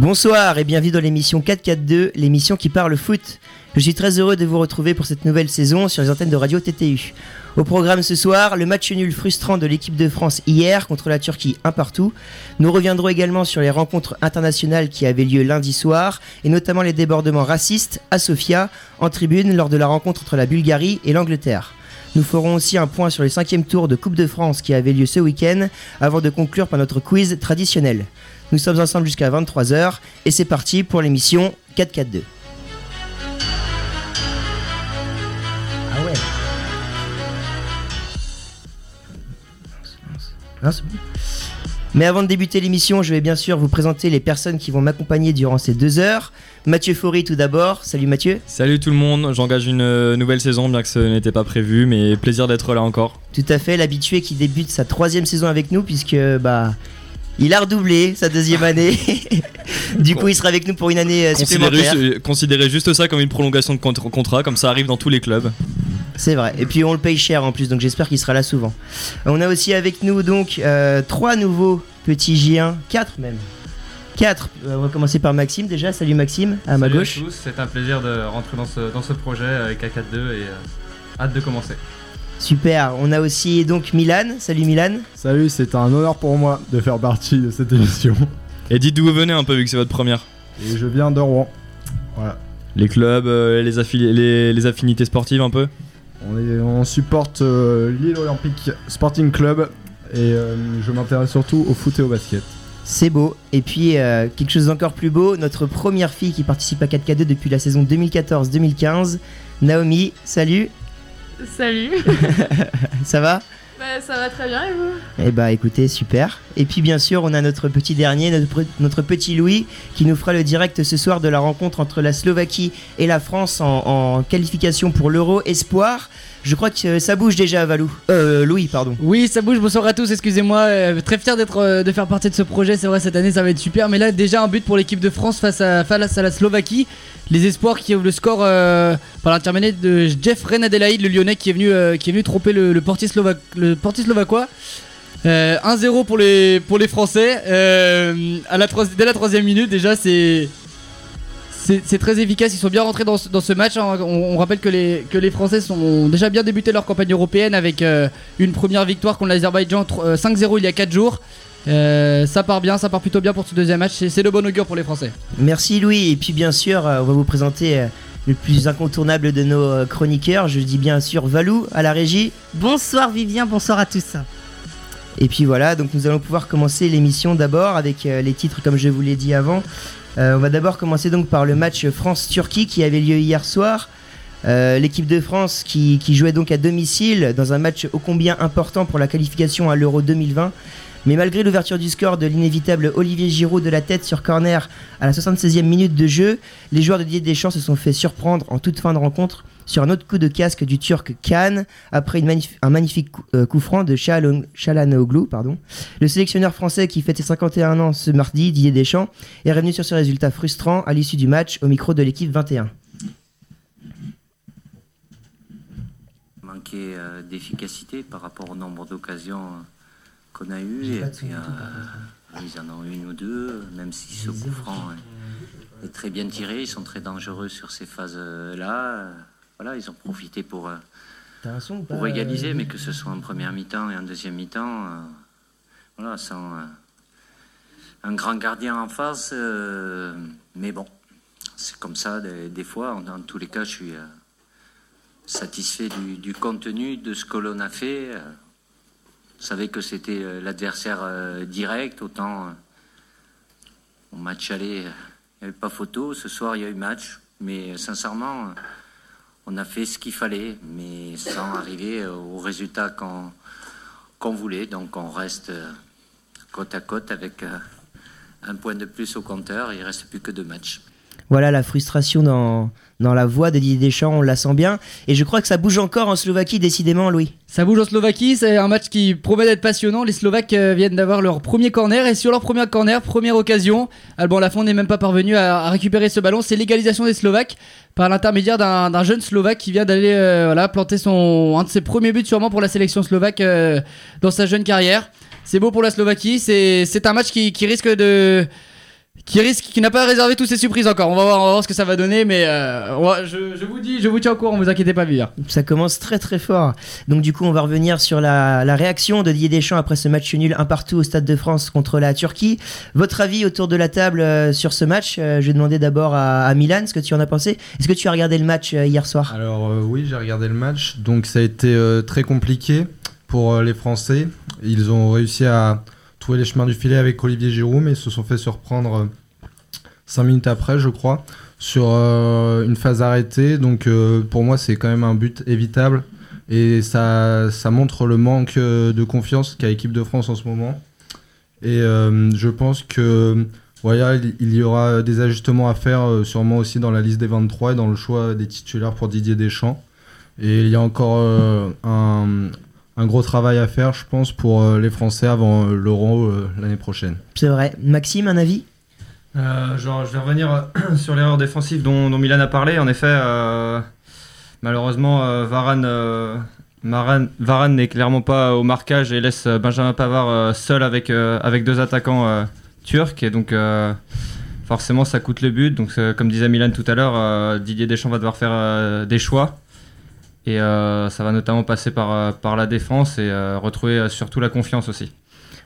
Bonsoir et bienvenue dans l'émission 442, l'émission qui parle foot. Je suis très heureux de vous retrouver pour cette nouvelle saison sur les antennes de Radio TTU. Au programme ce soir, le match nul frustrant de l'équipe de France hier contre la Turquie un partout. Nous reviendrons également sur les rencontres internationales qui avaient lieu lundi soir et notamment les débordements racistes à Sofia en tribune lors de la rencontre entre la Bulgarie et l'Angleterre. Nous ferons aussi un point sur les cinquièmes tours de Coupe de France qui avaient lieu ce week-end avant de conclure par notre quiz traditionnel. Nous sommes ensemble jusqu'à 23h et c'est parti pour l'émission 442. Ah ouais. Non, c'est bon. Mais avant de débuter l'émission, je vais bien sûr vous présenter les personnes qui vont m'accompagner durant ces deux heures. Mathieu Faury tout d'abord. Salut Mathieu. Salut tout le monde, j'engage une euh, nouvelle saison bien que ce n'était pas prévu, mais plaisir d'être là encore. Tout à fait, l'habitué qui débute sa troisième saison avec nous puisque bah il a redoublé sa deuxième année. du coup, il sera avec nous pour une année euh, supplémentaire. Considérez, considérez juste ça comme une prolongation de contrat, comme ça arrive dans tous les clubs. C'est vrai. Et puis on le paye cher en plus, donc j'espère qu'il sera là souvent. On a aussi avec nous donc euh, trois nouveaux petits J1, quatre même. Quatre. Euh, on va commencer par Maxime déjà. Salut Maxime, à ma Salut gauche. à tous, c'est un plaisir de rentrer dans ce, dans ce projet avec A42 et euh, hâte de commencer. Super. On a aussi donc Milan. Salut Milan. Salut, c'est un honneur pour moi de faire partie de cette émission. Et dites d'où vous venez un peu vu que c'est votre première. Et je viens de Rouen. Voilà. Les clubs, euh, les, affili- les, les affinités sportives un peu On, est, on supporte euh, l'île olympique Sporting Club et euh, je m'intéresse surtout au foot et au basket. C'est beau. Et puis euh, quelque chose d'encore plus beau, notre première fille qui participe à 4K2 depuis la saison 2014-2015, Naomi. Salut. Salut, Ça va? Bah, ça va très bien et vous? Eh bah écoutez, super. Et puis bien sûr, on a notre petit dernier, notre, notre petit Louis, qui nous fera le direct ce soir de la rencontre entre la Slovaquie et la France en, en qualification pour l'Euro Espoir. Je crois que ça bouge déjà, Valou. Euh, Louis, pardon. Oui, ça bouge. Bonsoir à tous. Excusez-moi. euh, très fier d'être, euh, de faire partie de ce projet. C'est vrai, cette année, ça va être super. Mais là, déjà un but pour l'équipe de France face à, face à la Slovaquie. Les espoirs qui ouvrent le score euh, par l'intermédiaire de Jeff Renadelaïde, le Lyonnais, qui est venu, euh, qui est venu tromper le, le portier slovaque, le portier slovaquois. Euh, 1-0 pour les, pour les Français. Euh, à la dès la troisième minute, déjà, c'est. C'est très efficace, ils sont bien rentrés dans ce, dans ce match. hein. On, rappelle que les, que les Français sont, ont déjà bien débuté leur campagne européenne avec euh, une première victoire contre l'Azerbaïdjan tro- euh, 5-0 il y a 4 jours. Euh, ça part bien, ça part plutôt bien pour ce deuxième match. C'est- de bon augure pour les Français. Merci Louis. Et puis bien sûr, euh, on va vous présenter euh, le plus incontournable de nos euh, chroniqueurs. Je dis bien sûr Valou à la régie. Bonsoir Vivien, bonsoir à tous. Et puis voilà, donc nous allons pouvoir commencer l'émission d'abord avec euh, les titres comme je vous l'ai dit avant. Euh, on va d'abord commencer donc par le match France-Turquie qui avait lieu hier soir. Euh, L'équipe de France qui, qui jouait donc à domicile dans un match ô combien important pour la qualification à l'Euro 2020. Mais malgré l'ouverture du score de l'inévitable Olivier Giroud de la tête sur corner à la 76e minute de jeu, les joueurs de Didier Deschamps se sont fait surprendre en toute fin de rencontre sur un autre coup de casque du Turc Khan après un magnifique coup, euh, coup franc de Chalanoglu. Pardon. Le sélectionneur français qui fête ses 51 ans ce mardi, Didier Deschamps, est revenu sur ce résultat frustrant à l'issue du match au micro de l'équipe 21. manqué euh, d'efficacité par rapport au nombre d'occasions euh, qu'on a eues. Et puis, euh, ils en ont une ou deux, même si ce coup franc est, est très bien tiré. Ils sont très dangereux sur ces phases-là. Euh, Voilà, ils ont profité pour, euh, pour égaliser, mais que ce soit en première mi-temps et en deuxième mi-temps, euh, voilà, sans euh, un grand gardien en face. euh, mais bon, c'est comme ça des, des fois. En, en tous les cas, je suis euh, satisfait du, du contenu de ce que l'on a fait. On savait que c'était euh, l'adversaire euh, direct, autant euh, au match aller, il n'y avait pas photo. Ce soir, il y a eu match, mais sincèrement, on a fait ce qu'il fallait, mais sans arriver au résultat qu'on voulait. Donc on reste côte à côte avec un point de plus au compteur. Il reste plus que deux matchs. Voilà la frustration dans, dans la voix de Didier Deschamps, on la sent bien. Et je crois que ça bouge encore en Slovaquie, décidément, Louis. Ça bouge en Slovaquie, c'est un match qui promet d'être passionnant. Les Slovaques euh, viennent d'avoir leur premier corner et sur leur premier corner, première occasion, Alban Lafont n'est même pas parvenu à, récupérer ce ballon. C'est l'égalisation des Slovaques par l'intermédiaire d'un jeune Slovaque qui vient d'aller euh, voilà, planter son, un de ses premiers buts sûrement pour la sélection slovaque euh, dans sa jeune carrière. C'est beau pour la Slovaquie, c'est c'est un match qui, qui risque de qui risque, qui n'a pas réservé toutes ses surprises encore. On va voir, on va voir ce que ça va donner, mais euh, va- je, je vous dis, je vous tiens au courant, vous inquiétez pas, Vivien. Ça commence très très fort. Donc du coup, on va revenir sur la, la réaction de Didier Deschamps après ce match nul un partout au Stade de France contre la Turquie. Votre avis autour de la table euh, sur ce match Euh, Je vais demander d'abord à, à Milan ce que tu en as pensé. Est-ce que tu as regardé le match euh, hier soir? Alors euh, oui, j'ai regardé le match, donc ça a été euh, très compliqué pour euh, les Français. Ils ont réussi à les chemins du filet avec Olivier Giroud, mais ils se sont fait surprendre 5 minutes après, je crois, sur euh, une phase arrêtée. Donc euh, pour moi, c'est quand même un but évitable. Et ça, ça montre le manque euh, de confiance qu'a l'équipe de France en ce moment. Et euh, je pense que voilà, il, y aura des ajustements à faire euh, sûrement aussi dans la liste des 23 et dans le choix des titulaires pour Didier Deschamps. Et il y a encore euh, un, un gros travail à faire, je pense, pour euh, les Français avant euh, l'Euro euh, l'année prochaine. C'est vrai. Maxime, un avis? Euh, genre, je vais revenir euh, sur l'erreur défensive dont, dont Milan a parlé. En effet, euh, malheureusement, euh, Varane, euh, n'est clairement pas au marquage et laisse Benjamin Pavard euh, seul avec, euh, avec deux attaquants euh, turcs. Et donc, euh, forcément, ça coûte le but. Donc, comme disait Milan tout à l'heure, euh, Didier Deschamps va devoir faire euh, des choix. Et euh, ça va notamment passer par, euh, par la défense et euh, retrouver surtout la confiance aussi.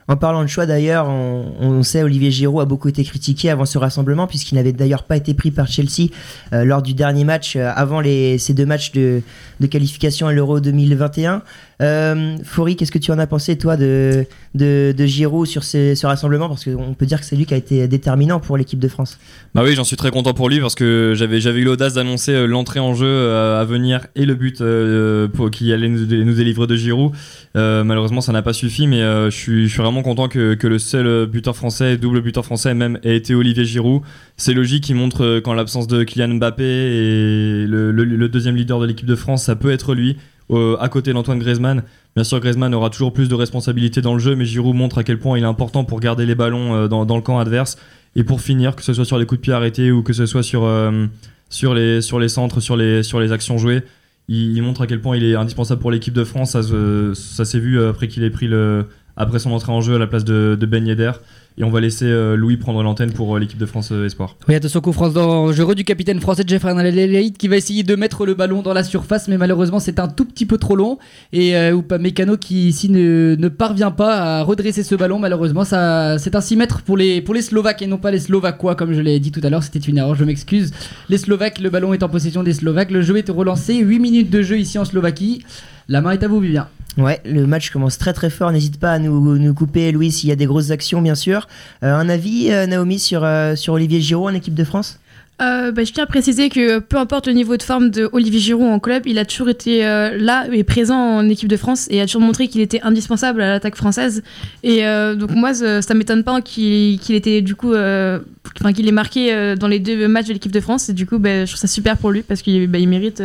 En parlant de choix d'ailleurs, on, on sait Olivier Giroud a beaucoup été critiqué avant ce rassemblement puisqu'il n'avait d'ailleurs pas été pris par Chelsea lors du dernier match avant les, ces deux matchs de, de qualification à l'Euro 2021. Euh, qu'est-ce que tu en as pensé toi de, de, Giroud sur ce rassemblement? Parce qu'on peut dire que c'est lui qui a été déterminant pour l'équipe de France. Bah oui, j'en suis très content pour lui parce que j'avais eu l'audace d'annoncer euh, l'entrée en jeu euh, à venir et le but euh, qui allait nous, délivrer de Giroud. Malheureusement, ça n'a pas suffi, mais je, suis, je suis vraiment content que, que le seul buteur français, double buteur français même, ait été Olivier Giroud. C'est logique, il montre qu'en l'absence de Kylian Mbappé et le- le deuxième leader de l'équipe de France, ça peut être lui. Euh, à côté d'Antoine Griezmann. Bien sûr, Griezmann aura toujours plus de responsabilités dans le jeu, mais Giroud montre à quel point il est important pour garder les ballons euh, dans, le camp adverse et pour finir, que ce soit sur les coups de pied arrêtés ou que ce soit sur, euh, sur, les, sur les centres, sur les, sur les actions jouées, il, montre à quel point il est indispensable pour l'équipe de France. Ça, se- ça s'est vu après qu'il ait pris le, après son entrée en jeu à la place de, de Ben Yedder. Et on va laisser euh, Louis prendre l'antenne pour euh, l'équipe de France euh, Espoir. Oui, attention, coup France dangereux du capitaine français Jeffrey Lelaïd qui va essayer de mettre le ballon dans la surface, mais malheureusement c'est un tout petit peu trop long. Et euh, Oupa Mécano qui ici ne, ne parvient pas à redresser ce ballon, malheureusement. ça C'est un 6 mètres pour les, pour les Slovaques et non pas les Slovaquois, comme je l'ai dit tout à l'heure. C'était une erreur, je m'excuse. Les Slovaques, le ballon est en possession des Slovaques. Le jeu est relancé. 8 minutes de jeu ici en Slovaquie. La main est à vous, Vivien. Ouais, le match commence très très fort. N'hésite pas à nous, nous couper, Louis, s'il y a des grosses actions, bien sûr. Euh, un avis, euh, Naomi, sur, euh, sur Olivier Giroud en équipe de France? Bah, je tiens à préciser que peu importe le niveau de forme de Olivier Giroud en club, il a toujours été là et présent en équipe de France et a toujours montré qu'il était indispensable à l'attaque française. Et donc moi, ça, ça m'étonne pas qu'il qu'il était du coup, qu'il ait marqué dans les deux matchs de l'équipe de France. Et du coup, bah, je trouve ça super pour lui parce qu'il bah, mérite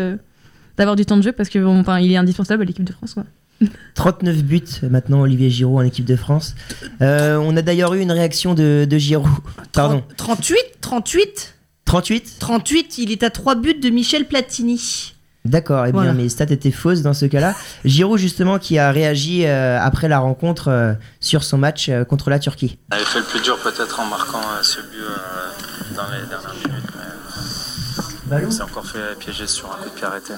d'avoir du temps de jeu parce que bon, enfin, il est indispensable à l'équipe de France. 39 buts euh, maintenant, Olivier Giroud en équipe de France. Euh, on a d'ailleurs eu une réaction de, de Giroud. Pardon. 38 38 38 38, il est à 3 buts de Michel Platini. D'accord, et Voilà. bien mes stats étaient fausses dans ce cas-là. Giroud justement qui a réagi euh, après la rencontre euh, sur son match euh, contre la Turquie. On avait fait le plus dur peut-être en marquant euh, ce but euh, dans les dernières minutes, mais on s'est encore fait piéger sur un coup de pied arrêté.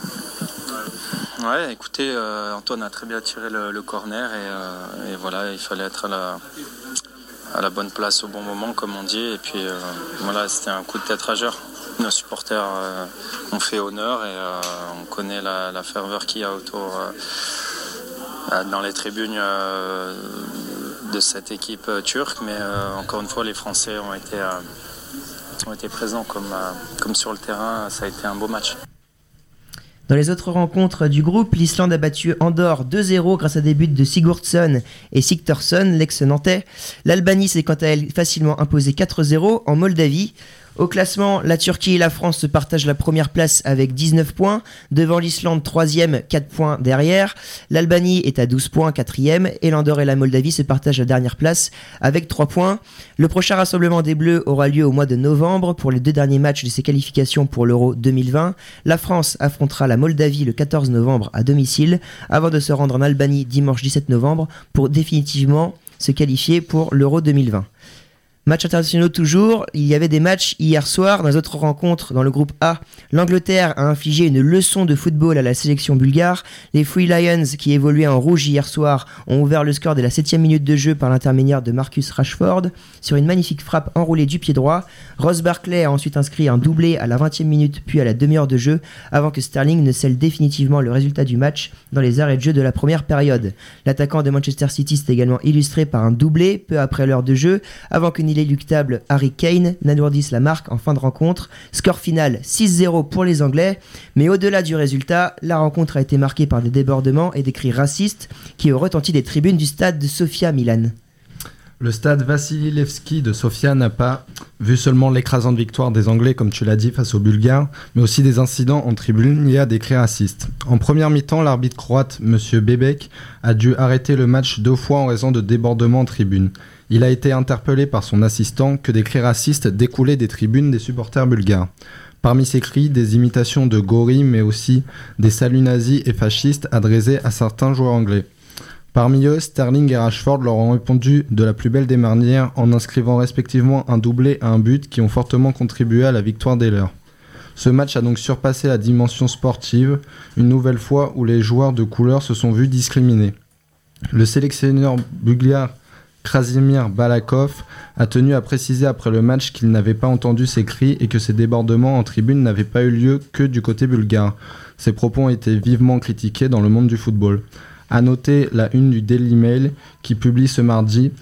Ouais, écoutez, euh, Antoine a très bien tiré le, corner et, euh, et voilà, il fallait être à la, bonne place au bon moment, comme on dit. Et puis euh, voilà, c'était un coup de tête rageur. Nos supporters ont fait honneur et on connaît la, ferveur qu'il y a autour dans les tribunes de cette équipe turque. Mais encore une fois, les Français ont été, présents comme sur le terrain. Ça a été un beau match. Dans les autres rencontres du groupe, l'Islande a battu Andorre 2-0 grâce à des buts de Sigurdsson et Sigtorsson, l'ex-nantais. L'Albanie s'est quant à elle facilement imposée 4-0 en Moldavie. Au classement, la Turquie et la France se partagent la première place avec 19 points, devant l'Islande 3e, 4 points derrière. L'Albanie est à 12 points, 4e, et l'Andorre et la Moldavie se partagent la dernière place avec 3 points. Le prochain rassemblement des Bleus aura lieu au mois de novembre pour les deux derniers matchs de ses qualifications pour l'Euro 2020. La France affrontera la Moldavie le 14 novembre à domicile, avant de se rendre en Albanie dimanche 17 novembre pour définitivement se qualifier pour l'Euro 2020. Match internationaux toujours, il y avait des matchs hier soir dans les autres rencontres dans le groupe A. L'Angleterre a infligé une leçon de football à la sélection bulgare. Les Free Lions, qui évoluaient en rouge hier soir, ont ouvert le score dès la 7 minute de jeu par l'intermédiaire de Marcus Rashford sur une magnifique frappe enroulée du pied droit. Ross Barclay a ensuite inscrit un doublé à la 20e minute puis à la demi-heure de jeu avant que Sterling ne scelle définitivement le résultat du match dans les arrêts de jeu de la première période. L'attaquant de Manchester City s'est également illustré par un doublé peu après l'heure de jeu avant que l'inéluctable Harry Kane n'alourdisse la marque en fin de rencontre. Score final 6-0 pour les Anglais, mais au-delà du résultat, la rencontre a été marquée par des débordements et des cris racistes qui ont retenti des tribunes du stade de Sofia Milan. Le stade Vassili Levski de Sofia n'a pas vu seulement l'écrasante victoire des Anglais, comme tu l'as dit, face aux Bulgares, mais aussi des incidents en tribune liés à des cris racistes. En première mi-temps, l'arbitre croate, M. Bebek, a dû arrêter le match deux fois en raison de débordements en tribune. Il a été interpellé par son assistant que des cris racistes découlaient des tribunes des supporters bulgares. Parmi ces cris, des imitations de Gori, mais aussi des saluts nazis et fascistes adressés à certains joueurs anglais. Parmi eux, Sterling et Rashford leur ont répondu de la plus belle des manières en inscrivant respectivement un doublé et un but qui ont fortement contribué à la victoire des leurs. Ce match a donc surpassé la dimension sportive, une nouvelle fois où les joueurs de couleur se sont vus discriminés. Le sélectionneur bulgare Krasimir Balakov a tenu à préciser après le match qu'il n'avait pas entendu ces cris et que ces débordements en tribune n'avaient pas eu lieu que du côté bulgare. Ces propos ont été vivement critiqués dans le monde du football. À noter la une du Daily Mail qui publie ce mardi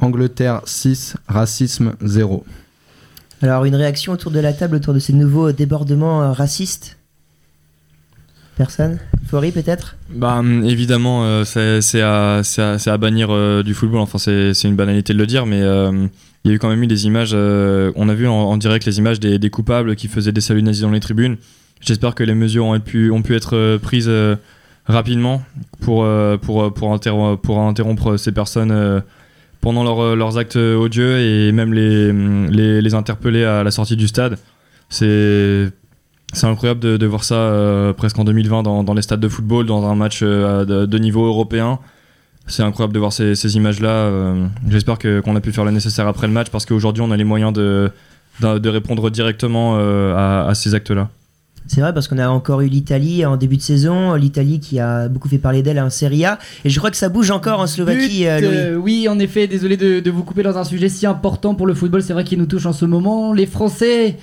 Angleterre 6, racisme 0. Alors, une réaction autour de la table autour de ces nouveaux débordements euh, racistes? Personne Faury peut-être Bah évidemment, euh, c'est à, bannir euh, du football. Enfin, c'est une banalité de le dire, mais euh, il y a eu quand même eu des images. on a vu en, direct les images des, coupables qui faisaient des saluts nazis dans les tribunes. J'espère que les mesures ont pu, être prises rapidement pour, pour, pour, interro- pour interrompre ces personnes pendant leur- leurs actes odieux et même les, les, les interpeller à la sortie du stade. C'est c'est incroyable de, de voir ça euh, presque en 2020 dans, dans les stades de football, dans un match euh, de, de niveau européen. C'est incroyable de voir ces, ces images-là. euh, J'espère qu'on a pu faire le nécessaire après le match parce qu'aujourd'hui on a les moyens de, de, de répondre directement euh, à, à ces actes-là. C'est vrai parce qu'on a encore eu l'Italie en début de saison, l'Italie qui a beaucoup fait parler d'elle en Serie A, et je crois que ça bouge encore en Slovaquie, But, Louis. euh, oui, en effet, désolé de, de vous couper dans un sujet si important pour le football, c'est vrai qu'il nous touche en ce moment. Les Français,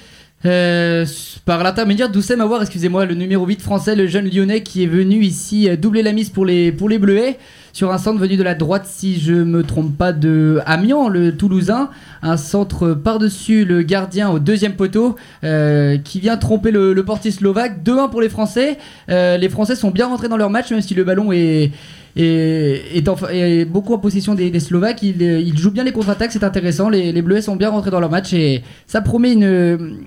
euh, par l'intermédiaire d'Oussem Aouar, excusez-moi, le numéro 8 français, le jeune lyonnais qui est venu ici euh, doubler la mise pour les, pour les Bleuets, sur un centre venu de la droite, si je me trompe pas, de Amiens, le Toulousain. Un centre par-dessus le gardien au deuxième poteau euh, qui vient tromper le, portier slovaque. 2-1 pour les Français. Euh, les Français sont bien rentrés dans leur match, même si le ballon est, est, est, beaucoup en possession des, des Slovaques. Ils, euh, ils jouent bien les contre-attaques, c'est intéressant. Les, les Bleus sont bien rentrés dans leur match et ça promet une,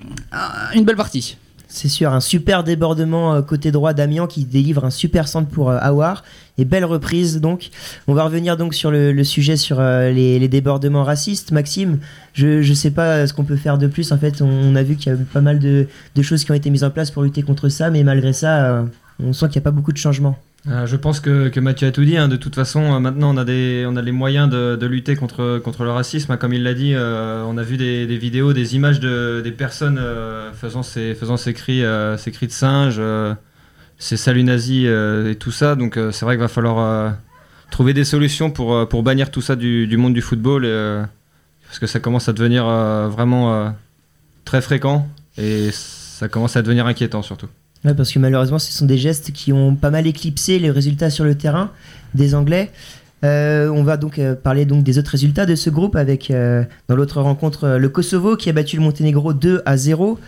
une belle partie. C'est sûr, un super débordement euh, côté droit d'Amiens qui délivre un super centre pour euh, Aouar. Et belle reprise donc. On va revenir donc sur le, sujet sur euh, les, débordements racistes. Maxime, je, je sais pas ce qu'on peut faire de plus. En fait, on, a vu qu'il y a pas mal de, de choses qui ont été mises en place pour lutter contre ça, mais malgré ça, on sent qu'il n'y a pas beaucoup de changements. Euh, je pense que, Mathieu a tout dit. hein. De toute façon, euh, maintenant, on a, des, on a les moyens de, lutter contre, contre le racisme. hein. Comme il l'a dit, euh, on a vu des, vidéos, des images de, des personnes faisant, ces, faisant ces, cris, ces cris de singe, ces saluts nazis et tout ça. Donc, c'est vrai qu'il va falloir trouver des solutions pour, pour bannir tout ça du, monde du football. parce que ça commence à devenir vraiment très fréquent et ça commence à devenir inquiétant surtout. Ouais, parce que malheureusement, ce sont des gestes qui ont pas mal éclipsé les résultats sur le terrain des Anglais. Euh, on va donc euh, parler des autres résultats de ce groupe avec euh, dans l'autre rencontre le Kosovo qui a battu le Monténégro 2 à 0.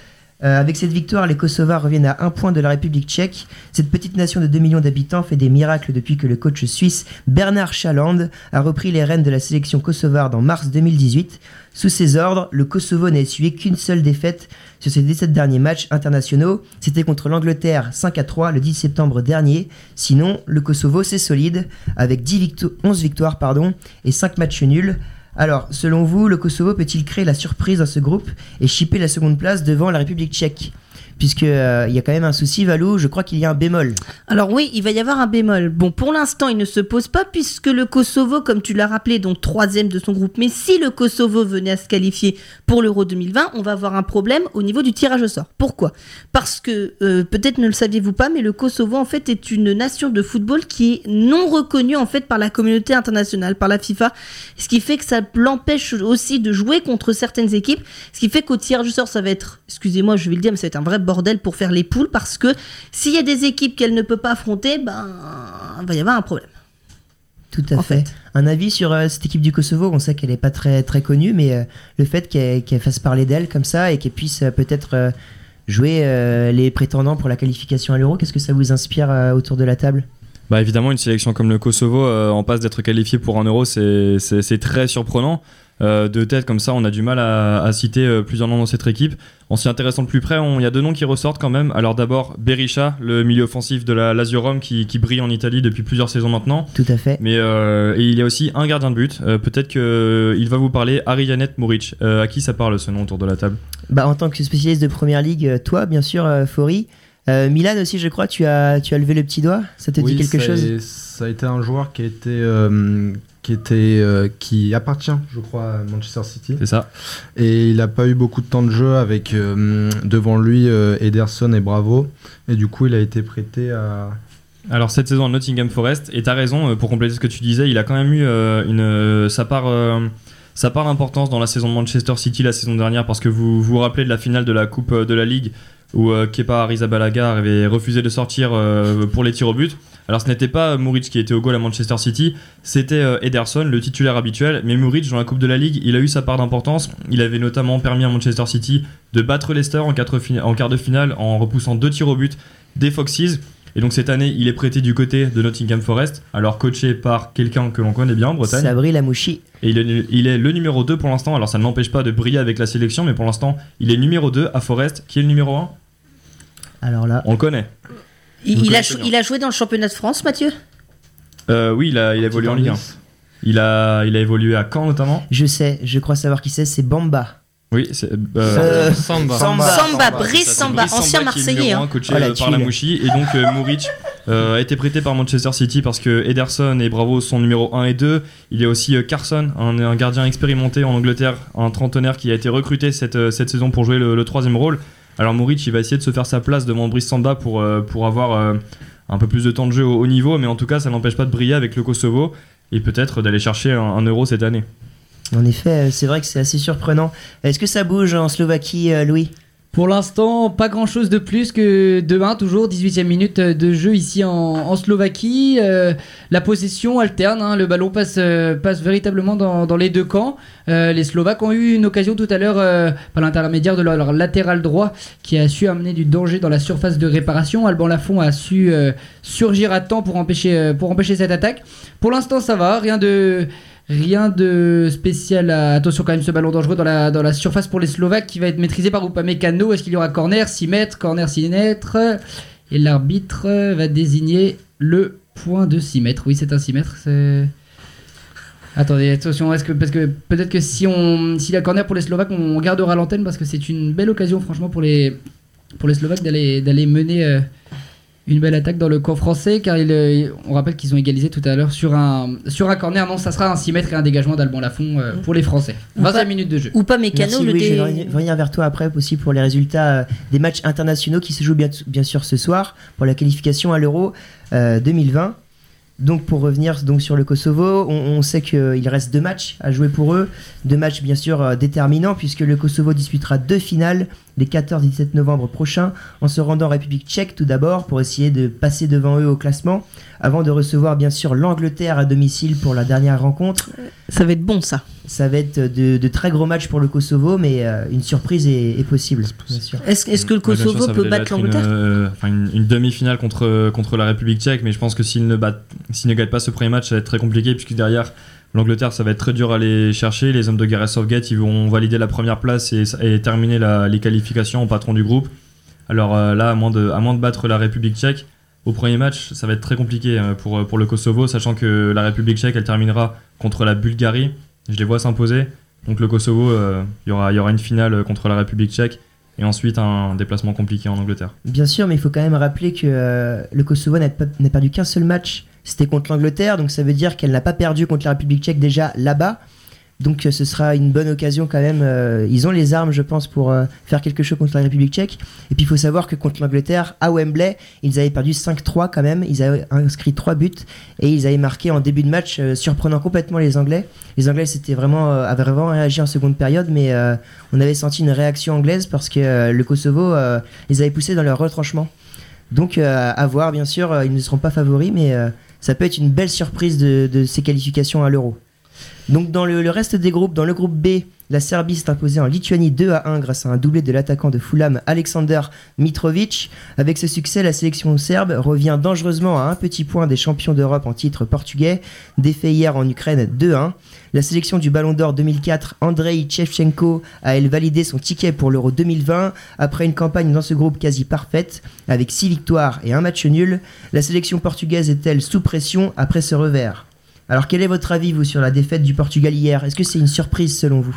Euh, avec cette victoire, les Kosovars reviennent à un point de la République tchèque. Cette petite nation de 2 millions d'habitants fait des miracles depuis que le coach suisse Bernard Chaland a repris les rênes de la sélection kosovarde en mars 2018. Sous ses ordres, le Kosovo n'a essuyé qu'une seule défaite sur ses 17 derniers matchs internationaux. C'était contre l'Angleterre 5 à 3 le 10 septembre dernier. Sinon, le Kosovo c'est solide avec 10 victo- 11 victoires et 5 matchs nuls. Alors, selon vous, le Kosovo peut-il créer la surprise dans ce groupe et chipper la seconde place devant la République tchèque? Puisque euh, y a quand même un souci, Valou. Je crois qu'il y a un bémol. Alors oui, il va y avoir un bémol. Bon, pour l'instant, il ne se pose pas puisque le Kosovo, comme tu l'as rappelé, donc troisième de son groupe. Mais si le Kosovo venait à se qualifier pour l'Euro 2020, on va avoir un problème au niveau du tirage au sort. Pourquoi? Parce que euh, peut-être ne le saviez-vous pas, mais le Kosovo en fait est une nation de football qui est non reconnue en fait par la communauté internationale, par la FIFA, ce qui fait que ça l'empêche aussi de jouer contre certaines équipes, ce qui fait qu'au tirage au sort, ça va être, excusez-moi, je vais le dire, mais ça va être un vrai bordel pour faire les poules parce que s'il y a des équipes qu'elle ne peut pas affronter, ben, il va y avoir un problème. Tout à En fait. fait. Un avis sur euh, cette équipe du Kosovo On sait qu'elle n'est pas très, très connue, mais euh, le fait qu'elle fasse parler d'elle comme ça et qu'elle puisse euh, peut-être euh, jouer euh, les prétendants pour la qualification à l'Euro, qu'est-ce que ça vous inspire euh, autour de la table? Bah évidemment, une sélection comme le Kosovo euh, en passe d'être qualifiée pour un euro, c'est très surprenant. Euh, de tête comme ça, on a du mal à, à citer euh, plusieurs noms dans cette équipe. En s'y intéressant de plus près, on- il y a deux noms qui ressortent quand même. Alors d'abord, Berisha, le milieu offensif de la Lazio Rome qui, qui brille en Italie depuis plusieurs saisons maintenant. Tout à fait. Mais euh, et il y a aussi un gardien de but. Euh, Peut-être qu'il va vous parler, Arianet Muric. Euh, à qui ça parle ce nom autour de la table? Bah, en tant que spécialiste de première ligue, toi, bien sûr, euh, Fori. Euh, Milan aussi, je crois, tu as, tu as levé le petit doigt. Ça te Oui, dit quelque ça chose? a- Ça a été un joueur qui a été, euh, qui était, euh, qui appartient, je crois, à Manchester City. C'est ça. Et il n'a pas eu beaucoup de temps de jeu avec euh, devant lui euh, Ederson et Bravo. Et du coup, il a été prêté à. Alors cette saison à Nottingham Forest, et t'as raison, pour compléter ce que tu disais, il a quand même eu une, sa part, sa part d'importance dans la saison de Manchester City la saison dernière, parce que vous vous, rappelez de la finale de la Coupe de la Ligue, où euh, Kepa Arrizabalaga avait refusé de sortir euh, pour les tirs au but. Alors ce n'était pas Muric qui était au goal à Manchester City, c'était euh, Ederson, le titulaire habituel, mais Muric dans la Coupe de la Ligue, il a eu sa part d'importance, il avait notamment permis à Manchester City de battre Leicester en, quart de finale en repoussant deux tirs au but des Foxes. Et donc cette année, il est prêté du côté de Nottingham Forest, alors coaché par quelqu'un que l'on connaît bien en Bretagne. Sabri Lamouchi. Et il est, il est le numéro 2 pour l'instant, alors ça ne l'empêche pas de briller avec la sélection, mais pour l'instant, il est numéro 2 à Forest. Qui est le numéro 1 Alors là, On le connaît. Il, a, il joué dans le championnat de France, Mathieu? Euh, oui, il a, il a évolué en Ligue 1. Il a, il a évolué à Caen notamment? je sais, je crois savoir qui c'est, c'est Bamba. Oui, c'est euh, Euh, Samba. Samba. Brice Samba, ancien Marseillais. hein. coaché Oh, la par tuile. Lamouchi. Et donc euh, Muric euh, a été prêté par Manchester City parce que Ederson et Bravo sont numéro 1 et 2. Il y a aussi euh, Carson, un, un gardien expérimenté en Angleterre, un trentenaire qui a été recruté cette, cette saison pour jouer le, le troisième rôle. Alors Muric, il va essayer de se faire sa place devant Brice Samba pour, euh, pour avoir euh, un peu plus de temps de jeu au haut niveau, mais en tout cas, ça n'empêche pas de briller avec le Kosovo et peut-être d'aller chercher un, euro cette année. En effet, euh, c'est vrai que c'est assez surprenant. Est-ce que ça bouge en Slovaquie, Louis? Pour l'instant, pas grand chose de plus que demain, toujours 18e minute de jeu ici en, en Slovaquie. Euh, la possession alterne, hein, le ballon passe, euh, passe véritablement dans, dans les deux camps. Euh, les Slovaques ont eu une occasion tout à l'heure euh, par l'intermédiaire de leur, leur latéral droit qui a su amener du danger dans la surface de réparation. Alban Lafont a su euh, surgir à temps pour empêcher, euh, pour empêcher cette attaque. Pour l'instant, ça va, rien de. Rien de spécial. à- Attention quand même ce ballon dangereux dans la, surface pour les Slovaques qui va être maîtrisé par Upamecano. Est-ce qu'il y aura corner 6 mètres, corner 6 mètres? Et l'arbitre va désigner le point de 6 mètres. Oui, c'est un 6 mètres. Attendez, attention, parce que peut-être que si on, si la corner pour les Slovaques, on gardera l'antenne parce que c'est une belle occasion, franchement, pour les, pour les Slovaques d'aller, d'aller mener euh, une belle attaque dans le camp français. Car il, euh, on rappelle qu'ils ont égalisé tout à l'heure sur un, sur un corner. Non, ça sera un 6 mètres et un dégagement d'Alban Lafont euh, pour les Français. Ou 20 pas- minutes de jeu. Ou pas Mécano, Merci le Louis, je vais revenir- vers toi après aussi pour les résultats euh, des matchs internationaux qui se jouent bien, bien sûr ce soir pour la qualification à l'Euro euh, 2020. Donc pour revenir donc sur le Kosovo, on, on sait qu'il reste deux matchs à jouer pour eux, deux matchs bien sûr déterminants puisque le Kosovo disputera deux finales les 14 et 17 novembre prochains en se rendant en République tchèque tout d'abord pour essayer de passer devant eux au classement avant de recevoir bien sûr l'Angleterre à domicile pour la dernière rencontre. Ça va être bon, ça. Ça va être de, de très gros matchs pour le Kosovo mais euh, une surprise est, est possible. Est-ce que le Ouais, bien sûr, Kosovo peut battre une, l'Angleterre euh, enfin, une, une demi-finale contre, contre la République tchèque, mais je pense que s'ils ne, battent- s'ils ne gagnent pas ce premier match, ça va être très compliqué, puisque derrière, l'Angleterre, ça va être très dur à aller chercher. Les hommes de Gareth Southgate, ils vont valider la première place et, terminer les qualifications en patron du groupe. Alors euh, là, à moins, de, battre la République tchèque, au premier match, ça va être très compliqué euh, pour, pour le Kosovo, sachant que la République tchèque, elle terminera contre la Bulgarie. Je les vois s'imposer. Donc le Kosovo, euh, il y, aura, une finale contre la République tchèque. et ensuite un déplacement compliqué en Angleterre. Bien sûr, mais il faut quand même rappeler que euh, le Kosovo n'a perdu qu'un seul match, c'était contre l'Angleterre, donc ça veut dire qu'elle n'a pas perdu contre la République tchèque déjà là-bas. Donc euh, ce sera une bonne occasion quand même. euh, ils ont les armes, je pense, pour euh, faire quelque chose contre la République tchèque. Et puis il faut savoir que contre l'Angleterre, à Wembley, ils avaient perdu 5-3 quand même. Ils avaient inscrit 3 buts et ils avaient marqué en début de match, surprenant complètement les Anglais. Les Anglais c'était vraiment, avaient vraiment réagi en seconde période, mais on avait senti une réaction anglaise parce que le Kosovo les avait poussés dans leur retranchement. Donc à voir, bien sûr, ils ne seront pas favoris, mais ça peut être une belle surprise de, ces qualifications à l'Euro. Donc dans le, reste des groupes, dans le groupe B, la Serbie s'est imposée en Lituanie 2 à 1 grâce à un doublé de l'attaquant de Fulham Alexander Mitrovic. Avec ce succès, la sélection serbe revient dangereusement à un petit point des champions d'Europe en titre portugais, défait hier en Ukraine 2-1. La sélection du Ballon d'Or 2004, Andrei Shevchenko, a elle validé son ticket pour l'Euro 2020 après une campagne dans ce groupe quasi parfaite, avec 6 victoires et un match nul. La sélection portugaise est-elle sous pression après ce revers? Alors quel est votre avis, vous, sur la défaite du Portugal hier? Est-ce que c'est une surprise selon vous?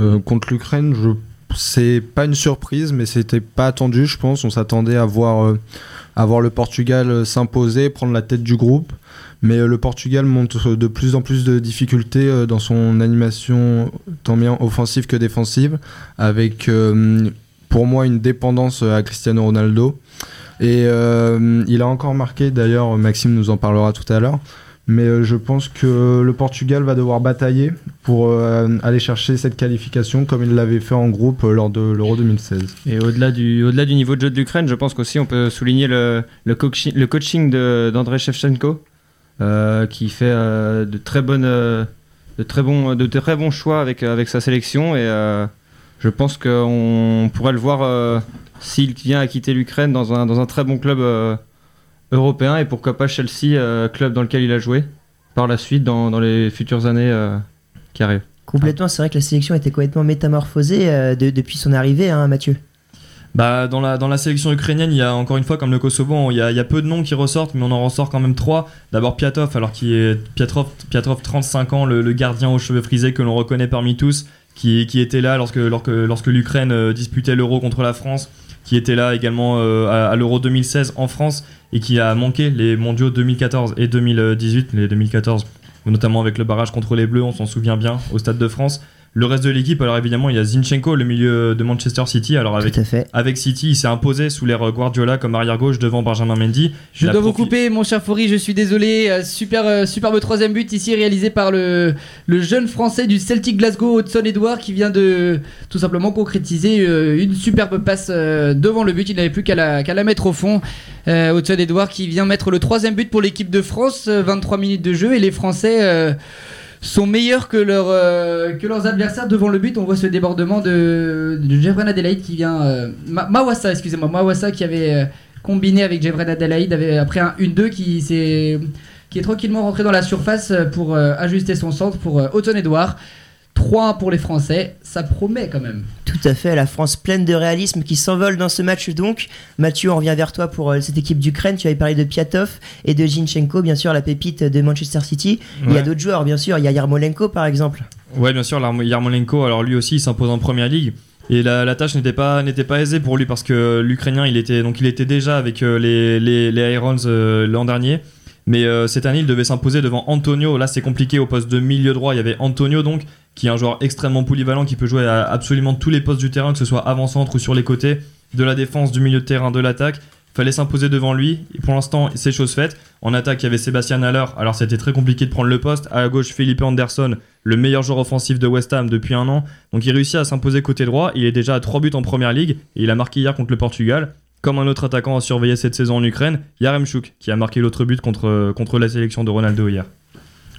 Euh, contre l'Ukraine, je... c'est pas une surprise, mais c'était pas attendu, je pense. On s'attendait à voir, euh, le Portugal euh, s'imposer, prendre la tête du groupe. Mais euh, le Portugal montre de plus en plus de difficultés euh, dans son animation, tant bien offensive que défensive, avec euh, pour moi une dépendance à Cristiano Ronaldo. Et euh, il a encore marqué, d'ailleurs, Maxime nous en parlera tout à l'heure. Mais euh, je pense que le Portugal va devoir batailler pour euh, aller chercher cette qualification comme il l'avait fait en groupe euh, lors de l'Euro 2016. Et au-delà du, au-delà du niveau de jeu de l'Ukraine, je pense qu'aussi on peut souligner le, le, coachi- le coaching d'Andrei Shevchenko, euh, qui fait euh, de, très bonnes, euh, de, très bons, de très bons choix avec, avec sa sélection. Et euh, je pense qu'on pourrait le voir euh, s'il vient à quitter l'Ukraine dans un, dans un très bon club euh, européen et pourquoi pas Chelsea, euh, club dans lequel il a joué par la suite dans, dans les futures années euh, qui arrivent. Complètement, c'est vrai que la sélection était complètement métamorphosée euh, de- depuis son arrivée, hein, Mathieu. Bah, dans, la, sélection ukrainienne, il y a encore une fois, comme le Kosovo, il y a, peu de noms qui ressortent, mais on en ressort quand même trois. D'abord Piatov, alors qui est Pietrov, Pietrov 35 ans, le, gardien aux cheveux frisés que l'on reconnaît parmi tous, qui, était là lorsque, lorsque, lorsque l'Ukraine euh, disputait l'Euro contre la France, qui était là également euh, à, à l'Euro 2016 en France et qui a manqué les mondiaux 2014 et 2018, les 2014, notamment avec le barrage contre les Bleus, on s'en souvient bien, au Stade de France. Le reste de l'équipe, alors évidemment, il y a Zinchenko, le milieu de Manchester City. Alors avec Tout à fait. avec City, il s'est imposé sous l'ère Guardiola comme arrière gauche devant Benjamin Mendy. Je dois vous couper, mon cher Faury, je suis désolé. Euh, Super, euh, superbe troisième but ici réalisé par le, le jeune français du Celtic Glasgow, Hudson Edouard, qui vient de tout simplement concrétiser euh, une superbe passe devant le but. Il n'avait plus qu'à la, mettre au fond. Euh, Hudson Edouard qui vient mettre le troisième but pour l'équipe de France, euh, 23 minutes de jeu, et les Français. euh, sont meilleurs que, euh, que leurs adversaires devant le but. On voit ce débordement de, de Adelaide qui vient. euh, Ma- Mawassa, excusez-moi, Mawassa qui avait euh, combiné avec Jevren Adelaide avait, après un 1-2 qui, est tranquillement rentré dans la surface pour euh, ajuster son centre pour Houghton Edouard. 3-1 pour les Français, ça promet quand même. Tout à fait, la France pleine de réalisme qui s'envole dans ce match donc. Mathieu, on revient vers toi pour euh, cette équipe d'Ukraine. Tu avais parlé de Piatov et de Zinchenko, bien sûr, la pépite de Manchester City. Il y a d'autres joueurs, bien sûr. Il y a Yarmolenko, par exemple. Ouais, bien sûr, Yarmolenko, alors lui aussi, il s'impose en première ligue. Et la, la tâche n'était pas, n'était pas aisée pour lui parce que l'Ukrainien, il était, donc il était déjà avec euh, les, les, les Irons euh, l'an dernier. Mais euh, cette année, il devait s'imposer devant Antonio. Là, c'est compliqué au poste de milieu droit. Il y avait Antonio, donc, qui est un joueur extrêmement polyvalent, qui peut jouer à absolument tous les postes du terrain, que ce soit avant-centre ou sur les côtés, de la défense, du milieu de terrain, de l'attaque. Fallait s'imposer devant lui. Pour l'instant, c'est chose faite. En attaque, il y avait Sébastien Haller. Alors, c'était très compliqué de prendre le poste. À gauche, Philippe Anderson, le meilleur joueur offensif de West Ham depuis un an. Donc, il réussit à s'imposer côté droit. Il est déjà à 3 buts en première ligue. Et il a marqué hier contre le Portugal. Comme un autre attaquant à surveiller cette saison en Ukraine, Yaremchuk, qui a marqué l'autre but contre, contre la sélection de Ronaldo hier.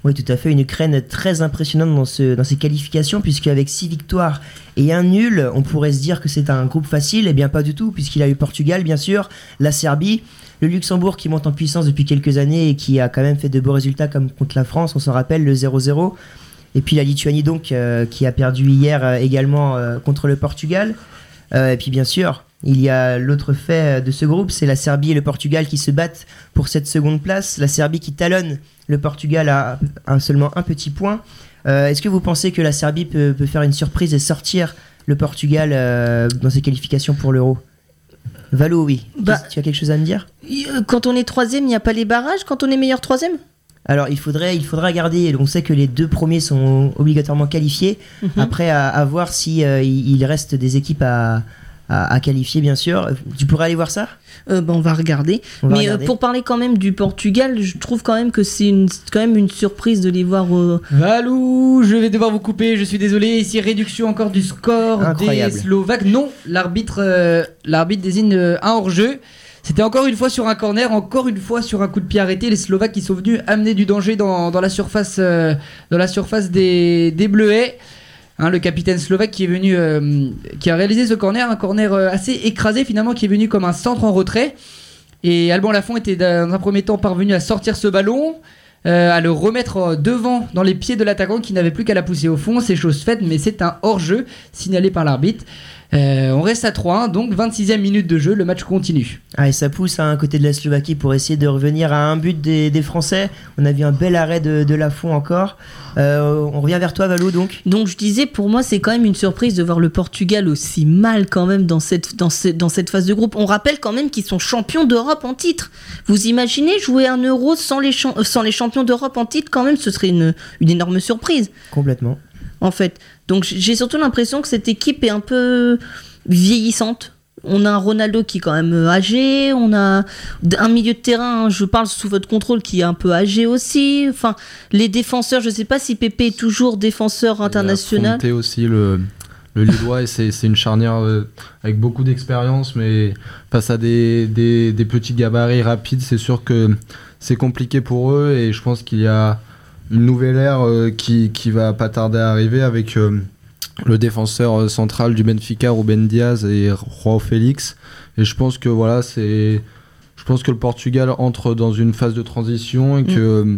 Oui, tout à fait. Une Ukraine très impressionnante dans, ses qualifications, puisque avec 6 victoires et un nul, on pourrait se dire que c'est un groupe facile. Eh bien, pas du tout, puisqu'il a eu Portugal, bien sûr, la Serbie, le Luxembourg qui monte en puissance depuis quelques années et qui a quand même fait de beaux résultats comme contre la France, on s'en rappelle, le 0-0. Et puis la Lituanie, donc, euh, qui a perdu hier euh, également euh, contre le Portugal. Et puis, bien sûr, il y a l'autre fait de ce groupe, c'est la Serbie et le Portugal qui se battent pour cette seconde place. La Serbie qui talonne le Portugal à seulement un petit point. Euh, Est-ce que vous pensez que la Serbie peut, peut faire une surprise et sortir le Portugal euh, dans ses qualifications pour l'Euro? Valo, oui. Bah- tu as quelque chose à me dire? Euh, Quand on est troisième, il n'y a pas les barrages? Quand on est meilleur troisième? Alors, il faudrait, il faudra garder. On sait que les deux premiers sont obligatoirement qualifiés. Mhm. Après, à, à voir si euh, il il reste des équipes à, à, à qualifier, bien sûr. Tu pourrais aller voir ça? Euh, bah, on va regarder. On va Mais euh, pour parler quand même du Portugal, je trouve quand même que c'est une, quand même une surprise de les voir. euh, Valou, je vais devoir vous couper, je suis désolé. Ici, réduction encore du score Incroyable. des Slovaques. Non, l'arbitre euh, l'arbitre désigne euh, un hors-jeu. C'était encore une fois sur un corner, encore une fois sur un coup de pied arrêté. Les Slovaques qui sont venus amener du danger dans, dans la surface, euh, dans la surface des, des Bleuets. Hein, le capitaine slovaque qui est venu, euh, qui a réalisé ce corner, un corner euh, assez écrasé finalement, qui est venu comme un centre en retrait. Et Alban Lafont était dans un premier temps parvenu à sortir ce ballon, euh, à le remettre euh, devant dans les pieds de l'attaquant qui n'avait plus qu'à la pousser au fond. C'est chose faite, mais c'est un hors-jeu signalé par l'arbitre. Euh, on reste à 3-1, donc 26e minute de jeu, le match continue. Ah, et ça pousse à un côté de la Slovaquie pour essayer de revenir à un but des, des Français. On a vu un bel arrêt de, de Lafont encore. Euh, on revient vers toi, Valo, donc Donc je disais, pour moi, c'est quand même une surprise de voir le Portugal aussi mal quand même dans cette, dans cette, dans cette phase de groupe. On rappelle quand même qu'ils sont champions d'Europe en titre. Vous imaginez jouer un euro sans les, euh, sans les champions d'Europe en titre quand même, ce serait une, une énorme surprise, Complètement. en fait. Donc j'ai surtout l'impression que cette équipe est un peu vieillissante. On a un Ronaldo qui est quand même euh, âgé, on a un milieu de terrain, hein, je parle sous votre contrôle, qui est un peu âgé aussi. Enfin, les défenseurs, je sais pas si Pépé est toujours défenseur international. Fonte aussi, le, le Lillois, et c'est une charnière euh, avec beaucoup d'expérience, mais face à des, des, des petits gabarits rapides, c'est sûr que c'est compliqué pour eux, et je pense qu'il y a une nouvelle ère euh, qui, qui va pas tarder à arriver avec euh, le défenseur euh, central du Benfica, Ruben Diaz et Joao Félix. Et je pense que voilà, c'est. Je pense que le Portugal entre dans une phase de transition et que. euh,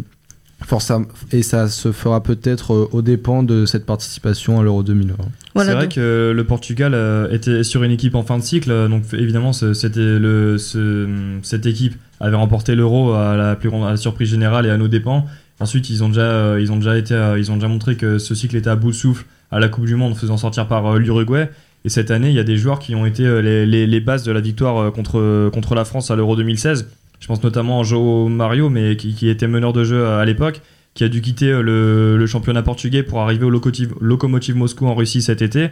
força- et ça se fera peut-être aux dépens de cette participation à l'Euro 2020. Voilà, c'est vrai que le Portugal était sur une équipe en fin de cycle, donc évidemment c'était le, ce- cette équipe avait remporté l'Euro à la plus grande à la surprise générale et à nos dépens. Ensuite ils ont déjà euh, ils ont déjà été euh, ils ont déjà montré que ce cycle était à bout de souffle à la Coupe du Monde, faisant sortir par euh, l'Uruguay. Et cette année il y a des joueurs qui ont été les, bases de la victoire contre contre la France à l'Euro 2016. Je pense notamment à João Mario, mais qui, était meneur de jeu à l'époque qui a dû quitter le, championnat portugais pour arriver au Lokomotiv, Lokomotiv Moscou en Russie cet été.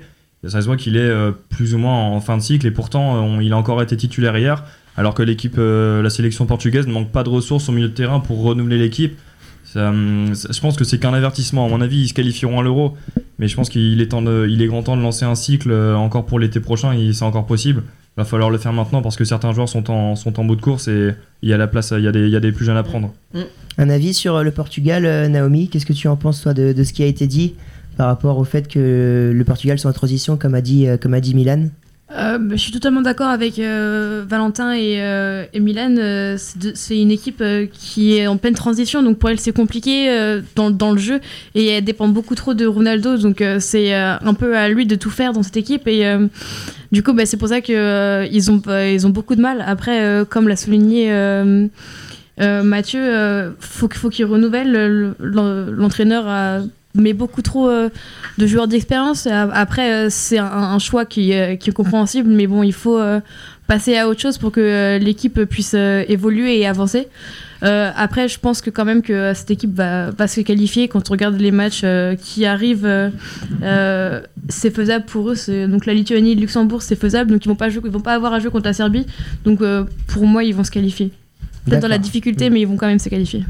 Ça se voit qu'il est plus ou moins en fin de cycle et pourtant il a encore été titulaire hier alors que l'équipe, la sélection portugaise ne manque pas de ressources au milieu de terrain pour renouveler l'équipe. Ça, hum, je pense que c'est qu'un avertissement. À mon avis, ils se qualifieront à l'Euro, mais je pense qu'il est, temps de- il est grand temps de lancer un cycle euh, encore pour l'été prochain. et C'est encore possible. Il va falloir le faire maintenant parce que certains joueurs sont en, sont en bout de course et il y a la place, il y a des, il y a des plus jeunes à prendre. Un avis sur euh, le Portugal, euh, Naomi Qu'est-ce que tu en penses, toi, de, de ce qui a été dit par rapport au fait que le Portugal soit en transition, comme a dit, comme a dit Milan? Euh, bah, je suis totalement d'accord avec euh, Valentin et, euh. Euh, c'est une équipe qui est en pleine transition, donc pour elle c'est compliqué dans, le jeu et elle dépend beaucoup trop de Ronaldo, donc c'est un peu à lui de tout faire dans cette équipe et du coup bah, c'est pour ça que euh, ils ont beaucoup de mal. Après, comme l'a souligné. Mathieu, faut, faut qu'il renouvelle. Le- le- L'entraîneur met beaucoup trop euh, de joueurs d'expérience. Après, euh, c'est un, un choix qui, euh, qui est compréhensible, mais bon, il faut passer à autre chose pour que l'équipe puisse évoluer et avancer. Après, je pense que quand même que cette équipe va, va se qualifier. Quand on regarde les matchs qui arrivent, c'est faisable pour eux. Donc la Lituanie, le Luxembourg, c'est faisable. Donc ils vont pas jouer, ils vont pas avoir à jouer contre la Serbie. Donc pour moi, ils vont se qualifier. Peut-être dans la difficulté, mais ils vont quand même se qualifier.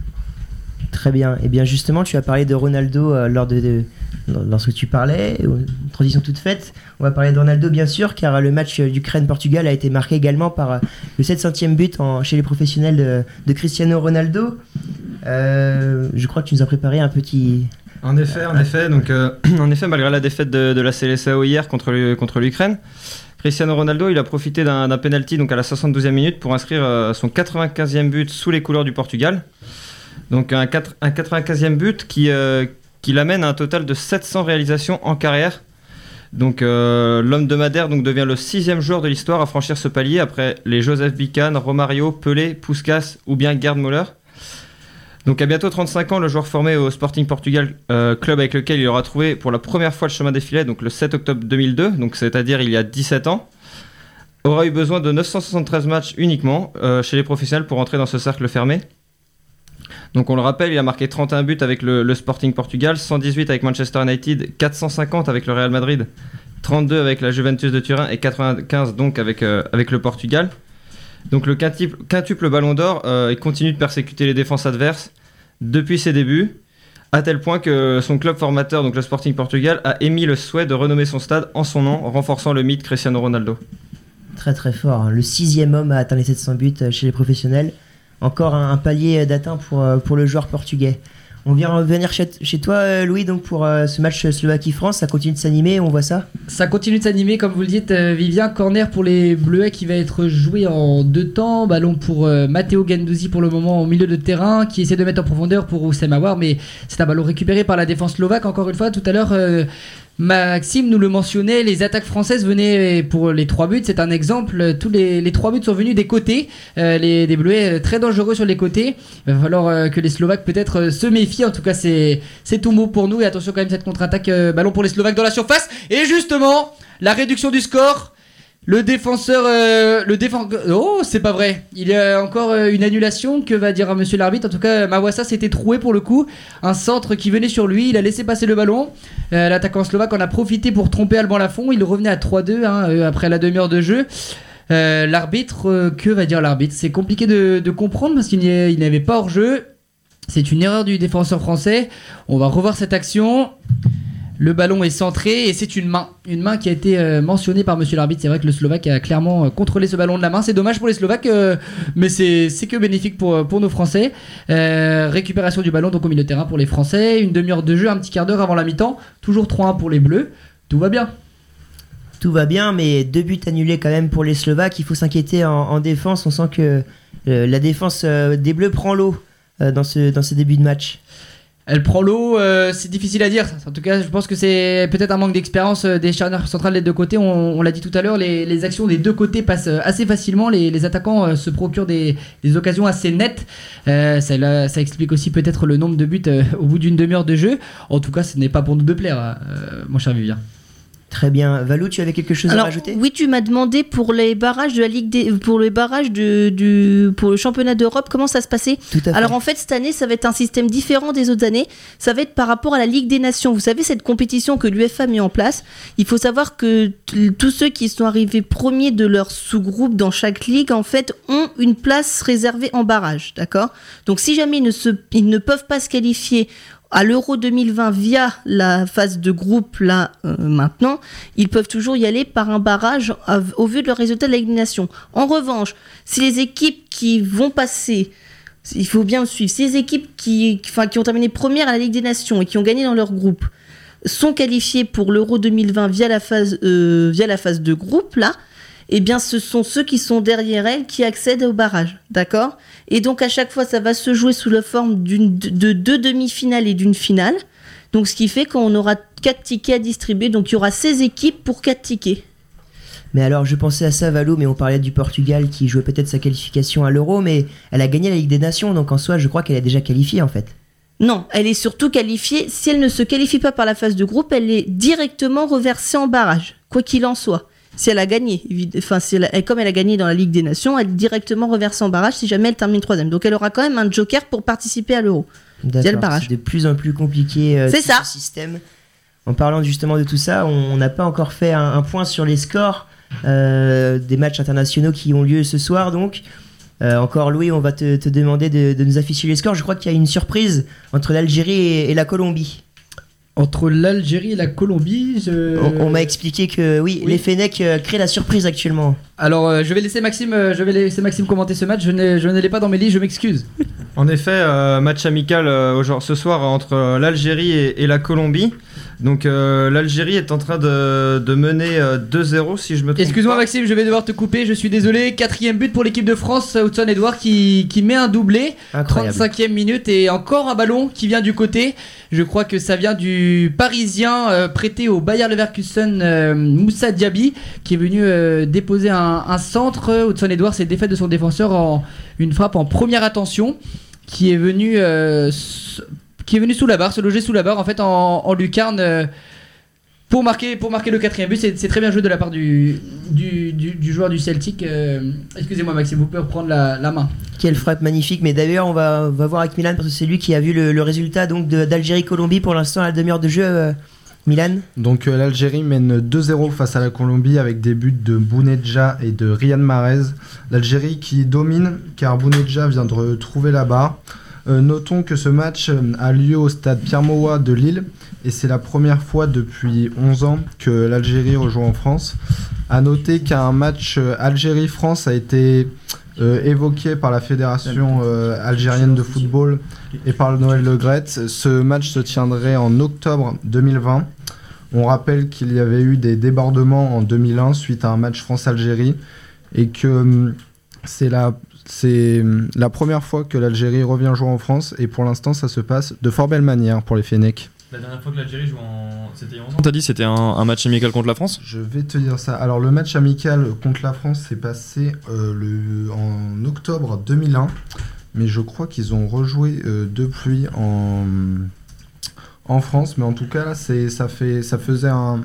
Très bien. Et bien justement, tu as parlé de Ronaldo euh, lors de, de- lorsque tu parlais, transition toute faite. On va parler de Ronaldo bien sûr, car euh, le match euh, d'Ukraine-Portugal a été marqué également par le 700e but en- chez les professionnels de, de Cristiano Ronaldo. Euh, je crois que tu nous as préparé un petit. En effet, en effet, donc, euh, en effet, malgré la défaite de, de la CLSAO hier contre le- contre l'Ukraine, Cristiano Ronaldo, il a profité d'un d'un penalty donc à la 72e minute pour inscrire euh, son 95e but sous les couleurs du Portugal. Donc un, un 95e but qui, euh, qui l'amène à un total de 700 réalisations en carrière. Donc euh, l'homme de Madère devient le sixième joueur de l'histoire à franchir ce palier après les Joseph Bican, Romario, Pelé, Puskas ou bien Gerd Müller. Donc à bientôt 35 ans, le joueur formé au Sporting Portugal, euh, club avec lequel il aura trouvé pour la première fois le chemin des filets, donc le 7 octobre 2002, donc c'est-à-dire il y a 17 ans, aura eu besoin de 973 matchs uniquement chez les professionnels pour entrer dans ce cercle fermé. Donc on le rappelle, il a marqué 31 buts avec le, Sporting Portugal, 118 avec Manchester United, 450 avec le Real Madrid, 32 avec la Juventus de Turin et 95 donc avec, euh, avec le Portugal. Donc le quintuple, ballon d'or, euh, continue de persécuter les défenses adverses depuis ses débuts, à tel point que son club formateur, donc le Sporting Portugal, a émis le souhait de renommer son stade en son nom, renforçant le mythe Cristiano Ronaldo. Très très fort. hein. Le sixième homme a atteint les 700 buts euh, chez les professionnels. Encore un, palier d'atteint pour, euh, pour le joueur portugais. On vient revenir chez, toi, euh, Louis, donc pour euh, ce match Slovaquie-France. Ça continue de s'animer, on voit ça Ça continue de s'animer, comme vous le dites, Vivien. Corner pour les Bleuets qui va être joué en deux temps. Ballon pour Matteo Gendouzi pour le moment au milieu de terrain, qui essaie de mettre en profondeur pour Oussem Aouar, mais c'est un ballon récupéré par la défense slovaque. Encore une fois, tout à l'heure, Maxime nous le mentionnait, les attaques françaises venaient pour les trois buts. C'est un exemple. Tous les, trois buts sont venus des côtés. Euh, les, des Bleuets euh, très dangereux sur les côtés. Il euh, que les Slovaques peut-être se méfient. En tout cas, c'est tout mot pour nous. Et attention quand même cette contre-attaque. ballon pour les Slovaques dans la surface. Et justement, la réduction du score. Le défenseur, euh, le défenseur. Oh, c'est pas vrai. Il y a encore euh, une annulation. Que va dire Monsieur l'arbitre En tout cas, Mawassa s'était troué pour le coup. Un centre qui venait sur lui. Il a laissé passer le ballon. Euh, L'attaquant slovaque en a profité pour tromper Alban Lafont. Il revenait à 3-2 hein, euh, après la demi-heure de jeu. Euh, l'arbitre, euh, que va dire l'arbitre? C'est compliqué de, comprendre parce qu'il n'y a- il n'y avait pas hors jeu. C'est une erreur du défenseur français. On va revoir cette action. Le ballon est centré et c'est une main. Une main qui a été euh, mentionnée par monsieur l'arbitre. C'est vrai que le Slovaque a clairement euh, contrôlé ce ballon de la main. C'est dommage pour les Slovaques, euh, mais c'est que bénéfique pour, nos Français. Récupération du ballon donc au milieu de terrain pour les Français. Une demi-heure de jeu, un petit quart d'heure avant la mi-temps. Toujours 3-1 pour les Bleus. Tout va bien. Tout va bien, mais deux buts annulés quand même pour les Slovaques. Il faut s'inquiéter en, en défense. On sent que la défense des Bleus prend l'eau dans ce début de match. Elle prend l'eau, euh, c'est difficile à dire. En tout cas, je pense que c'est peut-être un manque d'expérience euh, des charnières centrales des deux côtés. On, l'a dit tout à l'heure, les, actions des deux côtés passent euh, assez facilement. Les, attaquants se procurent des, occasions assez nettes. Ça, ça explique aussi peut-être le nombre de buts au bout d'une demi-heure de jeu. En tout cas, ce n'est pas pour nous de plaire, mon cher Vivien. Très bien. Valou, tu avais quelque chose à rajouter? oui, tu m'as demandé pour les barrages de la Ligue des, pour les barrages de, du, pour le championnat d'Europe, comment ça se passait? Tout à fait. Alors en fait, cette année, ça va être un système différent des autres années. Ça va être par rapport à la Ligue des Nations. Vous savez, cette compétition que l'UEFA a mis en place, il faut savoir que tous ceux qui sont arrivés premiers de leur sous-groupe dans chaque ligue, en fait, ont une place réservée en barrage. D'accord? Donc si jamais ils ne, se, ils ne peuvent pas se qualifier à l'Euro 2020 via la phase de groupe là euh, maintenant, ils peuvent toujours y aller par un barrage au vu de leur résultat de Nations. En revanche, si les équipes qui vont passer il faut bien me suivre. Ces équipes qui, ont terminé première à la Ligue des Nations et qui ont gagné dans leur groupe sont qualifiées pour l'Euro 2020 via la euh, via la phase de groupe, là. Eh bien, ce sont ceux qui sont derrière elles qui accèdent au barrage. D'accord? Et donc, à chaque fois, ça va se jouer sous la forme de deux demi-finales et d'une finale. Donc, ce qui fait qu'on aura quatre tickets à distribuer. Donc, il y aura 16 équipes pour quatre tickets. Mais alors, je pensais à ça, Valou, mais on parlait du Portugal qui jouait peut-être sa qualification à l'Euro, mais elle a gagné la Ligue des Nations, donc en soi, je crois qu'elle est déjà qualifiée en fait. Non, elle est surtout qualifiée. Si elle ne se qualifie pas par la phase de groupe, elle est directement reversée en barrage, quoi qu'il en soit. Si elle a gagné, enfin, si elle a- comme elle a gagné dans la Ligue des Nations, elle est directement reversée en barrage si jamais elle termine troisième. Donc elle aura quand même un joker pour participer à l'Euro. C'est de plus en plus compliqué euh, ça. ce système. En parlant justement de tout ça, on on n'a pas encore fait un, un point sur les scores euh, des matchs internationaux qui ont lieu ce soir donc. Euh, encore Louis, on va te, te demander de, de nous afficher les scores. Je crois qu'il y a une surprise entre l'Algérie et, et la Colombie. Entre l'Algérie et la Colombie, je... On, on m'a expliqué que oui, oui. les Fennecs euh, créent la surprise actuellement. Alors, euh, je vais laisser Maxime, euh, je vais laisser Maxime commenter ce match. Je n'ai- je ne l'ai pas dans mes listes, je m'excuse. En effet, euh, match amical euh, aujourd'hui- ce soir entre euh, l'Algérie et, et la Colombie. Donc euh, l'Algérie est en train de, de mener euh, 2-0 si je me trompe Excuse-moi. Maxime, je vais devoir te couper, je suis désolé. Quatrième but pour l'équipe de France, Hudson Edouard qui, qui met un doublé. Incroyable. 35e minute et encore un ballon qui vient du côté. Je crois que ça vient du Parisien euh, prêté au Bayer Leverkusen, euh, Moussa Diaby, qui est venu euh, déposer un, un centre. Hudson Edouard s'est défait de son défenseur en une frappe en première attention qui est venu euh, qui est venu sous la barre, se loger sous la barre en fait en, en lucarne euh, pour marquer pour marquer le quatrième but. C'est très bien joué de la part du du, du- du joueur du Celtic. euh, Excusez-moi Maxime, vous pouvez reprendre la, la main. Quelle frappe magnifique. Mais d'ailleurs, on va, on va voir avec Milan parce que c'est lui qui a vu le, le résultat d'Algérie-Colombie pour l'instant à la demi-heure de jeu. euh, Milan Donc euh, l'Algérie mène 2-0 face à la Colombie avec des buts de Bounedja et de Riyad Mahrez. L'Algérie qui domine car Bounedja vient de retrouver la barre. Euh, notons que ce match euh, a lieu au stade Pierre Mauroy de Lille et c'est la première fois depuis 11 ans que l'Algérie rejoint en France. A noter qu'un match euh, Algérie-France a été évoqué par la fédération algérienne de football et par le Noël Le. Ce match se tiendrait en octobre 2020. On rappelle qu'il y avait eu des débordements en 2001 suite à un match France-Algérie et que hum, c'est la, c'est hum, la première fois que l'Algérie revient jouer en France et pour l'instant ça se passe de fort belle manière pour les Fennecs. La dernière fois que l'Algérie joue en. C'était il y a 11 ans T'as dit c'était un, un match amical contre la France? Je vais te dire ça. Alors le match amical contre la France s'est passé euh, le, en octobre 2001, mais je crois qu'ils ont rejoué euh, depuis en, en France. Mais en tout cas, là, c'est, ça, fait, ça faisait un,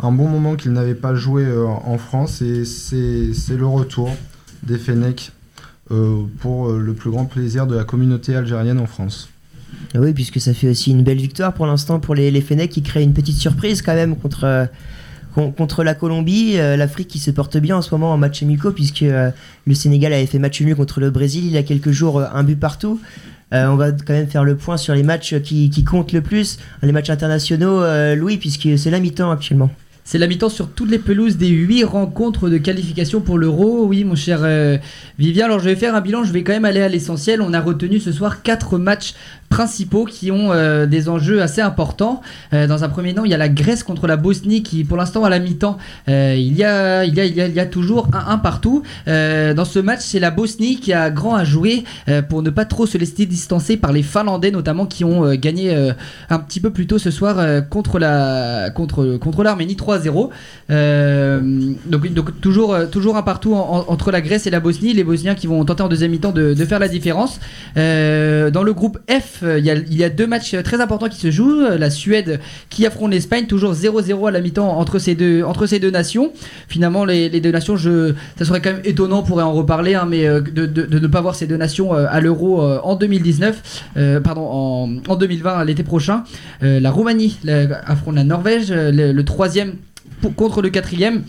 un bon moment qu'ils n'avaient pas joué euh, en France et c'est, c'est le retour des Fennecs pour euh, le plus grand plaisir de la communauté algérienne en France. Ah Oui, puisque ça fait aussi une belle victoire pour l'instant pour les, les qui créent une petite surprise quand même contre, euh, con- contre la Colombie. Euh, L'Afrique qui se porte bien en ce moment en match amicaux puisque euh, le Sénégal avait fait match nul contre le Brésil il y a quelques jours, euh, un but partout. Euh, on va quand même faire le point sur les matchs qui, comptent le plus, les matchs internationaux, euh, Louis, puisque c'est la mi-temps actuellement. C'est la mi-temps sur toutes les pelouses des 8 rencontres de qualification pour l'Euro. Oui, mon cher euh, Vivien. Alors, je vais faire un bilan. Je vais quand même aller à l'essentiel. On a retenu ce soir 4 matchs principaux qui ont euh, des enjeux assez importants. Euh, dans un premier temps, il y a la Grèce contre la Bosnie qui, pour l'instant, à la mi-temps, il, y a, il, y a, il, y a, toujours un 1 partout. Dans ce match, c'est la Bosnie qui a grand à jouer pour ne pas trop se laisser distancer par les Finlandais, notamment qui ont gagné un petit peu plus tôt ce soir contre la contre contre l'Arménie 3-0. Euh, donc, toujours euh, toujours un partout en- en- entre la Grèce et la Bosnie. Les Bosniens qui vont tenter en deuxième mi-temps de, faire la différence. Euh, dans le groupe F, il y, a, deux matchs très importants qui se jouent. La Suède qui affronte l'Espagne, toujours 0-0 à la mi-temps entre ces deux entre ces deux nations. Finalement, les, deux nations, je, ça serait quand même étonnant, on pourrait en reparler, hein, mais de, ne pas voir ces deux nations à l'Euro en 2019, euh, pardon, en, en 2020, l'été prochain. La Roumanie la- affronte la Norvège, le troisième contre le quatrième.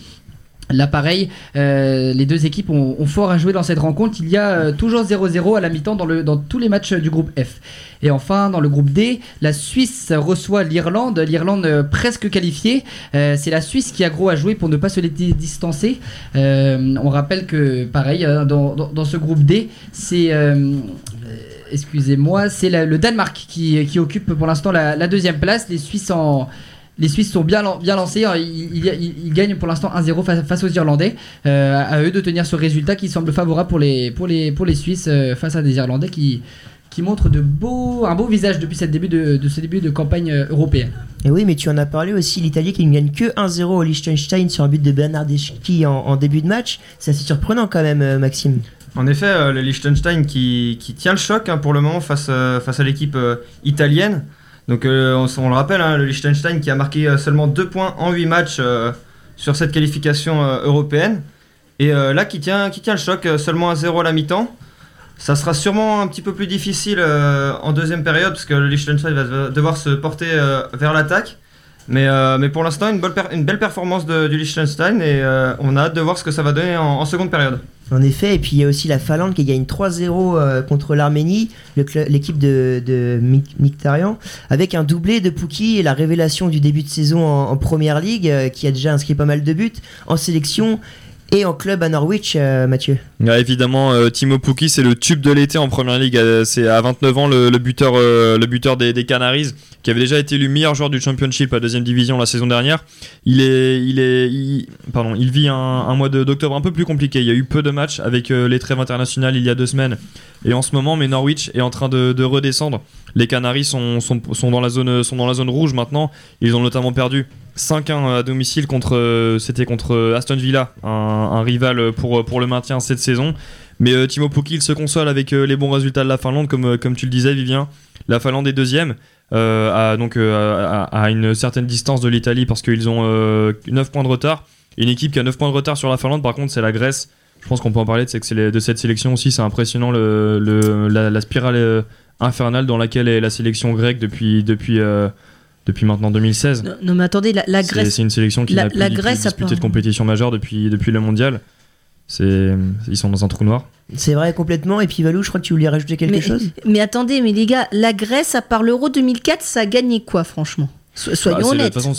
Là, pareil, euh, les deux équipes ont, fort à jouer dans cette rencontre. Il y a euh, toujours 0-0 à la mi-temps dans, tous les matchs du groupe F. Et enfin, dans le groupe D, la Suisse reçoit l'Irlande. L'Irlande euh, presque qualifiée. Euh, c'est la Suisse qui a gros à jouer pour ne pas se les di- distancer. Euh, on rappelle que, pareil, euh, dans, ce groupe D, c'est. euh, euh, Excusez-moi, c'est le Danemark qui, occupe pour l'instant la deuxième place. Les Suisses en, les Suisses sont bien, lan- bien lancés. hein. Ils, ils- ils gagnent pour l'instant 1-0 face, face aux Irlandais. Euh, à eux de tenir ce résultat qui semble favorable pour les, pour les, pour les Suisses euh, face à des Irlandais qui, qui montrent de beaux, un beau visage depuis cette début de, de ce début de campagne euh, européenne. Et oui, mais tu en as parlé aussi, l'Italie qui ne gagne que 1-0 au Liechtenstein sur un but de Bernardeschi en, en début de match. C'est assez surprenant quand même, euh, Maxime. En effet, euh, le Liechtenstein qui, qui tient le choc hein, pour le moment face, euh, face à l'équipe euh, italienne. Donc euh, on, le rappelle, hein, le Liechtenstein qui a marqué euh, seulement 2 points en 8 matchs euh, sur cette qualification européenne. Et là qui tient, le choc, seulement à 0 à la mi-temps. Ça sera sûrement un petit peu plus difficile en deuxième période parce que le Liechtenstein va devoir se porter vers l'attaque. Mais, pour l'instant, une, belle performance du Liechtenstein et on a hâte de voir ce que ça va donner en seconde période. En effet, et puis il y a aussi la Finlande qui gagne 3-0 euh, contre l'Arménie, l'équipe de, de avec un doublé de Pouki et la révélation du début de saison en, en première ligue, euh, qui a déjà inscrit pas mal de buts. En sélection et en club à Norwich, euh, Mathieu. Évidemment, euh, Timo Pukki, c'est le tube de l'été en première ligue. Euh, c'est à 29 ans le, buteur, le buteur des, des Canaries, qui avait déjà été élu meilleur joueur du Championship à deuxième division la saison dernière. Il est, il est, pardon, il vit un, un mois d'octobre un peu plus compliqué. Il y a eu peu de matchs avec les trêves internationales il y a deux semaines et en ce moment, mais Norwich est en train de, de redescendre. Les Canaries sont, sont dans la zone, sont dans la zone rouge maintenant. Ils ont notamment perdu 5-1 à domicile contre, c'était contre Aston Villa, un, rival pour, pour le maintien cette saison. Mais Timo Pukki se console avec les bons résultats de la Finlande, comme, comme tu le disais, Vivien. La Finlande est deuxième. à, donc à, une certaine distance de l'Italie parce qu'ils ont 9 points de retard. Une équipe qui a 9 points de retard sur la Finlande, par contre, c'est la Grèce. Je pense qu'on peut en parler de, de cette sélection aussi. C'est impressionnant le, le la, spirale euh, infernale dans laquelle est la sélection grecque depuis, depuis, euh, depuis maintenant 2016. Non, mais attendez, la, Grèce. C'est une sélection qui n'a plus, disputé de compétition majeure depuis, depuis le mondial. C'est, ils sont dans un trou noir. C'est vrai complètement. Et puis Valou, je crois que tu voulais rajouter quelque chose? Mais attendez, mais les gars, la Grèce, à part l'Euro 2004, ça a gagné quoi, franchement? Soyons honnêtes. De toute façon,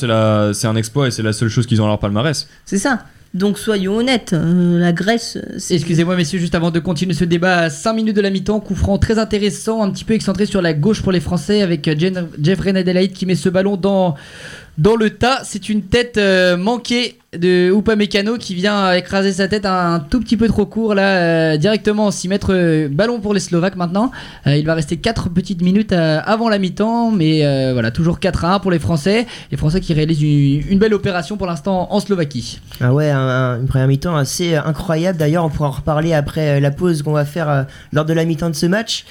c'est un exploit et c'est la seule chose qu'ils ont à leur palmarès. C'est ça. Donc soyons honnêtes, euh, la Grèce. Excusez-moi messieurs, juste avant de continuer ce débat à 5 minutes de la mi-temps, coup franc très intéressant, un petit peu excentré sur la gauche pour les Français avec euh, Jeff Adelaide qui met ce ballon dans, dans le tas. C'est une tête euh, manquée de Upamecano qui vient écraser sa tête un, tout petit peu trop court là euh, directement 6 mètres euh, ballon pour les Slovaques maintenant. Euh, il va rester 4 petites minutes avant la mi-temps mais voilà toujours 4 à 1 pour les Français. Les Français qui réalisent une, belle opération pour l'instant en Slovaquie. Ah ouais une première mi-temps assez incroyable. D'ailleurs on pourra en reparler après la pause qu'on va faire lors de la mi-temps de ce match.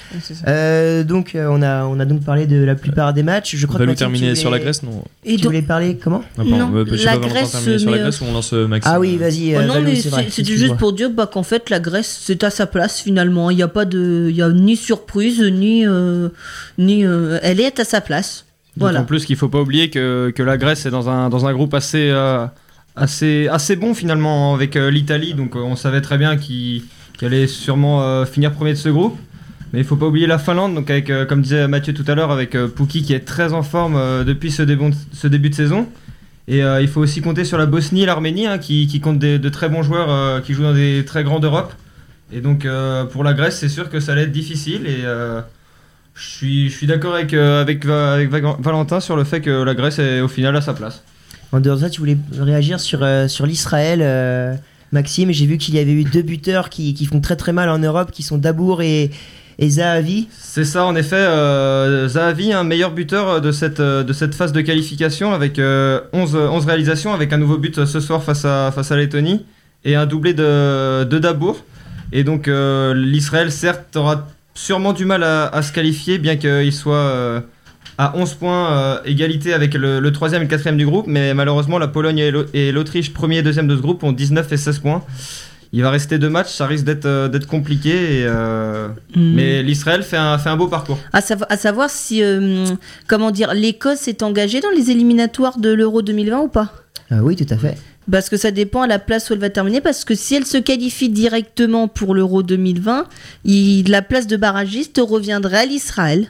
Donc on a, on a donc parlé de la plupart des matchs. Je crois on va terminer sur la Grèce non? Et voulais parler comment non, la Grèce, on lance euh, Maxime Ah oui, vas-y. Oh non, mais c'était juste pour dire bah, qu'en fait, la Grèce, c'est à sa place finalement. Il n'y a pas de. Il y a ni surprise, ni. Euh, ni euh, elle est à sa place. Voilà. En plus qu'il faut pas oublier que, que, la Grèce est dans un, dans un groupe assez, assez, assez bon finalement avec l'Italie. Donc on savait très bien qu'il allait sûrement finir premier de ce groupe. Mais il faut pas oublier la Finlande, donc avec, comme disait Mathieu tout à l'heure, avec Pouki qui est très en forme depuis ce, début de saison. Et euh, il faut aussi compter sur la Bosnie et l'Arménie, hein, qui, qui, comptent de très bons joueurs euh, qui jouent dans des très grandes Europes. Et donc euh, pour la Grèce, c'est sûr que ça allait être difficile. Et je suis, je suis d'accord avec, avec, avec, Valentin sur le fait que la Grèce est au final à sa place. En dehors de ça, tu voulais réagir sur, sur l'Israël, Maxime. J'ai vu qu'il y avait eu deux buteurs qui, qui, font très très mal en Europe, qui sont Dabour et, et Zahavi C'est ça, en effet. Euh, Zahavi, un meilleur buteur de cette, de cette phase de qualification avec 11, euh, 11, réalisations, avec un nouveau but ce soir face à, face à Lettonie et un doublé de, de Dabour. Et donc euh, l'Israël, certes, aura sûrement du mal à, se qualifier, bien qu'il soit euh, à 11 points, égalité avec le, le, troisième et le quatrième du groupe. Mais malheureusement, la Pologne et l'Autriche, premier et deuxième de ce groupe, ont 19 et 16 points il va rester deux matchs, ça risque d'être euh, compliqué. Euh, mm. Mais l'Israël fait un, fait un beau parcours. À, à savoir si, euh, comment dire, l'Écosse est engagée dans les éliminatoires de l'Euro 2020 ou pas? Oui, tout à fait. Parce que ça dépend à la place où elle va terminer. Parce que si elle se qualifie directement pour l'Euro 2020, la place de barragiste reviendrait à l'Israël.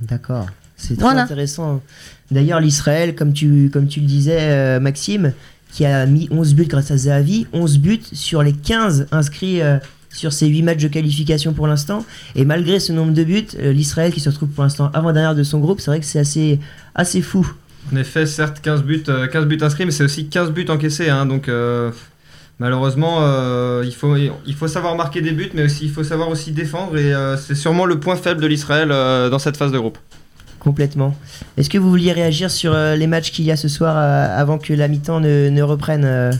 D'accord. C'est très intéressant. D'ailleurs, l'Israël, comme tu, comme tu le disais, Maxime, qui a mis 11 buts grâce à Zahavi, 11 buts sur les 15 inscrits euh, sur ces 8 matchs de qualification pour l'instant. Et malgré ce nombre de buts, euh, l'Israël qui se retrouve pour l'instant avant-dernière de son groupe, c'est vrai que c'est assez, assez fou. En effet, certes, 15 buts, 15 euh, buts inscrits, mais c'est aussi 15 buts encaissés. Hein, donc malheureusement, il, faut, il faut savoir marquer des buts, mais aussi, il faut savoir aussi défendre. Et c'est sûrement le point faible de l'Israël dans cette phase de groupe. Complètement. Est-ce que vous vouliez réagir sur euh, les matchs qu'il y a ce soir euh, avant que la mi-temps ne, reprenne euh,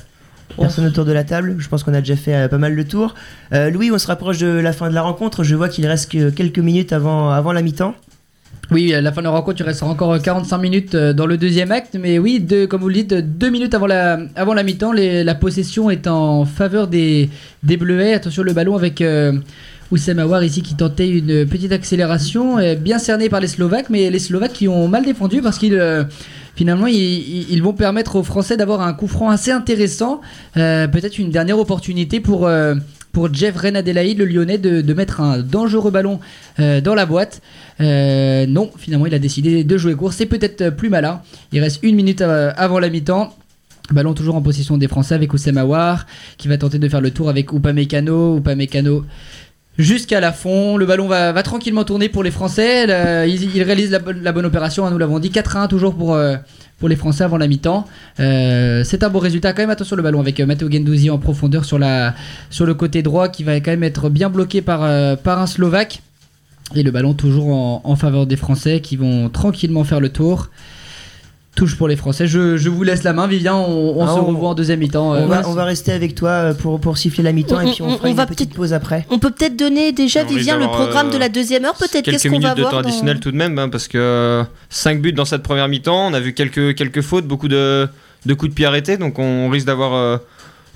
Personne autour de la table? Je pense qu'on a déjà fait pas mal de tours. Louis, on se rapproche de la fin de la rencontre. Je vois qu'il reste que quelques minutes avant, avant la mi-temps. Oui, à la fin de la rencontre, il reste encore 45 minutes dans le deuxième acte. Mais oui, comme vous le dites, deux minutes avant la, avant la mi-temps, la possession est en faveur des, des Bleuets. Attention, le ballon avec Oussem Aouar ici qui tentait une petite accélération, bien cernée par les Slovaques, mais les Slovaques qui ont mal défendu parce qu'ils euh, finalement ils, vont permettre aux Français d'avoir un coup franc assez intéressant, euh, peut-être une dernière opportunité pour euh, pour Jeff Renadelaï, le Lyonnais, de, mettre un dangereux ballon dans la boîte. non, finalement, il a décidé de jouer court. C'est peut-être plus malin. Il reste une minute avant la mi-temps. Ballon toujours en possession des Français avec Oussem Aouar qui va tenter de faire le tour avec Upamecano. Upamecano jusqu'à la fond. Le ballon va, tranquillement tourner pour les Français. ils, réalisent la, bonne opération, hein, nous l'avons dit. 4-1 toujours pour, euh, pour les Français avant la mi-temps. Euh, c'est un bon résultat quand même. Attention le ballon avec euh, Matteo Gendouzi en profondeur sur le côté droit qui va quand même être bien bloqué par, par un Slovaque. Et le ballon toujours en, faveur des Français qui vont tranquillement faire le tour. Touche pour les Français. Je, je vous laisse la main, Vivien. On, on Ah, se on- revoit en deuxième mi-temps. euh, On va, voilà. on va rester avec toi euh, pour, pour siffler la mi-temps On- et puis on, on- fera on une va petite pause après. On peut peut-être donner déjà, Vivien, le programme euh, de la deuxième heure, peut-être Quelques Qu'est-ce qu'on va minutes de voir temps dans- additionnel tout de même, hein, parce que 5 buts dans cette première mi-temps, on a vu quelques, quelques fautes, beaucoup de, de coups de pied arrêtés, donc on risque d'avoir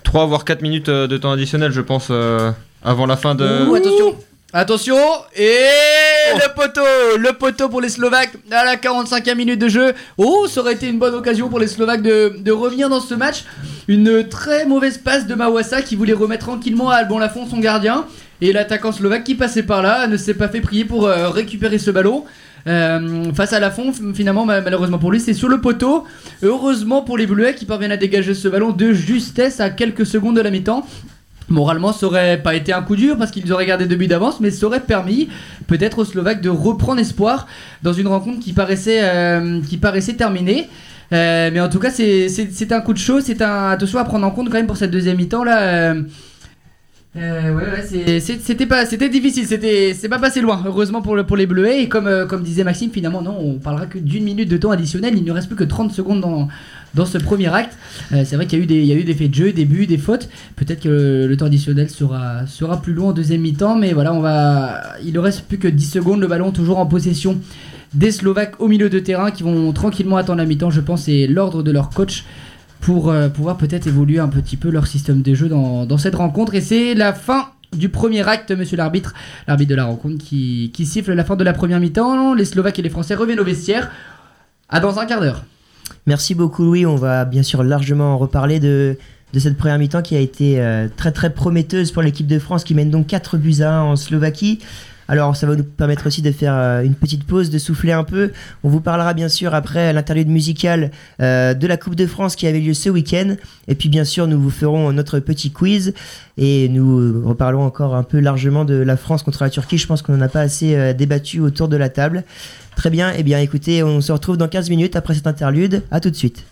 3 voire 4 minutes euh, de temps additionnel, je pense, euh, avant la fin de... Ouh, attention Attention Et le poteau Le poteau pour les Slovaques à la 45e minute de jeu. Oh, ça aurait été une bonne occasion pour les Slovaques de, de revenir dans ce match. Une très mauvaise passe de Mawassa qui voulait remettre tranquillement à Alban Lafont son gardien. Et l'attaquant slovaque qui passait par là ne s'est pas fait prier pour euh, récupérer ce ballon. Euh, face à Lafont, finalement, ma- malheureusement pour lui, c'est sur le poteau. Heureusement pour les Bleuets qui parviennent à dégager ce ballon de justesse à quelques secondes de la mi-temps. Moralement, ça aurait pas été un coup dur parce qu'ils auraient gardé deux buts d'avance, mais ça aurait permis peut-être aux Slovaques de reprendre espoir dans une rencontre qui paraissait, euh, qui paraissait terminée. Euh, mais en tout cas, c'est- un coup de chaud, c'est un attention à prendre en compte quand même pour cette deuxième mi-temps là. euh, ouais, ouais, c'était pas, difficile, c'est pas passé loin. Heureusement pour le, pour les Bleuets et comme, comme disait Maxime, finalement non, on parlera que d'une minute de temps additionnel. Il ne reste plus que 30 secondes dans, dans ce premier acte. Euh, c'est vrai qu'il y a eu des, il faits de jeu, des buts, des fautes. Peut-être que le, temps additionnel sera, sera plus long en deuxième mi-temps, mais voilà, on va, il ne reste plus que 10 secondes. Le ballon toujours en possession des Slovaques au milieu de terrain qui vont tranquillement attendre la mi-temps. Je pense c'est l'ordre de leur coach pour euh, pouvoir peut-être évoluer un petit peu leur système de jeu dans, cette rencontre. Et c'est la fin du premier acte, monsieur l'arbitre, l'arbitre de la rencontre qui, qui siffle la fin de la première mi-temps. Les Slovaques et les Français reviennent au vestiaire. À dans un quart d'heure. Merci beaucoup Louis, on va bien sûr largement en reparler de, cette première mi-temps qui a été euh, très très prometteuse pour l'équipe de France qui mène donc 4 buts à 1 en Slovaquie. Alors ça va nous permettre aussi de faire euh, une petite pause, de souffler un peu. On vous parlera bien sûr après l'interlude musicale euh, de la Coupe de France qui avait lieu ce week-end. Et puis bien sûr nous vous ferons notre petit quiz et nous reparlerons encore un peu largement de la France contre la Turquie. Je pense qu'on n'en a pas assez euh, débattu autour de la table. Très bien, eh bien écoutez, on se retrouve dans 15 minutes après cet interlude. À tout de suite.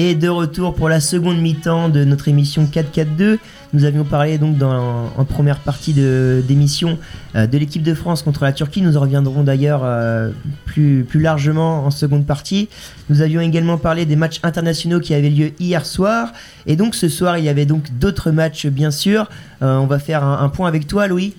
Et de retour pour la seconde mi-temps de notre émission 4-4-2. Nous avions parlé donc dans, en première partie de- d'émission euh, de l'équipe de France contre la Turquie. Nous en reviendrons d'ailleurs euh, plus, plus largement en seconde partie. Nous avions également parlé des matchs internationaux qui avaient lieu hier soir. Et donc ce soir, il y avait donc d'autres matchs bien sûr. Euh, on va faire un point avec toi, Louis.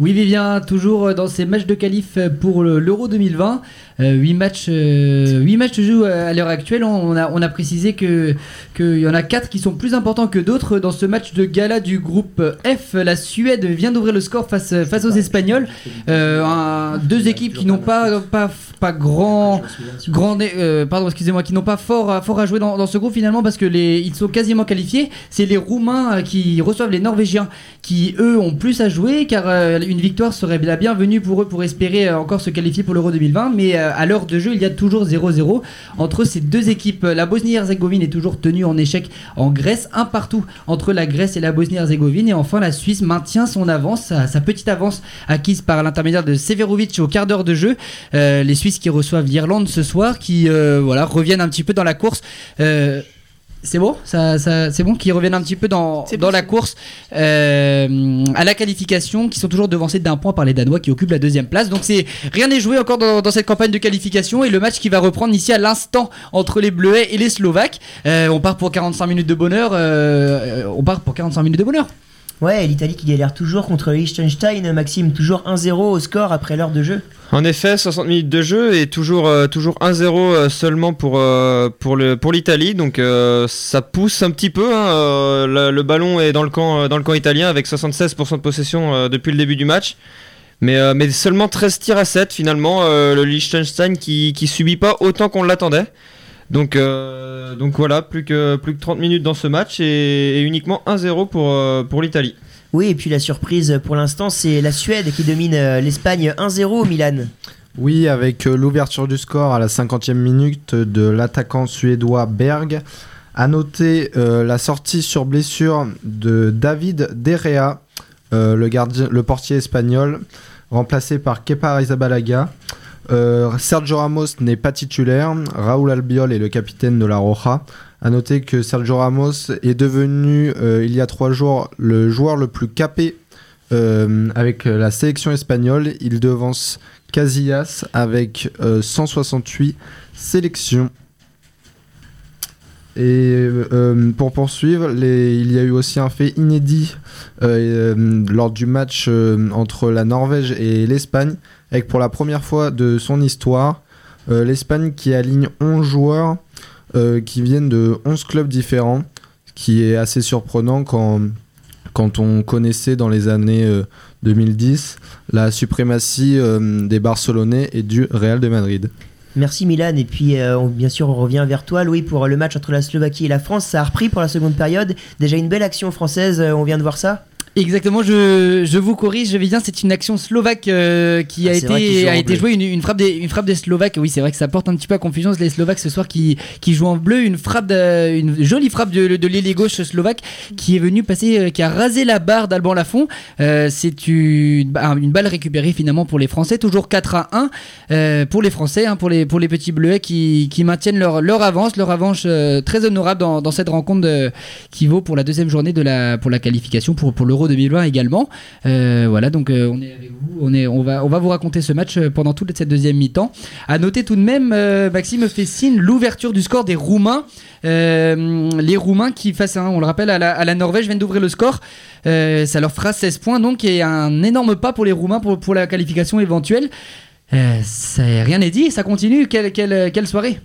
Oui, Vivien, toujours dans ces matchs de qualif pour le- l'Euro 2020. 8 matchs, euh, matchs se jouent à l'heure actuelle. On a, on a précisé qu'il y en a 4 qui sont plus importants que d'autres. Dans ce match de gala du groupe F, la Suède vient d'ouvrir le score face, face aux Espagnols. Euh, deux équipes qui n'ont pas, pas, pas grand, grand euh, pardon, excusez-moi, qui n'ont pas fort, fort à jouer dans, dans ce groupe finalement parce que les, ils sont quasiment qualifiés. C'est les Roumains euh, qui reçoivent les Norvégiens qui eux ont plus à jouer car euh, une victoire serait la bienvenue pour eux pour espérer euh, encore se qualifier pour l'Euro 2020. Mais euh, à l'heure de jeu, il y a toujours 0-0 entre ces deux équipes. La Bosnie-Herzégovine est toujours tenue en échec en Grèce, un partout entre la Grèce et la Bosnie-Herzégovine. Et enfin, la Suisse maintient son avance, sa, petite avance acquise par l'intermédiaire de Severovic au quart d'heure de jeu. Euh, les Suisses qui reçoivent l'Irlande ce soir, qui voilà reviennent un petit peu dans la course. C'est bon, ça, ça- c'est bon qu'ils reviennent un petit peu dans, dans la course euh, à la qualification, qui sont toujours devancés d'un point par les Danois qui occupent la deuxième place. Donc c'est rien n'est joué encore dans, dans cette campagne de qualification et le match qui va reprendre ici à l'instant entre les Bleuets et les Slovaques. Euh, on part pour 45 minutes de bonheur. euh, on part pour 45 minutes de bonheur. Ouais, l'Italie qui galère toujours contre Liechtenstein. Maxime, toujours 1-0 au score après l'heure de jeu. En effet, 60 minutes de jeu et toujours, euh, toujours 1-0 euh, seulement pour, euh, pour, l'Italie. Donc ça pousse un petit peu. hein, le, le ballon est dans le camp, dans le camp italien avec 76% de possession depuis le début du match. Mais, mais seulement 13 tirs à 7 finalement. le Liechtenstein qui, qui subit pas autant qu'on l'attendait. Donc, euh, donc voilà, plus que, plus que 30 minutes dans ce match et, et uniquement 1-0 pour, euh, pour l'Italie. Oui, et puis la surprise pour l'instant, c'est la Suède qui domine euh, l'Espagne 1-0 au Milan. Oui, avec l'ouverture du score à la 50e minute de l'attaquant suédois Berg. À noter euh, la sortie sur blessure de David Derrea, euh, le, gardien, le portier espagnol, remplacé par Kepa Arrizabalaga. Euh, Sergio Ramos n'est pas titulaire. Raúl Albiol est le capitaine de la Roja. À noter que Sergio Ramos est devenu euh, il y a trois jours le joueur le plus capé euh, avec la sélection espagnole. Il devance Casillas avec euh, 168 sélections. Et pour poursuivre, il y a eu aussi un fait inédit lors du match entre la Norvège et l'Espagne, avec pour la première fois de son histoire, euh, l'Espagne qui aligne 11 joueurs euh, qui viennent de 11 clubs différents, ce qui est assez surprenant quand, quand on connaissait dans les années euh, 2010 la suprématie euh, des Barcelonais et du Real de Madrid. Merci Milan, et puis euh, bien sûr on revient vers toi Louis pour le match entre la Slovaquie et la France. Ça a repris pour la seconde période. Déjà une belle action française, euh, on vient de voir ça? Exactement, je, je vous corrige, je vais bien, c'est une action slovaque euh, qui Ah, a été, a été jouée, une, une frappe des, une frappe des Slovaques, oui c'est vrai que ça porte un petit peu à confusion, les Slovaques ce soir qui, qui jouent en bleu, une frappe, de- une jolie frappe de, de l'ailier gauche slovaque qui est venu passer, euh, qui a rasé la barre d'Alban Lafont, Euh, c'est une, bah, une balle récupérée finalement pour les Français, toujours 4 à 1 euh, pour les Français, hein, pour, les, pour les petits bleuets qui, qui maintiennent leur, leur avance, leur avance euh, très honorable dans, dans cette rencontre qui vaut pour la deuxième journée de la, pour la qualification pour, pour l'Euro 2020 également. Euh, voilà, donc euh, on est avec vous, on, est, on, va, on va vous raconter ce match euh, pendant toute cette deuxième mi-temps. À noter tout de même, Maxime fait signe l'ouverture du score des Roumains. Les Roumains qui, face à, on le rappelle, à la, Norvège, viennent d'ouvrir le score. Ça leur fera 16 points, donc, et un énorme pas pour les Roumains pour, pour la qualification éventuelle. Euh, rien n'est dit, ça continue. Quelle, quelle, quelle soirée!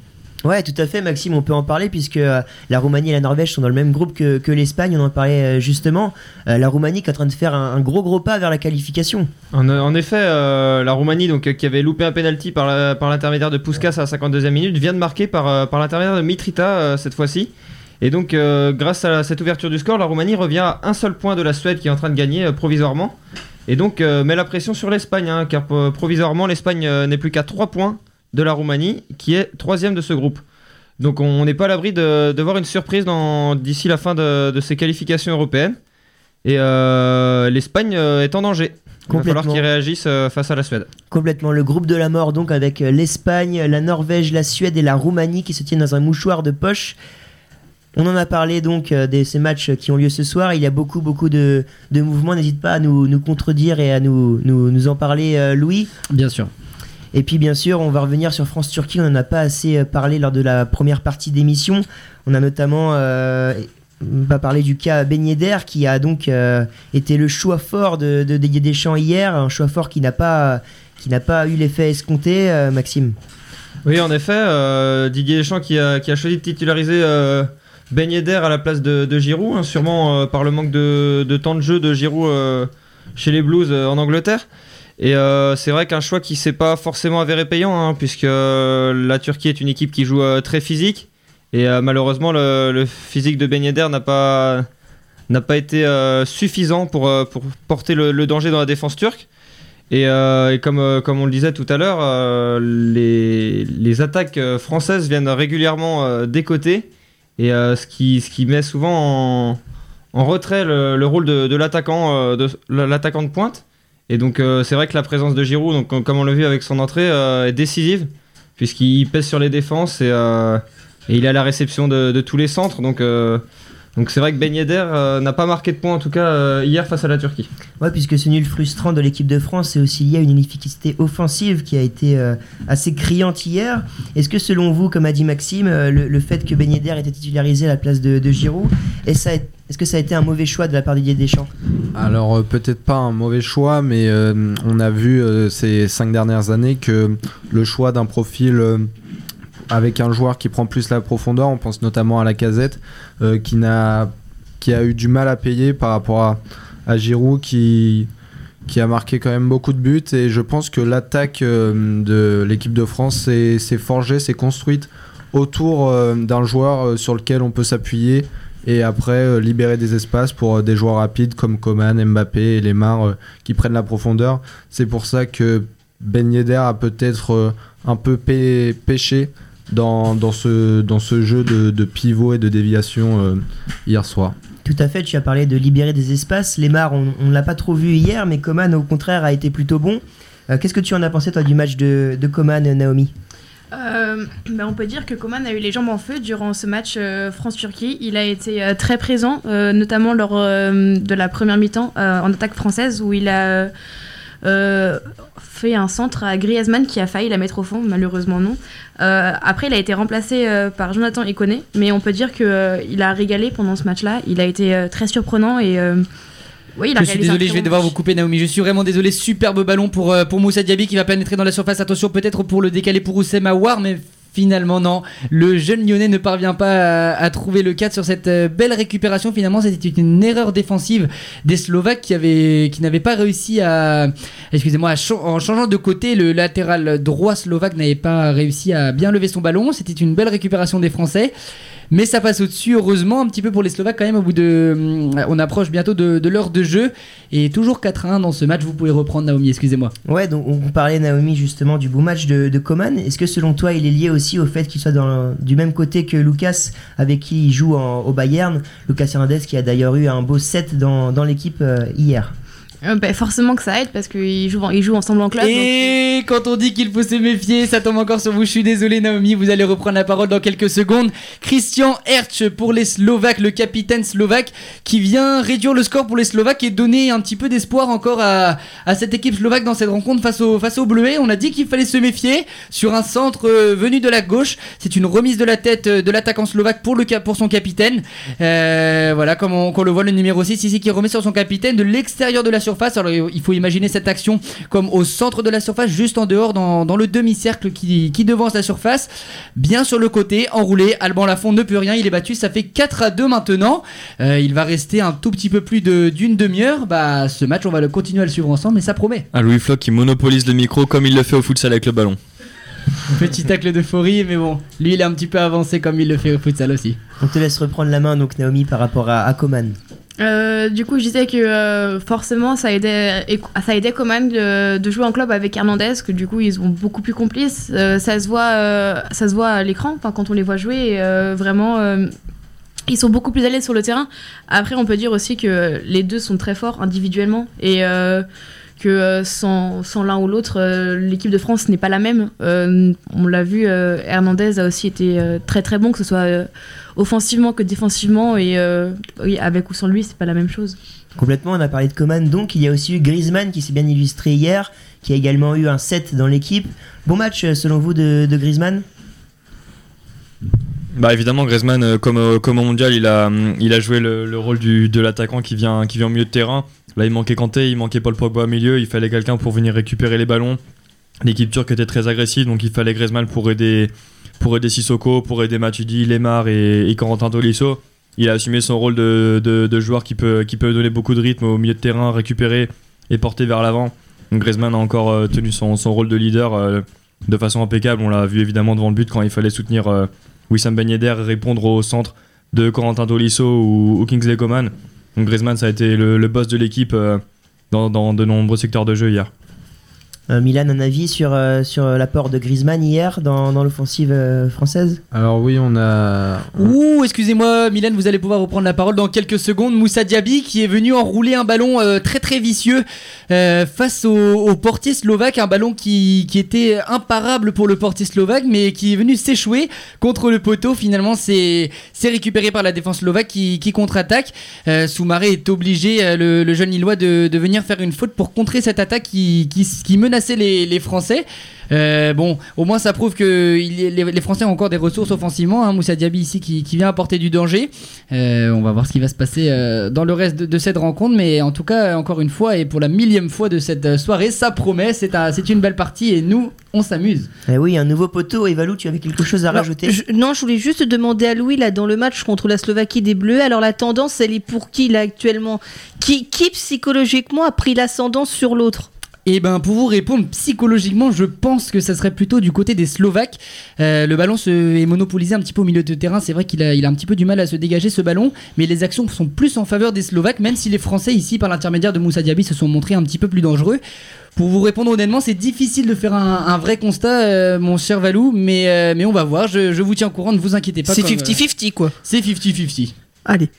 Ouais, tout à fait, Maxime, on peut en parler puisque euh, la Roumanie et la Norvège sont dans le même groupe que, l'Espagne, on en parlait euh, justement. Euh, la Roumanie qui est en train de faire un, gros gros pas vers la qualification. En, effet, la Roumanie, donc, qui avait loupé un penalty par, l'intermédiaire de Puskas à la 52e minute, vient de marquer par, l'intermédiaire de Mitrita cette fois-ci. Et donc, grâce à cette ouverture du score, la Roumanie revient à un seul point de la Suède qui est en train de gagner provisoirement. Et donc, met la pression sur l'Espagne, hein, car provisoirement, l'Espagne n'est plus qu'à 3 points de la Roumanie, qui est troisième de ce groupe. Donc, on n'est pas à l'abri de, de voir une surprise d'ici la fin de, de ces qualifications européennes. Et euh, l'Espagne euh, est en danger. Il va falloir qu'ils réagissent euh, face à la Suède. Complètement le groupe de la mort donc avec l'Espagne, la Norvège, la Suède et la Roumanie qui se tiennent dans un mouchoir de poche. On en a parlé donc de ces matchs qui ont lieu ce soir. Il y a beaucoup beaucoup de, de mouvements. N'hésite pas à nous, nous contredire et à nous, nous, nous en parler euh, Louis. Bien sûr. Et puis bien sûr, on va revenir sur France-Turquie. On n'en a pas assez euh, parlé lors de la première partie d'émission. On a notamment euh, pas parlé du cas Ben Yedder qui a donc euh, été le choix fort de, de Didier Deschamps hier. Un choix fort qui n'a pas, qui n'a pas eu l'effet escompté, Maxime. Oui, en effet, Didier Deschamps qui a, qui a choisi de titulariser Ben à la place de, de Giroud, hein, sûrement par le manque de, de temps de jeu de Giroud chez les Blues en Angleterre. Et euh, c'est vrai qu'un choix qui s'est pas forcément avéré payant, hein, puisque euh, la Turquie est une équipe qui joue euh, très physique. Et malheureusement, le, physique de Ben n'a pas, n'a pas été suffisant pour, pour porter le, danger dans la défense turque. Et, comme, comme on le disait tout à l'heure, les, les attaques françaises viennent régulièrement des côtés, et ce, qui, ce qui met souvent en, en retrait le, le rôle de, l'attaquant de, l'attaquant de pointe. Et donc euh, c'est vrai que la présence de Giroud, donc, comme- on l'a vu avec son entrée, euh, est décisive, puisqu'il pèse sur les défenses et, euh, et il à la réception de, tous les centres. Donc euh, donc c'est vrai que Ben n'a pas marqué de points en tout cas hier face à la Turquie. Ouais, puisque ce nul frustrant de l'équipe de France, c'est aussi lié à une inefficacité offensive qui a été assez criante hier. Est-ce que selon vous, comme a dit Maxime, le, fait que Ben Yedder était titularisé à la place de, de Giroud, est-ce ça a- est-ce que ça a été un mauvais choix de la part de Didier Deschamps Alors euh, peut-être pas un mauvais choix, mais euh, on a vu euh, ces cinq dernières années que le choix d'un profil avec un joueur qui prend plus la profondeur, on pense notamment à la casette, qui, a eu du mal à payer par rapport à, à Giroud qui, a marqué quand même beaucoup de buts. Et je pense que l'attaque de l'équipe de France s'est, forgée, s'est construite autour d'un joueur sur lequel on peut s'appuyer et après euh, libérer des espaces pour euh, des joueurs rapides comme Coman, Mbappé et Lemar euh, qui prennent la profondeur. C'est pour ça que Ben Yedder a peut-être un peu pé- pêché dans, dans, ce, dans ce jeu de, de pivot et de déviation hier soir. Tout à fait, tu as parlé de libérer des espaces. Lemar, on ne l'a pas trop vu hier, mais Coman, au contraire, a été plutôt bon. Qu'est-ce que tu en as pensé, toi, du match de, de Coman, Naomi? Euh, bah, on peut dire que Coman a eu les jambes en feu durant ce match euh, France-Turquie. Il a été euh, très présent, notamment lors de la première mi-temps en attaque française où il a fait un centre à Griezmann qui a failli la mettre au fond, malheureusement non. Après, il a été remplacé par Jonathan Iconé, mais on peut dire qu'il a régalé pendant ce match-là. Il a été très surprenant et oui, Je suis désolé, je vais devoir vous couper Naomi. Je suis vraiment désolé. Superbe ballon pour, euh, pour Moussa Diaby qui va pénétrer dans la surface. Attention peut-être pour le décaler pour Oussem Aouar, mais finalement non. Le jeune lyonnais ne parvient pas à, à trouver le cadre sur cette euh, belle récupération. Finalement, c'était une erreur défensive des Slovaques qui, avaient, qui n'avaient pas réussi à... Excusez-moi, en changeant de côté, le latéral droit slovaque n'avait pas réussi à bien lever son ballon. C'était une belle récupération des Français. Mais ça passe au-dessus, heureusement, un petit peu pour les Slovaques quand même. Au bout de, hum, on approche bientôt de, l'heure de jeu et toujours 4-1 dans ce match. Vous pouvez reprendre Naomi, excusez-moi. Ouais, donc on parlait, Naomi, justement, du beau match de, de Coman. Est-ce que selon toi, il est lié aussi au fait qu'il soit du même côté que Lucas, avec qui il joue au Bayern? Lucas Hernandez, qui a d'ailleurs eu un beau set dans, dans l'équipe euh, hier. Euh, bah, forcément que ça aide parce qu'ils jouent, en- ils jouent ensemble en club. donc- Et quand on dit qu'il faut se méfier, ça tombe encore sur vous. Je suis désolé, Naomi, vous allez reprendre la parole dans quelques secondes. Christian Hertz pour les Slovaques, le capitaine slovaque, qui vient réduire le score pour les Slovaques et donner un petit peu d'espoir encore à, à cette équipe slovaque dans cette rencontre face au, face au Bleuet. On a dit qu'il fallait se méfier sur un centre euh, venu de la gauche. C'est une remise de la tête euh, de l'attaquant slovaque pour, le, pour son capitaine. Euh, voilà, comme on, qu'on le voit, le numéro 6 ici qui remet sur son capitaine de l'extérieur de la surface. Alors il faut imaginer cette action comme au centre de la surface, juste en dehors, dans, dans le demi-cercle qui, qui devance la surface. Bien sur le côté, enroulé. Alban Lafont ne peut rien, il est battu. Ça fait 4 à 2 maintenant. Euh, il va rester un tout petit peu plus de- d'une demi-heure. Bah, ce match, on va le continuer à le suivre ensemble, mais ça promet. Un Louis Floch qui monopolise le micro comme il le fait au futsal avec le ballon. Petit tacle d'euphorie, mais bon, lui il est un petit peu avancé comme il le fait au futsal aussi. On te laisse reprendre la main, donc Naomi, par rapport à, à Coman. Euh, du coup, je disais que euh, forcément, ça aidait, et- ça aidait Coman de, de jouer en club avec Hernandez, que du coup, ils sont beaucoup plus complices. Euh, ça se voit, ça se voit à l'écran, quand on les voit jouer. vraiment, ils sont beaucoup plus l'aise sur le terrain. Après, on peut dire aussi que les deux sont très forts individuellement et que euh, sans, sans l'un ou l'autre, euh, l'équipe de France n'est pas la même. Euh, on l'a vu, euh, Hernandez a aussi été euh, très très bon, que ce soit euh, offensivement que défensivement, et euh, oui, avec ou sans lui, c'est pas la même chose. Complètement, on a parlé de Coman, donc il y a aussi eu Griezmann qui s'est bien illustré hier, qui a également eu un set dans l'équipe. Bon match, selon vous, de, de Griezmann? Bah évidemment Griezmann comme, comme au mondial il a, il a joué le, le rôle du, de l'attaquant qui vient, qui vient au milieu de terrain. Là il manquait Kanté, il manquait Paul Pogba au milieu, il fallait quelqu'un pour venir récupérer les ballons. L'équipe turque était très agressive donc il fallait Griezmann pour aider, pour aider Sissoko, pour aider Matuidi, Lemar et, Corentin Tolisso. Il a assumé son rôle de, joueur qui peut, donner beaucoup de rythme au milieu de terrain, récupérer et porter vers l'avant. Donc Griezmann a encore euh, tenu son, son rôle de leader euh, de façon impeccable. On l'a vu évidemment devant le but quand il fallait soutenir euh, Wissam Ben Yedder et répondre au centre de Corentin Tolisso ou, ou Kingsley Coman. Donc Griezmann, ça a été le, le boss de l'équipe euh, dans, dans de nombreux secteurs de jeu hier. Euh, Milan, un avis sur, euh, sur l'apport de Griezmann hier dans, dans l'offensive euh, française? Alors oui, on a... Ouh, excusez-moi, Milan, vous allez pouvoir reprendre la parole dans quelques secondes. Moussa Diaby qui est venu enrouler un ballon euh, très très vicieux euh, face au, au portier slovaque, un ballon qui, qui était imparable pour le portier slovaque, mais qui est venu s'échouer contre le poteau. Finalement, c'est récupéré par la défense slovaque qui, qui contre-attaque. Euh, Soumaré est obligé, euh, le, le jeune Lillois, de, de venir faire une faute pour contrer cette attaque qui, qui, qui menaçait les, les Français. Euh, bon, au moins ça prouve que il les, les Français ont encore des ressources offensivement. Hein. Moussa Diaby ici qui, qui vient apporter du danger. Euh, on va voir ce qui va se passer euh, dans le reste de, de cette rencontre. Mais en tout cas, encore une fois et pour la millième fois de cette soirée, ça promet. C'est un- c'est une belle partie et nous, on s'amuse. Eh oui, un nouveau poteau. Evalou, tu avais quelque chose à rajouter? je- non, je voulais juste demander à Louis, là, dans le match contre la Slovaquie des Bleus, alors la tendance, elle est pour qui, là, actuellement? Qui, qui, psychologiquement, a pris l'ascendant sur l'autre? Et ben pour vous répondre psychologiquement, je pense que ça serait plutôt du côté des Slovaques. Euh, le ballon se est monopolisé un petit peu au milieu de terrain. C'est vrai qu'il a, il a un petit peu du mal à se dégager ce ballon, mais les actions sont plus en faveur des Slovaques, même si les Français ici, par l'intermédiaire de Moussa Diaby, se sont montrés un petit peu plus dangereux. Pour vous répondre honnêtement, c'est difficile de faire un, un vrai constat, euh, mon cher Valou, mais, euh, mais on va voir. Je, je vous tiens au courant, ne vous inquiétez pas. C'est comme, euh, 50-50 quoi. C'est 50-50. Allez.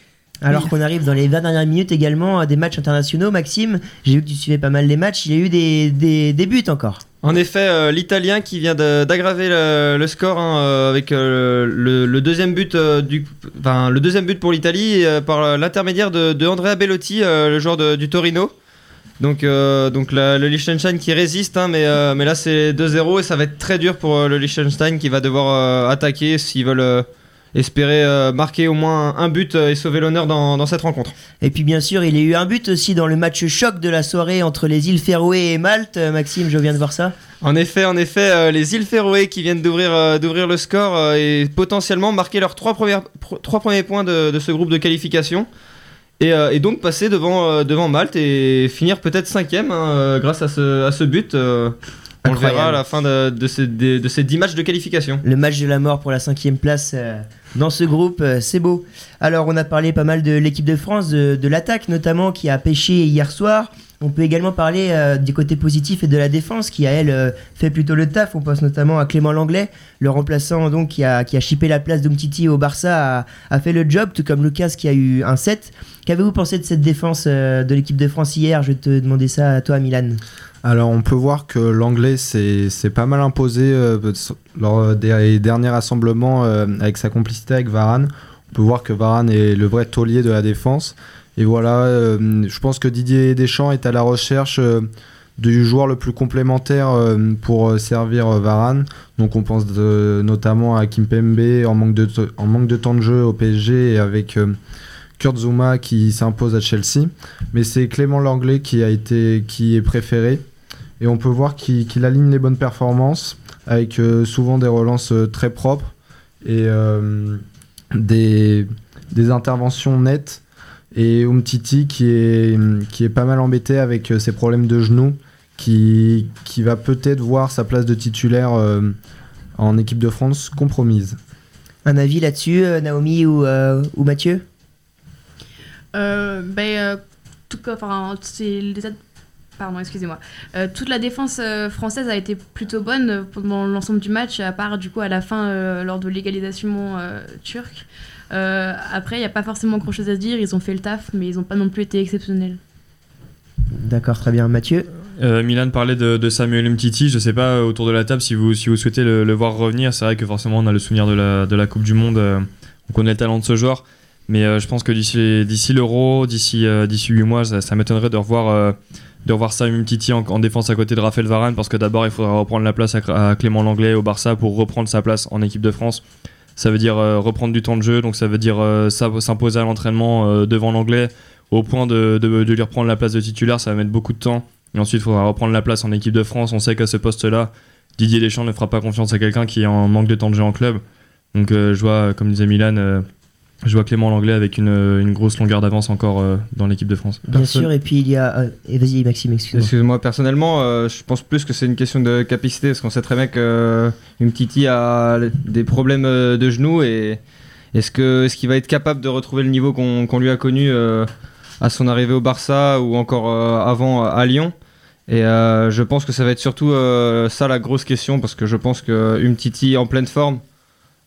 Alors qu'on arrive dans les 20 dernières minutes également à des matchs internationaux, Maxime, j'ai vu que tu suivais pas mal les matchs, il y a eu des, des, des buts encore. En effet, euh, l'Italien qui vient d'aggraver le, le score hein, euh, avec euh, le, le deuxième but euh, du, enfin, le deuxième but pour l'Italie euh, par l'intermédiaire de, de Andrea Bellotti, euh, le joueur de- du Torino. Donc, euh, donc la- le Liechtenstein qui résiste, hein, mais, euh, mais là c'est 2-0 et ça va être très dur pour euh, le Liechtenstein qui va devoir euh, attaquer s'ils veulent euh, espérer euh, marquer au moins un but euh, et sauver l'honneur dans, dans cette rencontre. Et puis bien sûr, il y a eu un but aussi dans le match choc de la soirée entre les îles Féroé et Malte. Euh, Maxime, je viens de voir ça. En effet, en effet, euh, les îles Féroé qui viennent d'ouvrir euh, d'ouvrir le score et potentiellement marquer leurs trois, premières, pr- trois premiers points de, de ce groupe de qualification. Et, et donc passer devant, devant Malte et finir peut-être cinquième hein, grâce à ce, à ce but. On le verra à la fin de, de ces, de, de ces 10 matchs de qualification. Le match de la mort pour la cinquième place euh, dans ce groupe, euh, c'est beau. Alors on a parlé pas mal de l'équipe de France, de, l'attaque notamment qui a pêché hier soir. On peut également parler euh, du côté positif et de la défense qui a elle fait plutôt le taf. On pense notamment à Clément Langlais, le remplaçant donc qui a, qui a chippé la place d'Umtiti au Barça, a, a fait le job, tout comme Lucas qui a eu un 7. Qu'avez-vous pensé de cette défense de l'équipe de France hier? Je vais te demander ça à toi Milan. Alors on peut voir que l'anglais s'est pas mal imposé euh, lors des derniers rassemblements euh, avec sa complicité avec Varane. On peut voir que Varane est le vrai taulier de la défense. Et voilà, euh, je pense que Didier Deschamps est à la recherche du joueur le plus complémentaire pour servir Varane. Donc on pense notamment à Kimpembe en manque, de, en manque de temps de jeu au PSG et avec Kurt Zouma qui s'impose à Chelsea. Mais c'est Clément Langlais qui, a été, qui est préféré. Et on peut voir qu'il aligne les bonnes performances avec euh, souvent des relances euh, très propres et euh, des, des interventions nettes. Et Umtiti qui est, qui est pas mal embêté avec euh, ses problèmes de genoux, qui, qui va peut-être voir sa place de titulaire euh, en équipe de France compromise. Un avis là-dessus, euh, Naomi ou, euh, ou Mathieu? Euh, ben, euh, tout cas, enfin, c'est les Pardon, excusez-moi. Euh, toute la défense euh, française a été plutôt bonne euh, pendant l'ensemble du match, à part du coup à la fin euh, lors de l'égalisation euh, turque. Euh, après, il n'y a pas forcément grand-chose à se dire. Ils ont fait le taf, mais ils n'ont pas non plus été exceptionnels. D'accord, très bien. Mathieu Euh, Milan parlait de, de Samuel Umtiti. Je sais pas autour de la table si vous, si vous souhaitez le, le voir revenir. C'est vrai que forcément on a le souvenir de la, de la Coupe du Monde. euh, on connaît le talent de ce joueur. Mais euh, je pense que d'ici d'ici l'Euro, d'ici euh, d'ici 8 mois, ça, ça m'étonnerait de revoir, euh, de revoir Samuel Umtiti en, en défense à côté de Raphaël Varane. Parce que d'abord il faudra reprendre la place à, Clément Langlais au Barça pour reprendre sa place en équipe de France. Ça veut dire euh, reprendre du temps de jeu. Donc ça veut dire euh, s'imposer à l'entraînement euh, devant l'Anglais au point de, de, lui reprendre la place de titulaire. Ça va mettre beaucoup de temps. Et ensuite, il faudra reprendre la place en équipe de France. On sait qu'à ce poste-là, Didier Deschamps ne fera pas confiance à quelqu'un qui est en manque de temps de jeu en club. Donc, euh, je vois, comme disait Milan, je vois Clément Langlais avec une, une grosse longueur d'avance encore euh, dans l'équipe de France. Bien Personne- sûr, et puis il y a. euh, et vas-y, Maxime, excuse-moi. Excuse-moi, personnellement, euh, je pense plus que c'est une question de capacité parce qu'on sait très bien que euh, Umtiti a des problèmes euh, de genoux et est-ce qu'il va être capable de retrouver le niveau qu'on lui a connu euh, à son arrivée au Barça ou encore euh, avant à Lyon et euh, je pense que ça va être surtout euh, ça la grosse question parce que je pense que Umtiti en pleine forme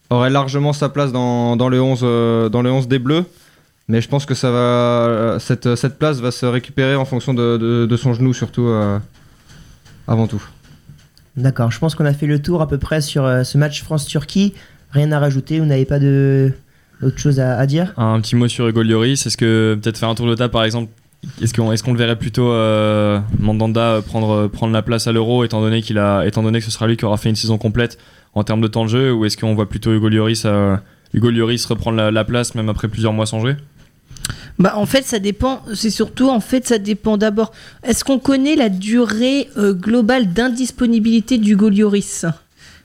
aurait largement sa place dans, dans le 11 euh, dans le 11 des Bleus mais je pense que ça va, cette, cette place va se récupérer en fonction de, de- de son genou, surtout euh, avant tout. D'accord, je pense qu'on a fait le tour à peu près sur euh, ce match France-Turquie. Rien à rajouter, vous n'avez pas de d'autres choses à, à dire? Un petit mot sur Hugo Lloris. Est-ce que peut-être faire un tour de table, par exemple, est-ce qu'on est qu'on le verrait plutôt euh, Mandanda prendre, prendre la place à l'Euro, étant donné qu'il a, étant donné que ce sera lui qui aura fait une saison complète en termes de temps de jeu, ou est-ce qu'on voit plutôt Hugo Lloris, euh, Hugo Lloris reprendre la, la place même après plusieurs mois sans jouer? Bah, en fait, ça dépend. C'est surtout, en fait, ça dépend d'abord. Est-ce qu'on connaît la durée euh, globale d'indisponibilité du Golioris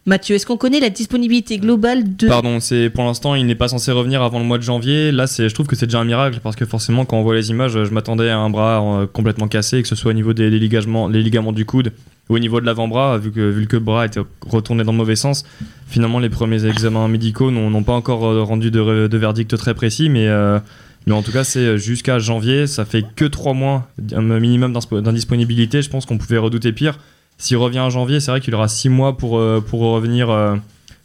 Mathieu, est-ce qu'on connaît la disponibilité globale de... Pardon, c'est pour l'instant, il n'est pas censé revenir avant le mois de janvier. Là, c'est, je trouve que c'est déjà un miracle parce que forcément, quand on voit les images, je m'attendais à un bras euh, complètement cassé, que ce soit au niveau des, ligaments, les ligaments du coude ou au niveau de l'avant-bras, vu que, vu que le bras était retourné dans le mauvais sens. Finalement, les premiers examens médicaux n'ont, pas encore euh, rendu de, verdict très précis, mais, euh, mais en tout cas, c'est jusqu'à janvier. Ça fait que trois mois minimum d'indisponibilité. Je pense qu'on pouvait redouter pire. S'il revient en janvier, c'est vrai qu'il aura six mois pour, euh, pour revenir, euh,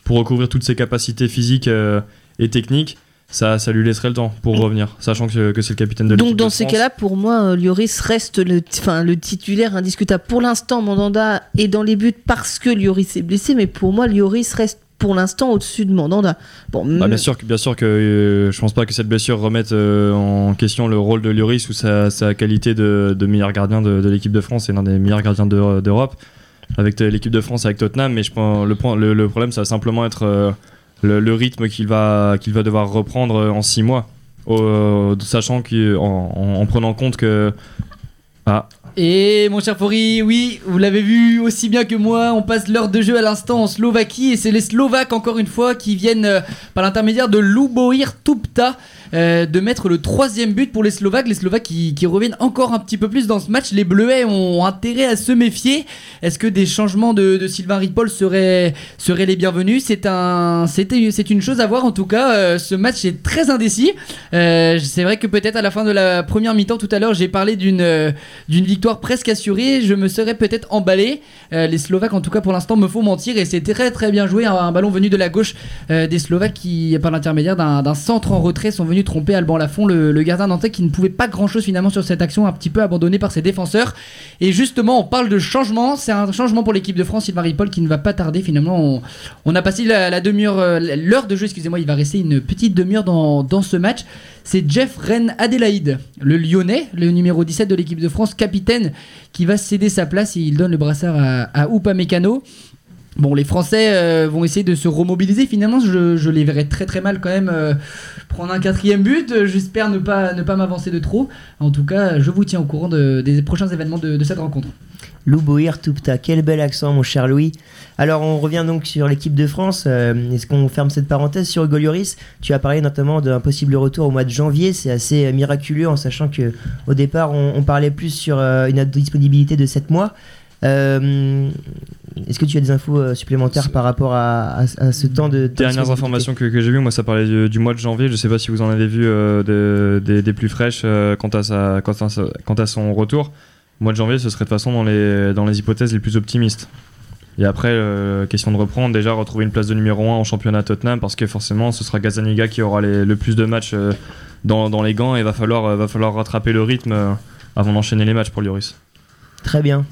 pour recouvrir toutes ses capacités physiques euh, et techniques. Ça, ça lui laisserait le temps pour revenir, sachant que, que c'est le capitaine de l'équipe. Donc dans de ces France. cas-là, pour moi, euh, Lloris reste le, enfin, le titulaire indiscutable. Pour l'instant, Mandanda est dans les buts parce que Lloris est blessé, mais pour moi, Lloris reste pour l'instant au-dessus de Mandanda. Bon, Bah, mm, bien sûr que bien sûr que euh, je pense pas que cette blessure remette euh, en question le rôle de Lloris ou sa, sa qualité de, de meilleur gardien de, de l'équipe de France et l'un des meilleurs gardiens de- d'Europe avec l'équipe de France avec Tottenham mais je pense le, point- le, le problème ça va simplement être le, rythme qu'il va qu'il va devoir reprendre euh, en six mois. Au- sachant qu'en en, en prenant compte que ah Et mon cher Fori, oui, vous l'avez vu aussi bien que moi, on passe l'heure de jeu à l'instant en Slovaquie et c'est les Slovaques encore une fois qui viennent euh, par l'intermédiaire de Luboir Tupta euh, de mettre le troisième but pour les Slovaques. Les Slovaques qui, reviennent encore un petit peu plus dans ce match. Les Bleuets ont intérêt à se méfier. Est-ce que des changements de, Sylvain Ripoll seraient, seraient les bienvenus? C'est un, c'était, c'est une chose à voir en tout cas. euh, ce match est très indécis. C'est vrai que peut-être à la fin de la première mi-temps tout à l'heure, j'ai parlé d'une d'une victoire presque assurée. Je me serais peut-être emballé. Euh, les Slovaques, en tout cas pour l'instant, me font mentir et c'est très très bien joué. Un, ballon venu de la gauche euh, des Slovaques qui, par l'intermédiaire d'un centre en retrait, sont venus tromper Alban Lafont, le, gardien nantais qui ne pouvait pas grand chose finalement sur cette action, un petit peu abandonné par ses défenseurs. Et justement, on parle de changement. C'est un changement pour l'équipe de France, Sylvain Ripoll, qui ne va pas tarder finalement. On, a passé la, demi-heure, euh, l'heure de jeu, excusez-moi, il va rester une petite demi-heure dans ce match. C'est Jeff Ren Adélaïde, le Lyonnais, le numéro 17 de l'équipe de France, capitaine, qui va céder sa place et il donne le brassard à, à Upamecano. Bon, les Français euh, vont essayer de se remobiliser. Finalement, je, les verrais très très mal quand même euh, prendre un quatrième but. J'espère ne pas, ne pas m'avancer de trop. En tout cas, je vous tiens au courant de- des prochains événements de cette rencontre. Louboïr Tupta, quel bel accent mon cher Louis. Alors on revient donc sur l'équipe de France. Euh, Est-ce qu'on ferme cette parenthèse sur Hugo Lloris? Tu as parlé notamment d'un possible retour au mois de janvier. C'est assez euh, miraculeux en sachant que au départ on, on parlait plus sur euh, une disponibilité de 7 mois. Euh, Est-ce que tu as des infos supplémentaires par rapport à, à- à ce temps de de Dernières informations que, que j'ai vues, moi ça parlait du, du mois de janvier. Je sais pas si vous en avez vu euh, de- des, des plus fraîches euh, quant, à sa, quant, à sa- quant à son retour. Mois de janvier, ce serait de toute façon dans les, dans les hypothèses les plus optimistes. Et après, euh, question de reprendre, déjà retrouver une place de numéro 1 en championnat Tottenham parce que forcément ce sera Gazaniga qui aura les- le plus de matchs euh, dans, dans les gants et va falloir, euh, va falloir rattraper le rythme euh, avant d'enchaîner les matchs pour Lloris. Très bien.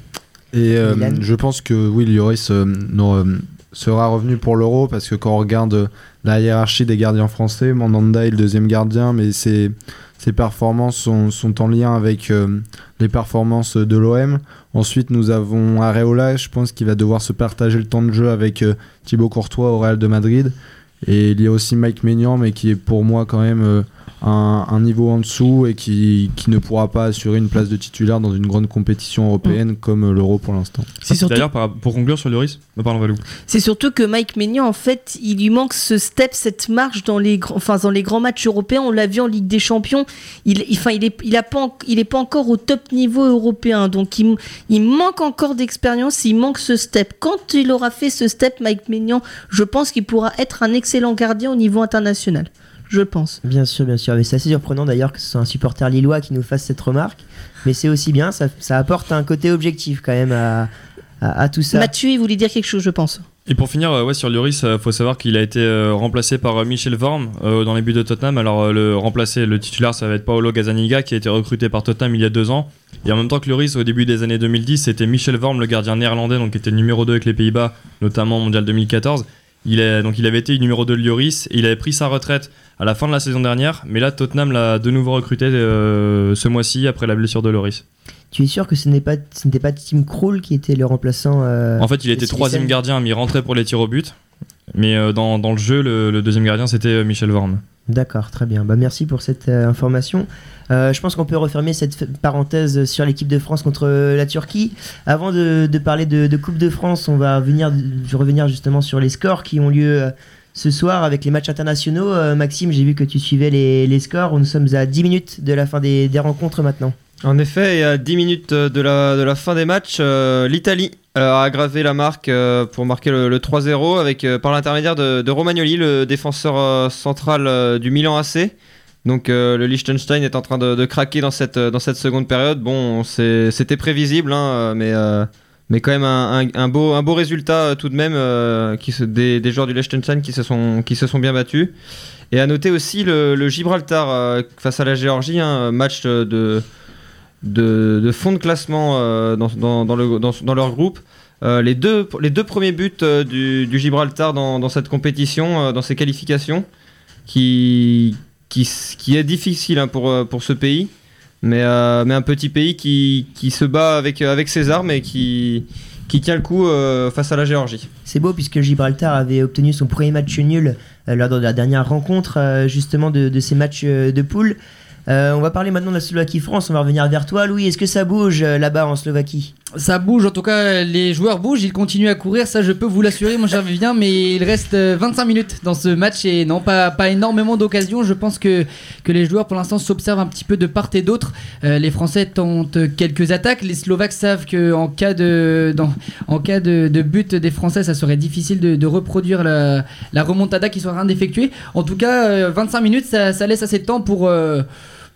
Et euh, je pense que oui, Lloris euh, euh, sera revenu pour l'Euro parce que quand on regarde euh, la hiérarchie des gardiens français, Mandanda est le deuxième gardien, mais ses, ses performances sont, sont en lien avec euh, les performances de l'OM. Ensuite, nous avons Areola, je pense qu'il va devoir se partager le temps de jeu avec euh, Thibaut Courtois au Real de Madrid. Et il y a aussi Mike Maignan, mais qui est pour moi quand même euh, un, un niveau en dessous et qui, qui ne pourra pas assurer une place de titulaire dans une grande compétition européenne comme euh, l'Euro pour l'instant. C'est surtout- D'ailleurs, pour conclure sur Lloris. C'est surtout que Mike Maignan, en fait, il lui manque ce step, cette marche dans les, grands- enfin, dans les grands matchs européens. On l'a vu en Ligue des Champions. Il, il- enfin, il est, il a pas, il est pas encore au top niveau européen. Donc, il, il manque encore d'expérience. Il manque ce step. Quand il aura fait ce step, Mike Maignan, je pense qu'il pourra être un excellent gardien au niveau international. Je pense. Bien sûr, bien sûr. Mais c'est assez surprenant d'ailleurs que ce soit un supporter lillois qui nous fasse cette remarque. Mais c'est aussi bien, ça, ça apporte un côté objectif quand même à, à- à tout ça. Mathieu, il voulait dire quelque chose, je pense. Et pour finir, euh, ouais, sur Lloris, il faut savoir qu'il a été euh, remplacé par euh, Michel Vorm euh, dans les buts de Tottenham. Alors euh, le remplacé, le titulaire, ça va être Paolo Gazzaniga qui a été recruté par Tottenham il y a deux ans. Et en même temps que Lloris, au début des années 2010, c'était Michel Vorm, le gardien néerlandais, donc qui était le numéro 2 avec les Pays-Bas, notamment au Mondial 2014. Il est, donc il avait été numéro 2 de Lloris, et il avait pris sa retraite à la fin de la saison dernière, mais là Tottenham l'a de nouveau recruté euh, ce mois-ci après la blessure de Lloris. Tu es sûr que ce n'est pas, ce n'était pas Tim Krul qui était le remplaçant euh, En fait, il était troisième gardien, mais il rentrait pour les tirs au but. Mais euh, dans, dans le jeu, le, le deuxième gardien, c'était Michel Vorm. D'accord, très bien. Bah, merci pour cette euh, information. Euh, je pense qu'on peut refermer cette parenthèse sur l'équipe de France contre euh, la Turquie. Avant de, parler de, Coupe de France, on va revenir justement sur les scores qui ont lieu ce soir avec les matchs internationaux. Maxime, j'ai vu que tu suivais les, scores. Nous sommes à 10 minutes de la fin des, rencontres maintenant. En effet, et à 10 minutes de la, fin des matchs, l'Italie euh, a aggravé la marque euh, pour marquer le, le 3-0 avec, euh, par l'intermédiaire de, Romagnoli, le défenseur central du Milan AC. Donc le Liechtenstein est en train de, craquer dans cette, dans cette seconde période. Bon, c'était prévisible, hein, mais, mais quand même un, beau, un beau résultat tout de même qui des, des joueurs du Liechtenstein qui se sont, qui se sont bien battus. Et à noter aussi le, Gibraltar face à la Géorgie, un match de, de, de fond de classement euh, dans, dans, dans le, dans, dans leur groupe. Euh, les, deux, les deux premiers buts euh, du, Gibraltar dans, cette compétition, dans ces qualifications, qui, qui, est difficile hein, pour, pour ce pays, mais, mais un petit pays qui, qui se bat avec, avec ses armes et qui, qui tient le coup face à la Géorgie. C'est beau puisque Gibraltar avait obtenu son premier match nul lors de la dernière rencontre justement de, de ces matchs de poule. Euh, on va parler maintenant de la Slovaquie-France, on va revenir vers toi Louis, est-ce que ça bouge euh, là-bas en Slovaquie? Ça bouge, en tout cas, les joueurs bougent, ils continuent à courir, ça je peux vous l'assurer, mon cher Vivien, mais il reste euh, 25 minutes dans ce match et non, pas, pas énormément d'occasions. Je pense que, que les joueurs pour l'instant s'observent un petit peu de part et d'autre. Euh, les Français tentent quelques attaques, les Slovaques savent qu'en cas, de, dans, en cas de, de but des Français, ça serait difficile de, de reproduire la, la remontada qu'ils sont en train d'effectuer. En tout cas, euh, 25 minutes, ça, ça laisse assez de temps pour.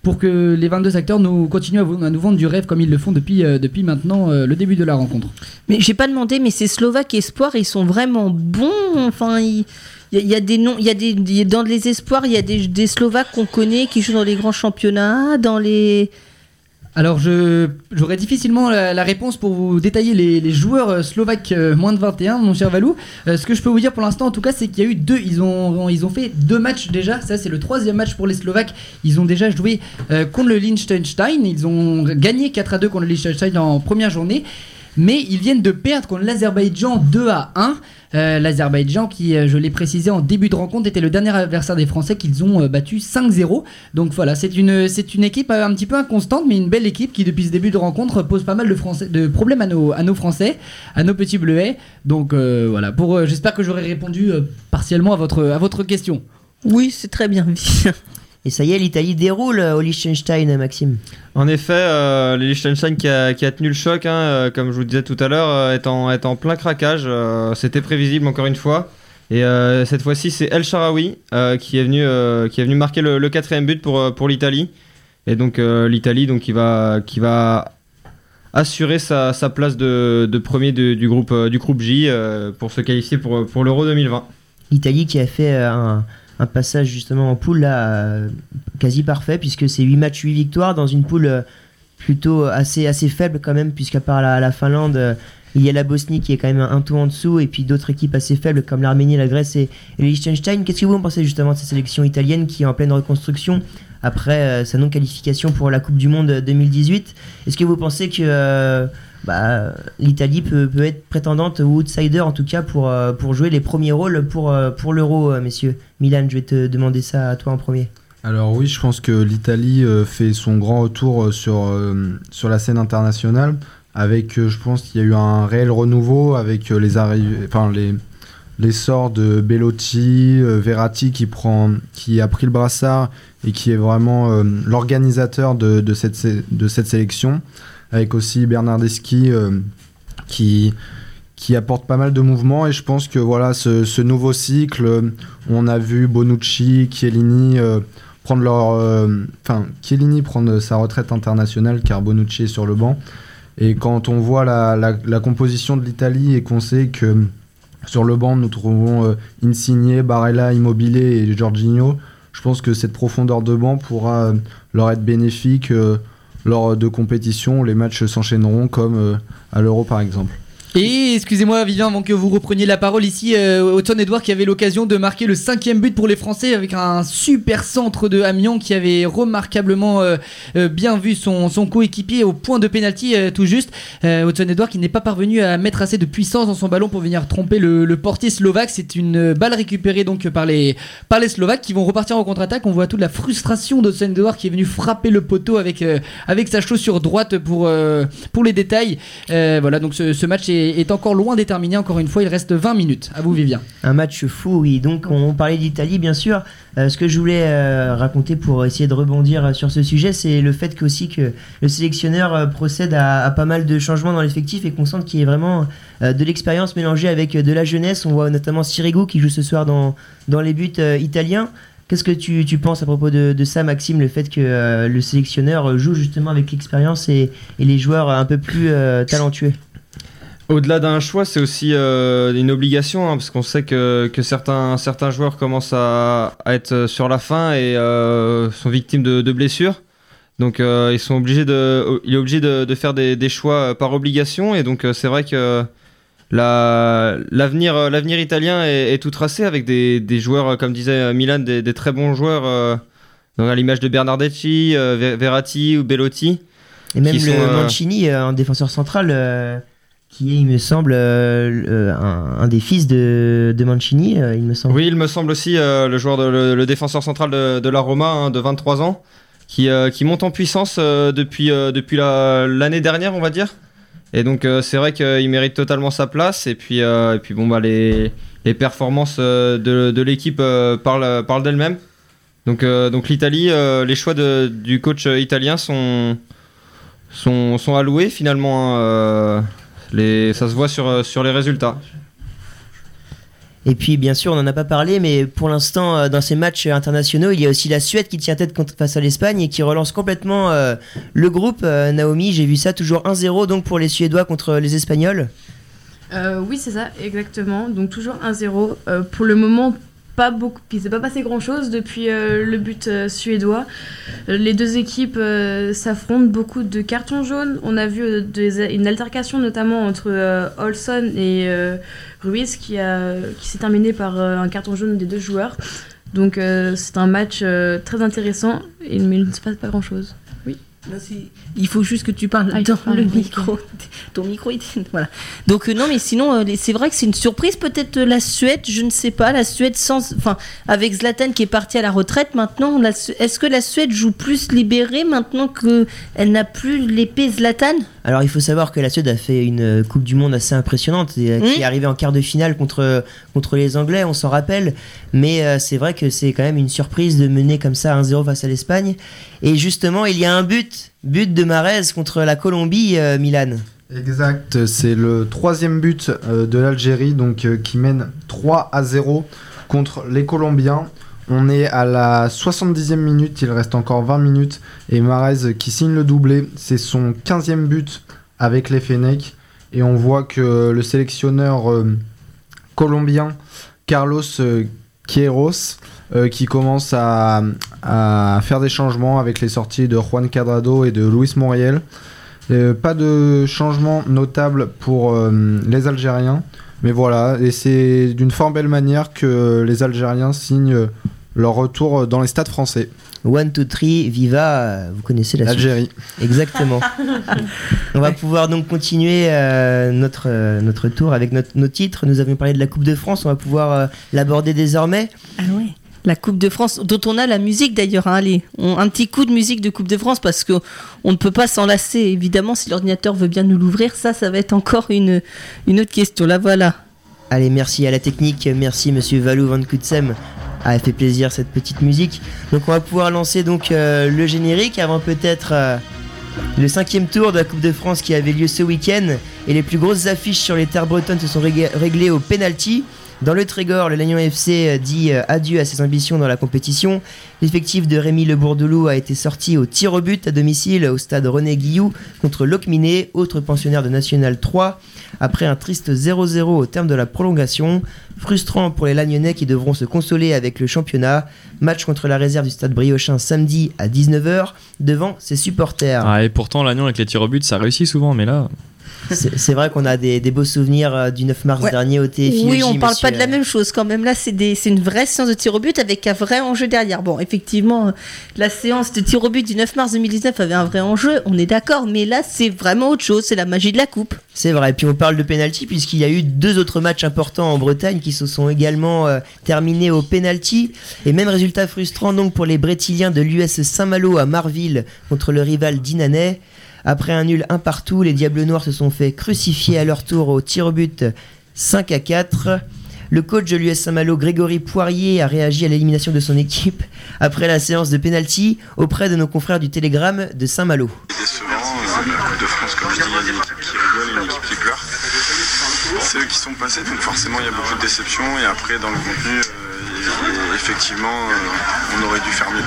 Pour que les 22 acteurs nous continuent à, nous vendre du rêve comme ils le font depuis, euh, depuis maintenant euh, le début de la rencontre. Mais j'ai pas demandé, mais ces Slovaques espoirs, ils sont vraiment bons. Enfin, il y, a- des noms, il y a des dans les espoirs, il y a des, des Slovaques qu'on connaît qui jouent dans les grands championnats, dans les. Alors j'aurais difficilement la, réponse pour vous détailler les, joueurs euh, slovaques euh, moins de 21, mon cher Valou. Euh, ce que je peux vous dire pour l'instant en tout cas c'est qu'il y a eu deux, ils ont, ils ont fait deux matchs déjà, ça c'est le troisième match pour les Slovaques. Ils ont déjà joué contre le Liechtenstein, ils ont gagné 4 à 2 contre le Liechtenstein en première journée. Mais ils viennent de perdre contre l'Azerbaïdjan 2 à 1. Euh, L'Azerbaïdjan, qui, euh, je l'ai précisé en début de rencontre, était le dernier adversaire des Français qu'ils ont euh, battu 5-0. Donc voilà, c'est une, c'est une équipe un petit peu inconstante, mais une belle équipe qui, depuis ce début de rencontre, pose pas mal de, français, de problèmes à nos, à nos Français, à nos petits bleuets. Donc voilà, pour, j'espère que j'aurai répondu partiellement à votre, à votre question. Oui, c'est très bien. Et ça y est, l'Italie déroule euh, au Liechtenstein, Maxime. En effet, euh, le Liechtenstein qui a, qui a tenu le choc, hein, euh, comme je vous disais tout à l'heure, euh, est, en, est en plein craquage. euh, C'était prévisible encore une fois. Et euh, cette fois-ci, c'est El Sharawi euh, qui, est venu, euh, qui est venu marquer le, le quatrième but pour, euh, pour l'Italie. Et donc euh, l'Italie donc, qui, va, qui va assurer sa, sa place de, de premier de- du, groupe, euh, du groupe J euh, pour se qualifier pour, pour l'Euro 2020. L'Italie qui a fait euh, un, un passage justement en poule là euh, quasi parfait puisque c'est 8 matchs 8 victoires dans une poule euh, plutôt assez assez faible quand même puisqu'à part la, la Finlande euh, il y a la Bosnie qui est quand même un, tout en dessous et puis d'autres équipes assez faibles comme l'Arménie, la Grèce et, et Liechtenstein. Qu'est-ce que vous en pensez justement de cette sélection italienne qui est en pleine reconstruction après euh, sa non-qualification pour la Coupe du Monde 2018 Est-ce que vous pensez que euh, bah, l'Italie peut, être prétendante ou outsider en tout cas pour, euh, jouer les premiers rôles pour, pour l'Euro, messieurs? Milan, je vais te demander ça à toi en premier. Alors oui, je pense que l'Italie fait son grand retour sur, sur la scène internationale avec, je pense qu'il y a eu un réel renouveau avec les enfin les l'essor de Bellotti, euh, Verratti qui prend, qui a pris le brassard et qui est vraiment euh, l'organisateur de, de cette de cette sélection, avec aussi Bernardeschi euh, qui qui apporte pas mal de mouvements et je pense que voilà ce, ce nouveau cycle, euh, on a vu Bonucci, Chiellini euh, prendre leur, euh, enfin Chiellini prendre sa retraite internationale car Bonucci est sur le banc. Et quand on voit la- la composition de l'Italie et qu'on sait que sur le banc nous trouvons euh, Insigne, Barella, Immobile et Jorginho, je pense que cette profondeur de banc pourra euh, leur être bénéfique euh, lors de compétitions les matchs s'enchaîneront comme à l'Euro par exemple. Et excusez-moi, Vivien, avant que vous repreniez la parole ici, euh, Hudson Edouard qui avait l'occasion de marquer le cinquième but pour les Français avec un super centre de Amiens qui avait remarquablement euh, euh, bien vu son, coéquipier au point de pénalty euh, tout juste. Euh, Hudson Edouard qui n'est pas parvenu à mettre assez de puissance dans son ballon pour venir tromper le, portier slovaque. C'est une balle récupérée donc par les, par les Slovaques qui vont repartir en contre-attaque. On voit toute la frustration d'Hudson Edouard qui est venu frapper le poteau avec, euh, avec sa chaussure droite pour, euh, pour les détails. Euh, voilà, donc ce, ce match est, est encore loin d'être terminé. Encore une fois, il reste 20 minutes. À vous, Vivien. Un match fou, oui. Donc, on parlait d'Italie, bien sûr. Euh, ce que je voulais euh, raconter pour essayer de rebondir euh, sur ce sujet, c'est le fait que, aussi que le sélectionneur procède à, pas mal de changements dans l'effectif et qu'on sente qu'il y ait vraiment de l'expérience mélangée avec de la jeunesse. On voit notamment Sirigu qui joue ce soir dans, dans les buts italiens. Qu'est-ce que tu, tu penses à propos de, ça, Maxime, le fait que le sélectionneur joue justement avec l'expérience et, les joueurs un peu plus talentueux? Au-delà d'un choix, c'est aussi euh, une obligation, hein, parce qu'on sait que, que certains, certains joueurs commencent à, à être sur la fin et euh, sont victimes de, de blessures. Donc euh, ils sont obligés de, il est obligé de, de faire des, des choix par obligation, et donc euh, c'est vrai que la- l'avenir, euh, l'avenir italien est, est tout tracé avec des, des joueurs, euh, comme disait Milan, des, des très bons joueurs, euh, donc à l'image de Bernardeschi, euh, Ver- Verratti ou Bellotti. Et même le sont, euh, Mancini, euh, un défenseur central, euh, qui est, il me semble, euh, un, des fils de, de Mancini, euh, il me semble. Oui, il me semble aussi euh, le joueur, de, le, défenseur central de, de la Roma, hein, de 23 ans, qui, qui monte en puissance depuis, depuis la- l'année dernière, on va dire. Et donc c'est vrai qu'il mérite totalement sa place. Et puis, et puis bon, bah, les, les performances de, de l'équipe parlent, parlent d'elles-mêmes. Donc, donc l'Italie, les choix de- du coach italien sont, sont, sont alloués finalement. hein, les, ça se voit sur, euh, sur les résultats. Et puis, bien sûr, on n'en a pas parlé, mais pour l'instant, euh, dans ces matchs internationaux, il y a aussi la Suède qui tient tête contre, face à l'Espagne et qui relance complètement euh, le groupe. Euh, Naomi, j'ai vu ça, toujours 1-0 donc pour les Suédois contre les Espagnols. Euh, oui, c'est ça, exactement. Donc toujours 1-0. Euh, pour le moment, pas beaucoup. Il s'est pas passé grand chose depuis euh, le but euh, suédois. Euh, Les deux équipes s'affrontent, beaucoup de cartons jaunes. On a vu une altercation notamment entre Olson et Ruiz qui, a, qui s'est terminée par un carton jaune des deux joueurs. Donc c'est un match très intéressant, mais il ne se passe pas grand chose. Il faut juste que tu parles Ah, dans le micro. Ton micro, il... voilà. Donc euh, non, mais sinon, euh, c'est vrai que c'est une surprise. Peut-être euh, la Suède, je ne sais pas. La Suède sans, enfin, avec Zlatan qui est parti à la retraite maintenant. la Est-ce que la Suède joue plus libérée maintenant que elle n'a plus l'épée Zlatan? Alors, il faut savoir que la Suède a fait une Coupe du Monde assez impressionnante, et, euh, qui Mm. est arrivée en quart de finale contre, contre les Anglais, on s'en rappelle. Mais euh, c'est vrai que c'est quand même une surprise de mener comme ça 1-0 face à l'Espagne. Et justement, il y a un but, but de Marez contre la Colombie, euh, Milan. Exact, c'est le troisième but euh, de l'Algérie donc euh, qui mène 3 à 0 contre les Colombiens. On est à la 70e minute, il reste encore 20 minutes et Marez qui signe le doublé, c'est son 15e but avec les Fennecs et on voit que le sélectionneur colombien Carlos Euh, qui commence à, faire des changements avec les sorties de Juan Cadrado et de Luis Moriel. Euh, pas de changement notable pour euh, les Algériens. Mais voilà, et c'est d'une fort belle manière que les Algériens signent leur retour dans les stades français. One, two, three, Viva, vous connaissez la suite. L'Algérie. Exactement. On va pouvoir donc continuer euh, notre, euh, notre tour avec notre- nos titres. Nous avions parlé de la Coupe de France, on va pouvoir euh, l'aborder désormais. Ah ouais. La Coupe de France, dont on a la musique d'ailleurs. hein, allez, on- un petit coup de musique de Coupe de France parce que on ne peut pas s'en lasser. Évidemment, si l'ordinateur veut bien nous l'ouvrir, ça, ça va être encore une, une autre question. Là, voilà. Allez, merci à la technique, merci Monsieur Valou Van Kutsem. Ah, elle fait plaisir cette petite musique. Donc on va pouvoir lancer donc euh, le générique avant peut-être euh, le cinquième tour de la Coupe de France qui avait lieu ce week-end. Et les plus grosses affiches sur les terres bretonnes se sont rég- réglées au penalty. Dans le Trégor, le Lannion FC euh, dit euh, adieu à ses ambitions dans la compétition. L'effectif de Rémi Le Bourdelou a été sorti au tir au but à domicile au stade René Guillou contre Locminé, autre pensionnaire de National 3, après un triste 0-0 au terme de la prolongation. Frustrant pour les Lagnonnais qui devront se consoler avec le championnat. Match contre la réserve du stade Briochin samedi à 19h devant ses supporters. Ah, et pourtant, l'agnon avec les tirs au but, ça réussit souvent, mais là. C'est vrai qu'on a des, des beaux souvenirs euh, du 9 mars Ouais. dernier au TFI. Oui, on parle pas de la même chose quand même. Là, c'est une vraie séance de tir au but avec un vrai enjeu derrière. Bon, effectivement, euh, la séance de tir au but du 9 mars 2019 avait un vrai enjeu, on est d'accord, mais là, c'est vraiment autre chose, c'est la magie de la coupe. C'est vrai, puis on parle de penalty puisqu'il y a eu deux autres matchs importants en Bretagne qui se sont également euh, terminés au penalty. Et même résultat frustrant donc pour les Brétiliens de l'US Saint-Malo à Marville contre le rival Dinanais. Après un nul un partout, les Diables Noirs se sont fait crucifier à leur tour au tir au but 5 à 4. Le coach de l'US Saint-Malo, Grégory Poirier, a réagi à l'élimination de son équipe après la séance de penalty auprès de nos confrères du Télégramme de Saint-Malo. décevant. euh, La de France, qui qui. C'est eux qui sont passés, donc forcément il y a beaucoup de déception. Et après, dans le contenu, euh, effectivement, euh, on aurait dû faire mieux.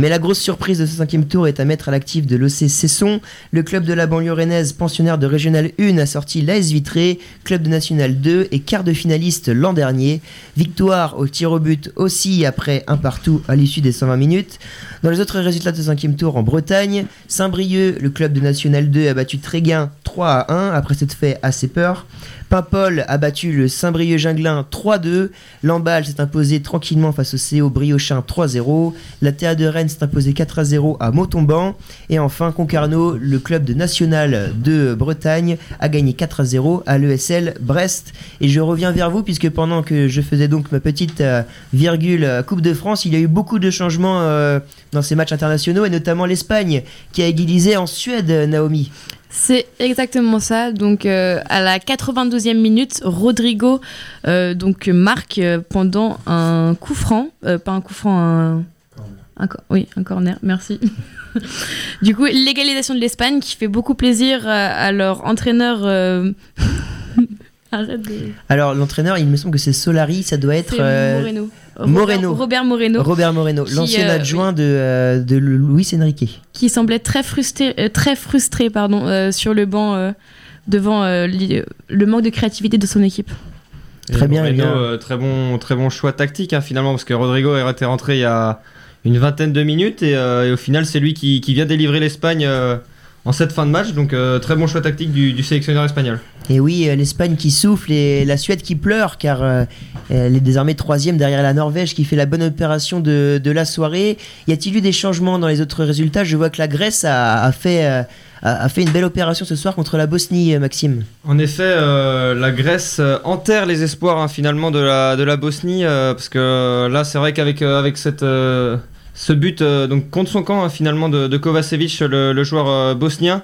Mais la grosse surprise de ce cinquième tour est à mettre à l'actif de l'OC Cesson. Le club de la banlieue rennaise, pensionnaire de Régional 1, a sorti l'AS Vitré, club de National 2 et quart de finaliste l'an dernier. Victoire au tir au but aussi après un partout à l'issue des 120 minutes. Dans les autres résultats de ce cinquième tour en Bretagne, Saint-Brieuc, le club de National 2, a battu Tréguin 3 à 1 après cette fait assez peur. Paimpol a battu le Saint-Brieuc-Ginglin 3-2. Lamballe s'est imposé tranquillement face au CO Briochin 3-0. La TA de Rennes s'est imposé 4-0 à Montauban. Et enfin, Concarneau, le club de National de Bretagne, a gagné 4-0 à l'ESL Brest. Et je reviens vers vous puisque pendant que je faisais donc ma petite euh, virgule euh, Coupe de France, il y a eu beaucoup de changements euh, dans ces matchs internationaux et notamment l'Espagne qui a égalisé en Suède, Naomi. C'est exactement ça. Donc euh, à la 92e minute, Rodrigo euh, donc marque euh, pendant un coup franc, pas un coup franc, un, un oui, un corner. Merci. du coup, l'égalisation de l'Espagne qui fait beaucoup plaisir à, à leur entraîneur. Arrête de. Alors l'entraîneur, il me semble que c'est Solari, ça doit être euh, Moreno. Moreno. Robert, Robert Moreno. Robert Moreno, l'ancien euh, adjoint de, euh, de Luis Enrique. qui semblait très frustré, euh, très frustré pardon, euh, sur le banc euh, devant euh, le manque de créativité de son équipe. Très bien, Moreno, bien. très bon, très bon choix tactique hein, finalement parce que Rodrigo était rentré il y a une vingtaine de minutes et, euh, et au final c'est lui qui, qui vient délivrer l'Espagne euh, en cette fin de match donc euh, très bon choix tactique du, du sélectionneur espagnol. Et oui, euh, l'Espagne qui souffle et la Suède qui pleure car euh, elle est désormais troisième derrière la Norvège qui fait la bonne opération de, de la soirée. Y a-t-il eu des changements dans les autres résultats? Je vois que la Grèce a, a fait, a, fait une belle opération ce soir contre la Bosnie, Maxime. En effet, euh, la Grèce enterre les espoirs hein, finalement de la, de la Bosnie euh, parce que là c'est vrai qu'avec euh, avec cette, ce but euh, donc contre son camp hein, finalement de, de Kovacevic, le, joueur euh, bosnien,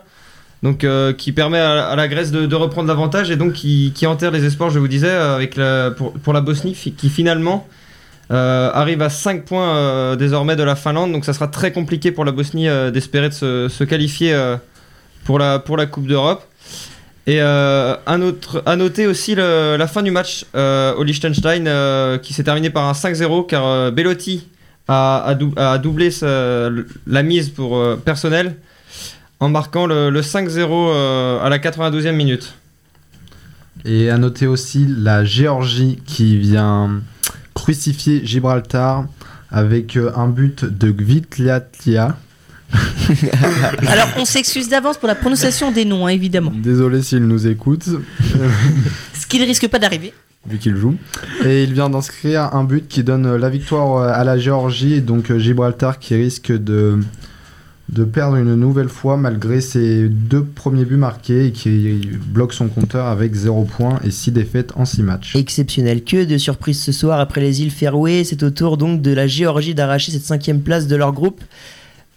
donc euh, qui permet à, la Grèce de, reprendre l'avantage et donc qui, enterre les espoirs, je vous disais, avec pour, la Bosnie qui finalement arrive à 5 points désormais de la Finlande, donc ça sera très compliqué pour la Bosnie d'espérer de se, qualifier pour, la, Coupe d'Europe. Et un autre, à noter aussi la fin du match au Liechtenstein qui s'est terminé par un 5-0 car Bellotti a, a dou- a doublé sa- la mise pour euh, personnel en marquant le, le 5-0 euh, à la 92e minute. Et à noter aussi la Géorgie qui vient crucifier Gibraltar avec euh, un but de Gvitliatia. Alors, on s'excuse d'avance pour la prononciation des noms, hein, évidemment. Désolé s'il nous écoute, Ce qui ne risque pas d'arriver. Vu qu'il joue. Et il vient d'inscrire un but qui donne euh, la victoire euh, à la Géorgie, donc euh, Gibraltar qui risque de, de perdre une nouvelle fois malgré ses deux premiers buts marqués et qui bloque son compteur avec 0 points et 6 défaites en 6 matchs. Exceptionnel. Que de surprises ce soir après les îles Féroé. C'est au tour donc de la Géorgie d'arracher cette cinquième place de leur groupe.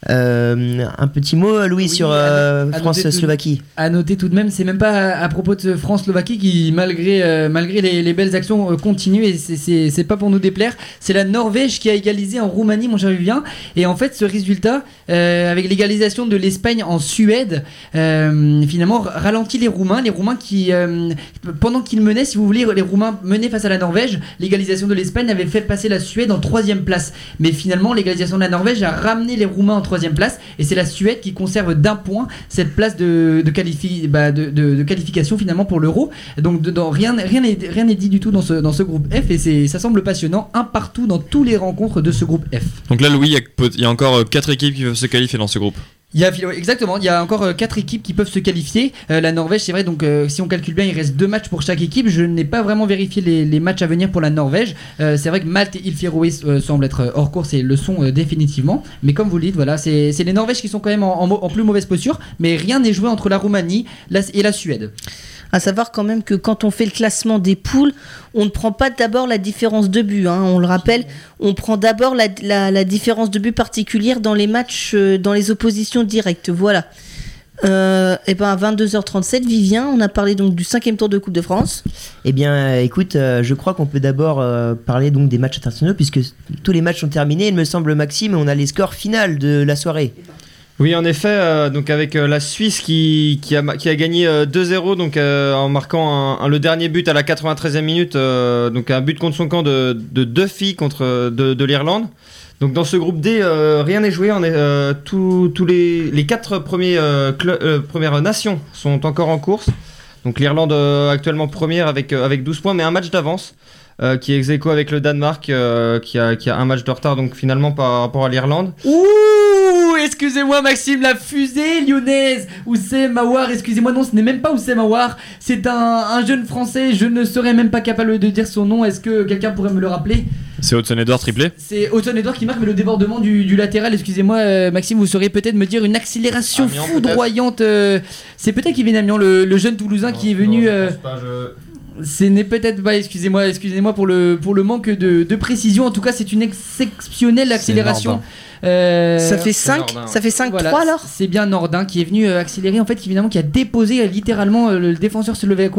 Euh, un petit mot, Louis, Oui, sur euh, France-Slovaquie. À noter tout de même, c'est même pas à, à propos de France-Slovaquie qui, malgré, euh, malgré les, les belles actions, euh, continue et c'est- pas pour nous déplaire. C'est la Norvège qui a égalisé en Roumanie, mon cher Vivien. Et en fait, ce résultat, euh, avec l'égalisation de l'Espagne en Suède, euh, finalement ralentit les Roumains. Les Roumains qui, pendant qu'ils menaient, si vous voulez, les Roumains menaient face à la Norvège. L'égalisation de l'Espagne avait fait passer la Suède en troisième place. Mais finalement, l'égalisation de la Norvège a ramené les Roumains en troisième place. Et c'est la Suède qui conserve d'un point cette place de, de, bah, qualification finalement pour l'Euro. Donc dedans, rien n'est rien dit du tout dans ce, dans ce groupe F. Et ça semble passionnant. Un partout dans tous les rencontres de ce groupe F. Donc là, Louis, il y a encore 4 équipes qui peuvent se qualifier dans ce groupe. Il y a, exactement, il y a encore 4 équipes qui peuvent se qualifier. Euh, la Norvège, c'est vrai, donc euh, si on calcule bien, il reste 2 matchs pour chaque équipe. Je n'ai pas vraiment vérifié les, matchs à venir pour la Norvège. Euh, c'est vrai que Malte et Ilféroé semblent être hors course et le sont définitivement. Mais comme vous le dites, voilà, c'est les Norvèges qui sont quand même en, plus mauvaise posture. Mais rien n'est joué entre la Roumanie et la Suède. À savoir quand même que quand on fait le classement des poules, on ne prend pas d'abord la différence de but. Hein. On le rappelle, on prend d'abord la, différence de but particulière dans les matchs, euh, dans les oppositions directes. Voilà. Euh, et ben à 22h37, Vivien, on a parlé donc du cinquième tour de Coupe de France. Eh bien, écoute, euh, je crois qu'on peut d'abord parler donc des matchs internationaux puisque tous les matchs sont terminés. Il me semble, Maxime, on a les scores finales de la soirée. Oui, en effet, euh, donc avec euh, la Suisse qui, qui, a, qui a gagné 2-0 euh, donc en marquant le dernier but à la 93e minute, donc un but contre son camp de, de deux filles contre de, de l'Irlande. Donc dans ce groupe D, rien n'est joué. On est tous les, les quatre premiers premières nations sont encore en course. Donc l'Irlande actuellement première avec avec 12 points, mais un match d'avance. qui est ex avec le Danemark, qui, a, qui a un match de retard donc finalement par rapport à l'Irlande. Excusez-moi Maxime, la fusée lyonnaise Oussem Mawar, excusez-moi, non, ce n'est même pas Oussem Mawar, c'est un, jeune français, je ne serais même pas capable de dire son nom, est-ce que quelqu'un pourrait me le rappeler? C'est Hudson Edouard triplé C'est Hudson Edouard qui marque, mais le débordement du, latéral, excusez-moi euh, Maxime, vous sauriez peut-être me dire une accélération foudroyante. Euh, c'est peut-être Kevin Amian, le, le jeune Toulousain qui est venu... Euh, ce n'est peut-être pas, excusez-moi, excusez-moi pour le, pour le manque de, de précision. En tout cas, c'est une exceptionnelle accélération. Euh, ça fait 5 ça fait 5 3 alors C'est bien Nordin qui est venu euh, accélérer en fait évidemment qui a déposé euh, littéralement le défenseur slovaque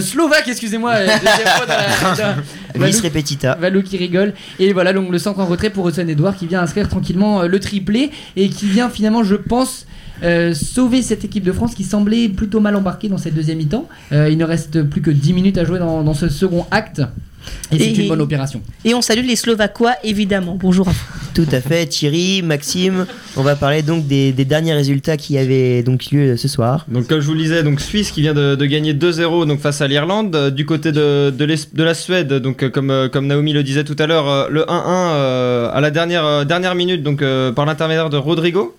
Slovaque excusez-moi Valou, Repetita Valou qui rigole et voilà donc le centre en retrait pour Hudson Edouard qui vient inscrire tranquillement le triplé et qui vient finalement je pense sauver cette équipe de France qui semblait plutôt mal embarquée dans cette deuxième mi-temps. il ne reste plus que 10 minutes à jouer dans, dans ce second acte. Et, c'est une bonne opération. Et on salue les Slovaquois, évidemment. Bonjour Tout à fait, Thierry, Maxime. On va parler donc des, derniers résultats qui avaient donc lieu ce soir. Donc, comme je vous le disais, donc Suisse qui vient de, gagner 2-0 donc face à l'Irlande. Euh, du côté de, de, la Suède, donc euh, comme, euh, comme Naomi le disait tout à l'heure, le 1-1 à la dernière, dernière minute donc par l'intermédiaire de Rodrigo.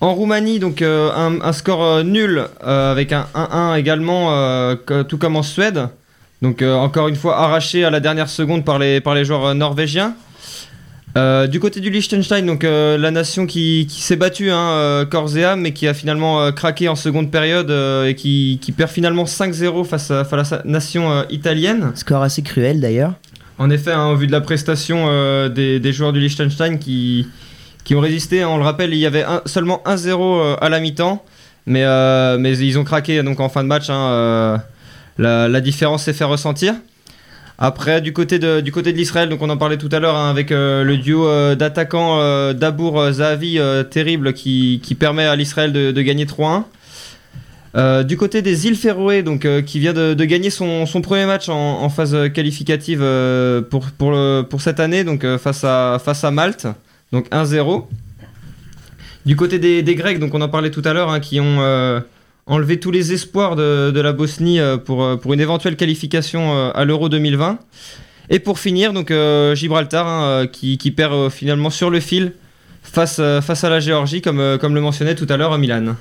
En Roumanie, donc un, un, score nul avec un 1-1 également, tout comme en Suède. Donc euh, encore une fois arraché à la dernière seconde par les, par les joueurs euh, norvégiens. Euh, du côté du Liechtenstein, donc la nation qui, s'est battue, hein, corps et âme, mais qui a finalement craqué en seconde période et qui, perd finalement 5-0 face à, la nation italienne. Score assez cruel d'ailleurs. En effet, hein, au vu de la prestation des, joueurs du Liechtenstein qui, qui ont résisté, on le rappelle, il y avait seulement 1-0 à la mi-temps, mais, mais ils ont craqué donc en fin de match. La, différence s'est fait ressentir. Après, du côté de, du côté de l'Israël, donc on en parlait tout à l'heure hein, avec euh, le duo euh, d'attaquants euh, Dabour Zahavi terrible qui, permet à l'Israël de, gagner 3-1. du côté des îles Féroé, donc qui vient de, gagner son, premier match en, phase qualificative pour, pour, pour, cette année, donc face, à, face à Malte, donc 1-0. Du côté des, Grecs, donc on en parlait tout à l'heure, hein, qui ont enlever tous les espoirs de, la Bosnie euh, pour, euh, pour une éventuelle qualification euh, à l'Euro 2020. Et pour finir, donc Gibraltar hein, qui, perd finalement sur le fil face, face à la Géorgie, comme, comme le mentionnait tout à l'heure Milan.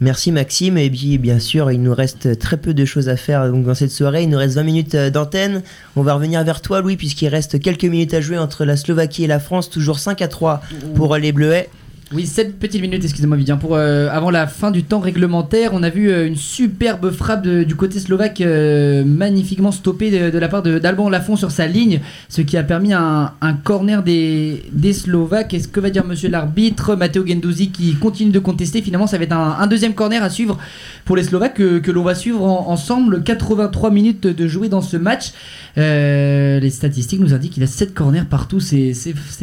Merci Maxime. Et bien, bien sûr, il nous reste très peu de choses à faire donc, dans cette soirée. Il nous reste 20 minutes d'antenne. On va revenir vers toi, Louis, puisqu'il reste quelques minutes à jouer entre la Slovaquie et la France. Toujours 5 à 3 pour les Bleuets. Oui, 7 petites minutes, excusez-moi Vivien. Pour, euh, avant la fin du temps réglementaire, on a vu euh, une superbe frappe du côté slovaque, euh, magnifiquement stoppée de, la part d'Alban Lafont sur sa ligne, ce qui a permis un, corner des, des Slovaques. Est-ce que va dire monsieur l'arbitre Matteo Gendouzi qui continue de contester Finalement, ça va être un, deuxième corner à suivre pour les Slovaques que, l'on va suivre ensemble. 83 minutes de jouer dans ce match. les statistiques nous indiquent qu'il a 7 corners partout, c'est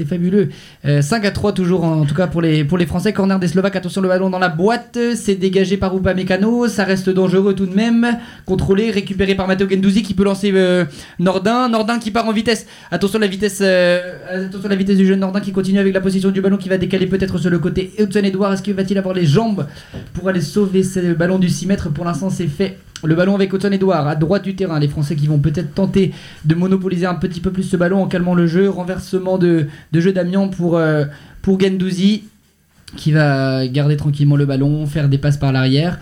fabuleux. 5 à 3 toujours en tout cas pour les pour les Français, corner des Slovaques, attention le ballon dans la boîte, c'est dégagé par Mécano, ça reste dangereux tout de même, contrôlé, récupéré par Matteo Gendouzi qui peut lancer euh, Nordin, Nordin qui part en vitesse, attention la vitesse, euh, attention la vitesse du jeune Nordin qui continue avec la position du ballon qui va décaler peut-être sur le côté Hudson Edouard, est-ce qu'il va-t-il avoir les jambes pour aller sauver ce ballon du 6 mètres? Pour l'instant c'est fait. Le ballon avec Hudson Edouard à droite du terrain. Les Français qui vont peut-être tenter de monopoliser un petit peu plus ce ballon en calmant le jeu. Renversement de, jeu d'Amiens pour, euh, pour Gendouzi qui va garder tranquillement le ballon, faire des passes par l'arrière.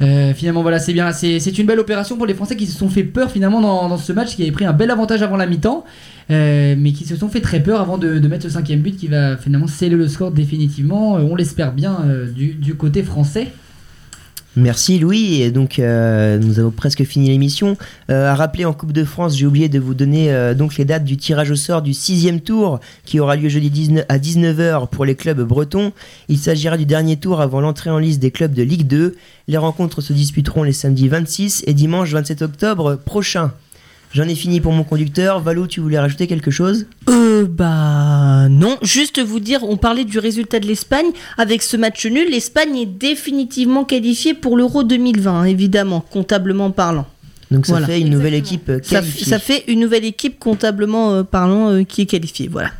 Euh, finalement, voilà, c'est bien. C'est une belle opération pour les Français qui se sont fait peur finalement dans, ce match, qui avait pris un bel avantage avant la mi-temps, euh, mais qui se sont fait très peur avant de, mettre ce cinquième but qui va finalement sceller le score définitivement. Euh, on l'espère bien du côté français. Merci Louis, et donc euh, nous avons presque fini l'émission. Euh, à rappeler en Coupe de France, j'ai oublié de vous donner euh, donc les dates du tirage au sort du sixième tour qui aura lieu jeudi 19 à 19h pour les clubs bretons. Il s'agira du dernier tour avant l'entrée en liste des clubs de Ligue 2. Les rencontres se disputeront les samedis 26 et dimanche 27 octobre prochain. J'en ai fini pour mon conducteur. Valou, tu voulais rajouter quelque chose Euh, bah non, juste vous dire, on parlait du résultat de l'Espagne. Avec ce match nul, l'Espagne est définitivement qualifiée pour l'Euro 2020, évidemment, comptablement parlant. Donc ça Voilà. fait une nouvelle équipe euh, Ça, qualifiée. ça fait une nouvelle équipe comptablement euh, parlant euh, qui est qualifiée, voilà.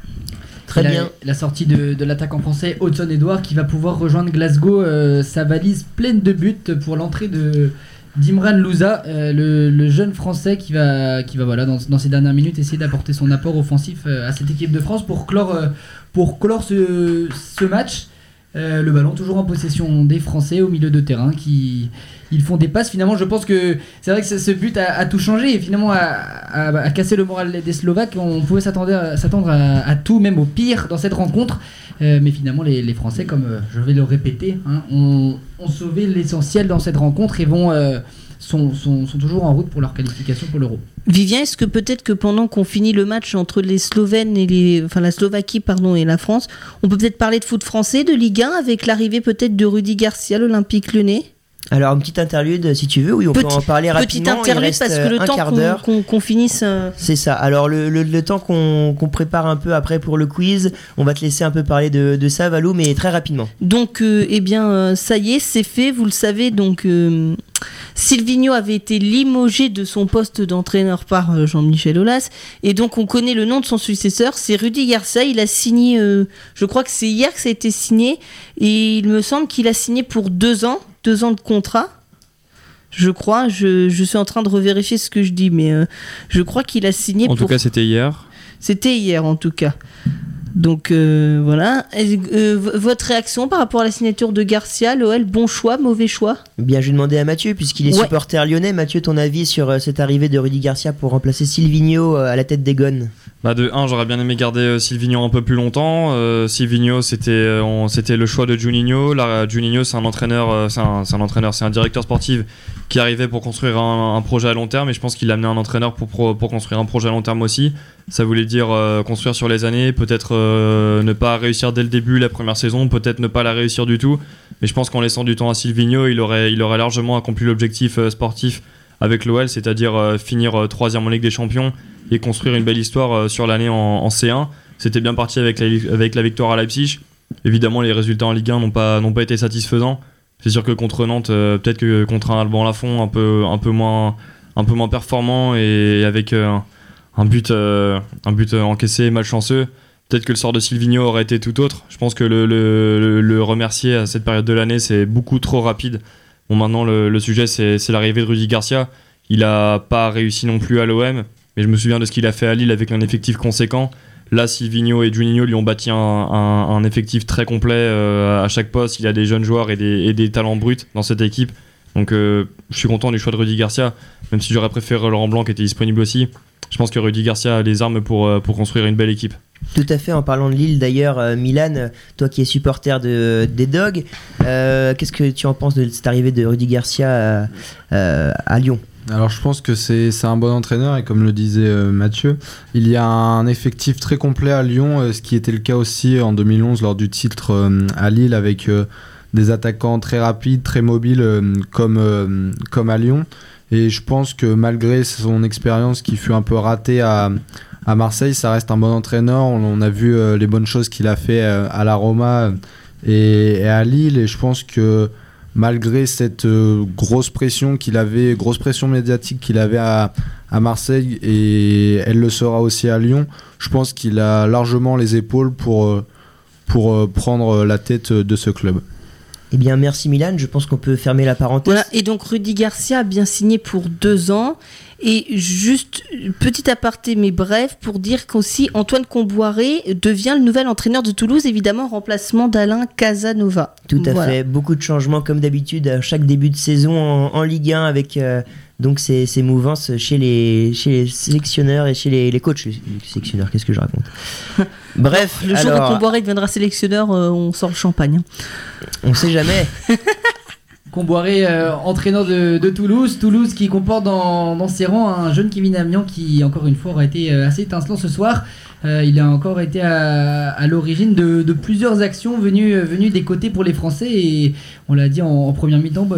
Très la- bien. La, sortie de, de l'attaquant français Hudson Edouard qui va pouvoir rejoindre Glasgow, euh, sa valise pleine de buts pour l'entrée de d'Imran Louza, euh, le, jeune français qui va, dans, ces dernières minutes essayer d'apporter son apport offensif euh, à cette équipe de France pour clore, euh, pour clore ce, match. Le ballon toujours en possession des Français au milieu de terrain qui ils font des passes. Finalement, je pense que c'est vrai que ce- but a, tout changé et finalement a, cassé le moral des Slovaques. On pouvait s'attendre à, tout, même au pire dans cette rencontre. Euh, mais finalement, les, Français, comme euh, je vais le répéter, hein, ont, sauvé l'essentiel dans cette rencontre et vont, euh, sont, sont, sont toujours en route pour leur qualification pour l'Euro. Vivien, est-ce que peut-être que pendant qu'on finit le match entre les Slovènes et les, enfin la Slovaquie pardon et la France, on peut peut-être parler de foot français, de Ligue 1 avec l'arrivée peut-être de Rudy Garcia, l'Olympique Lyonnais? Alors une petite interlude si tu veux, oui on peut en parler Petite rapidement. il interlude parce que euh, le un temps qu'on finisse. euh, C'est ça. Alors le, le- le temps qu'on prépare un peu après pour le quiz, on va te laisser un peu parler de, de ça Valou, mais très rapidement. Donc, euh, eh bien, euh, ça y est, c'est fait. Vous le savez, donc, euh, Silvino avait été limogé de son poste d'entraîneur par euh, Jean-Michel Aulas. Et donc, on connaît le nom de son successeur. C'est Rudy Garcia. Il a signé, euh, je crois que c'est hier que ça a été signé. Et il me semble qu'il a signé pour deux ans, deux ans de contrat. Je crois, je, je suis en train de revérifier ce que je dis, mais euh, je crois qu'il a signé En pour tout cas, c'était hier. c'était hier en tout cas. Donc euh, voilà. Et, euh, votre réaction par rapport à la signature de Garcia, l'OL, bon choix, mauvais choix? Bien, je vais demander à Mathieu puisqu'il est Ouais. supporter lyonnais. Mathieu, ton avis sur euh, cette arrivée de Rudy Garcia pour remplacer Silvino euh, à la tête des Gones Bah de 1, j'aurais bien aimé garder euh, Silvino un peu plus longtemps. Euh, c'était euh, c'était le choix de Juninho. Là, Juninho, c'est un entraîneur, euh, c'est un, un un directeur sportif qui arrivait pour construire un, projet à long terme. Et je pense qu'il a amené un entraîneur pour, pour construire un projet à long terme aussi. Ça voulait dire construire sur les années, peut-être ne pas réussir dès le début la première saison, peut-être ne pas la réussir du tout. Mais je pense qu'en laissant du temps à Silvino, il aurait, il aurait largement accompli l'objectif sportif avec l'OL, c'est-à-dire finir troisième en Ligue des Champions et construire une belle histoire euh, sur l'année en, en C1. C'était bien parti avec la, avec la victoire à Leipzig. Évidemment, les résultats en Ligue 1 n'ont pas, n'ont pas été satisfaisants. C'est sûr que contre Nantes, euh, peut-être que contre un Alban Lafont un peu, un peu, moins, un peu moins performant et avec euh, un but, un but encaissé, malchanceux, peut-être que le sort de Silvino aurait été tout autre. Je pense que le, remercier à cette période de l'année, c'est beaucoup trop rapide. Bon, maintenant, le, le sujet, c'est c'est l'arrivée de Rudy Garcia. Il a pas réussi non plus à l'OM, mais je me souviens de ce qu'il a fait à Lille avec un effectif conséquent. Là, Silvino et Juninho lui ont bâti un, effectif très complet euh, à chaque poste. Il y a des jeunes joueurs et des, talents bruts dans cette équipe. Donc, euh, je suis content du choix de Rudy Garcia, même si j'aurais préféré Laurent Blanc qui était disponible aussi. Je pense que Rudy Garcia a les armes pour, euh, pour construire une belle équipe. Tout à fait, en parlant de Lille d'ailleurs, Milan, toi qui es supporter de, des Dogs, qu'est-ce que tu en penses de cette arrivée de Rudy Garcia à Lyon? Alors je pense que c'est un bon entraîneur et comme le disait euh, Mathieu, il y a un effectif très complet à Lyon, euh, ce qui était le cas aussi en 2011 lors du titre euh, à Lille avec des attaquants très rapides, très mobiles comme, comme à Lyon. Et je pense que malgré son expérience qui fut un peu ratée à, à Marseille, ça reste un bon entraîneur. On, a vu les bonnes choses qu'il a fait à la Roma et à Lille. Et je pense que malgré cette euh, grosse pression qu'il avait, grosse pression médiatique qu'il avait à, Marseille et elle le sera aussi à Lyon, je pense qu'il a largement les épaules pour, euh, euh, prendre la tête de ce club. Eh bien, merci Milan. Je pense qu'on peut fermer la parenthèse. Voilà, et donc Rudy Garcia a bien signé pour deux ans. Et juste, petit aparté, mais bref, pour dire qu'aussi Antoine Comboiré devient le nouvel entraîneur de Toulouse, évidemment en remplacement d'Alain Casanova. Tout à Voilà. fait. Beaucoup de changements, comme d'habitude, à chaque début de saison en, en Ligue 1, avec euh, donc ces, ces mouvances chez les, chez les sélectionneurs et chez les, les coachs. Les sélectionneurs, qu'est-ce que je raconte Bref, Le jour où Comboiré deviendra sélectionneur, euh, on sort le champagne. hein. on sait jamais. Comboiré, euh, entraîneur de, de Toulouse. Toulouse qui comporte dans, dans ses rangs un jeune Kevin Amian qui, encore une fois, aura été euh, assez étincelant ce soir. Euh, il a encore été à, à l'origine de, de plusieurs actions venues, venues des côtés pour les Français. Et on l'a dit en, en première mi-temps, bah,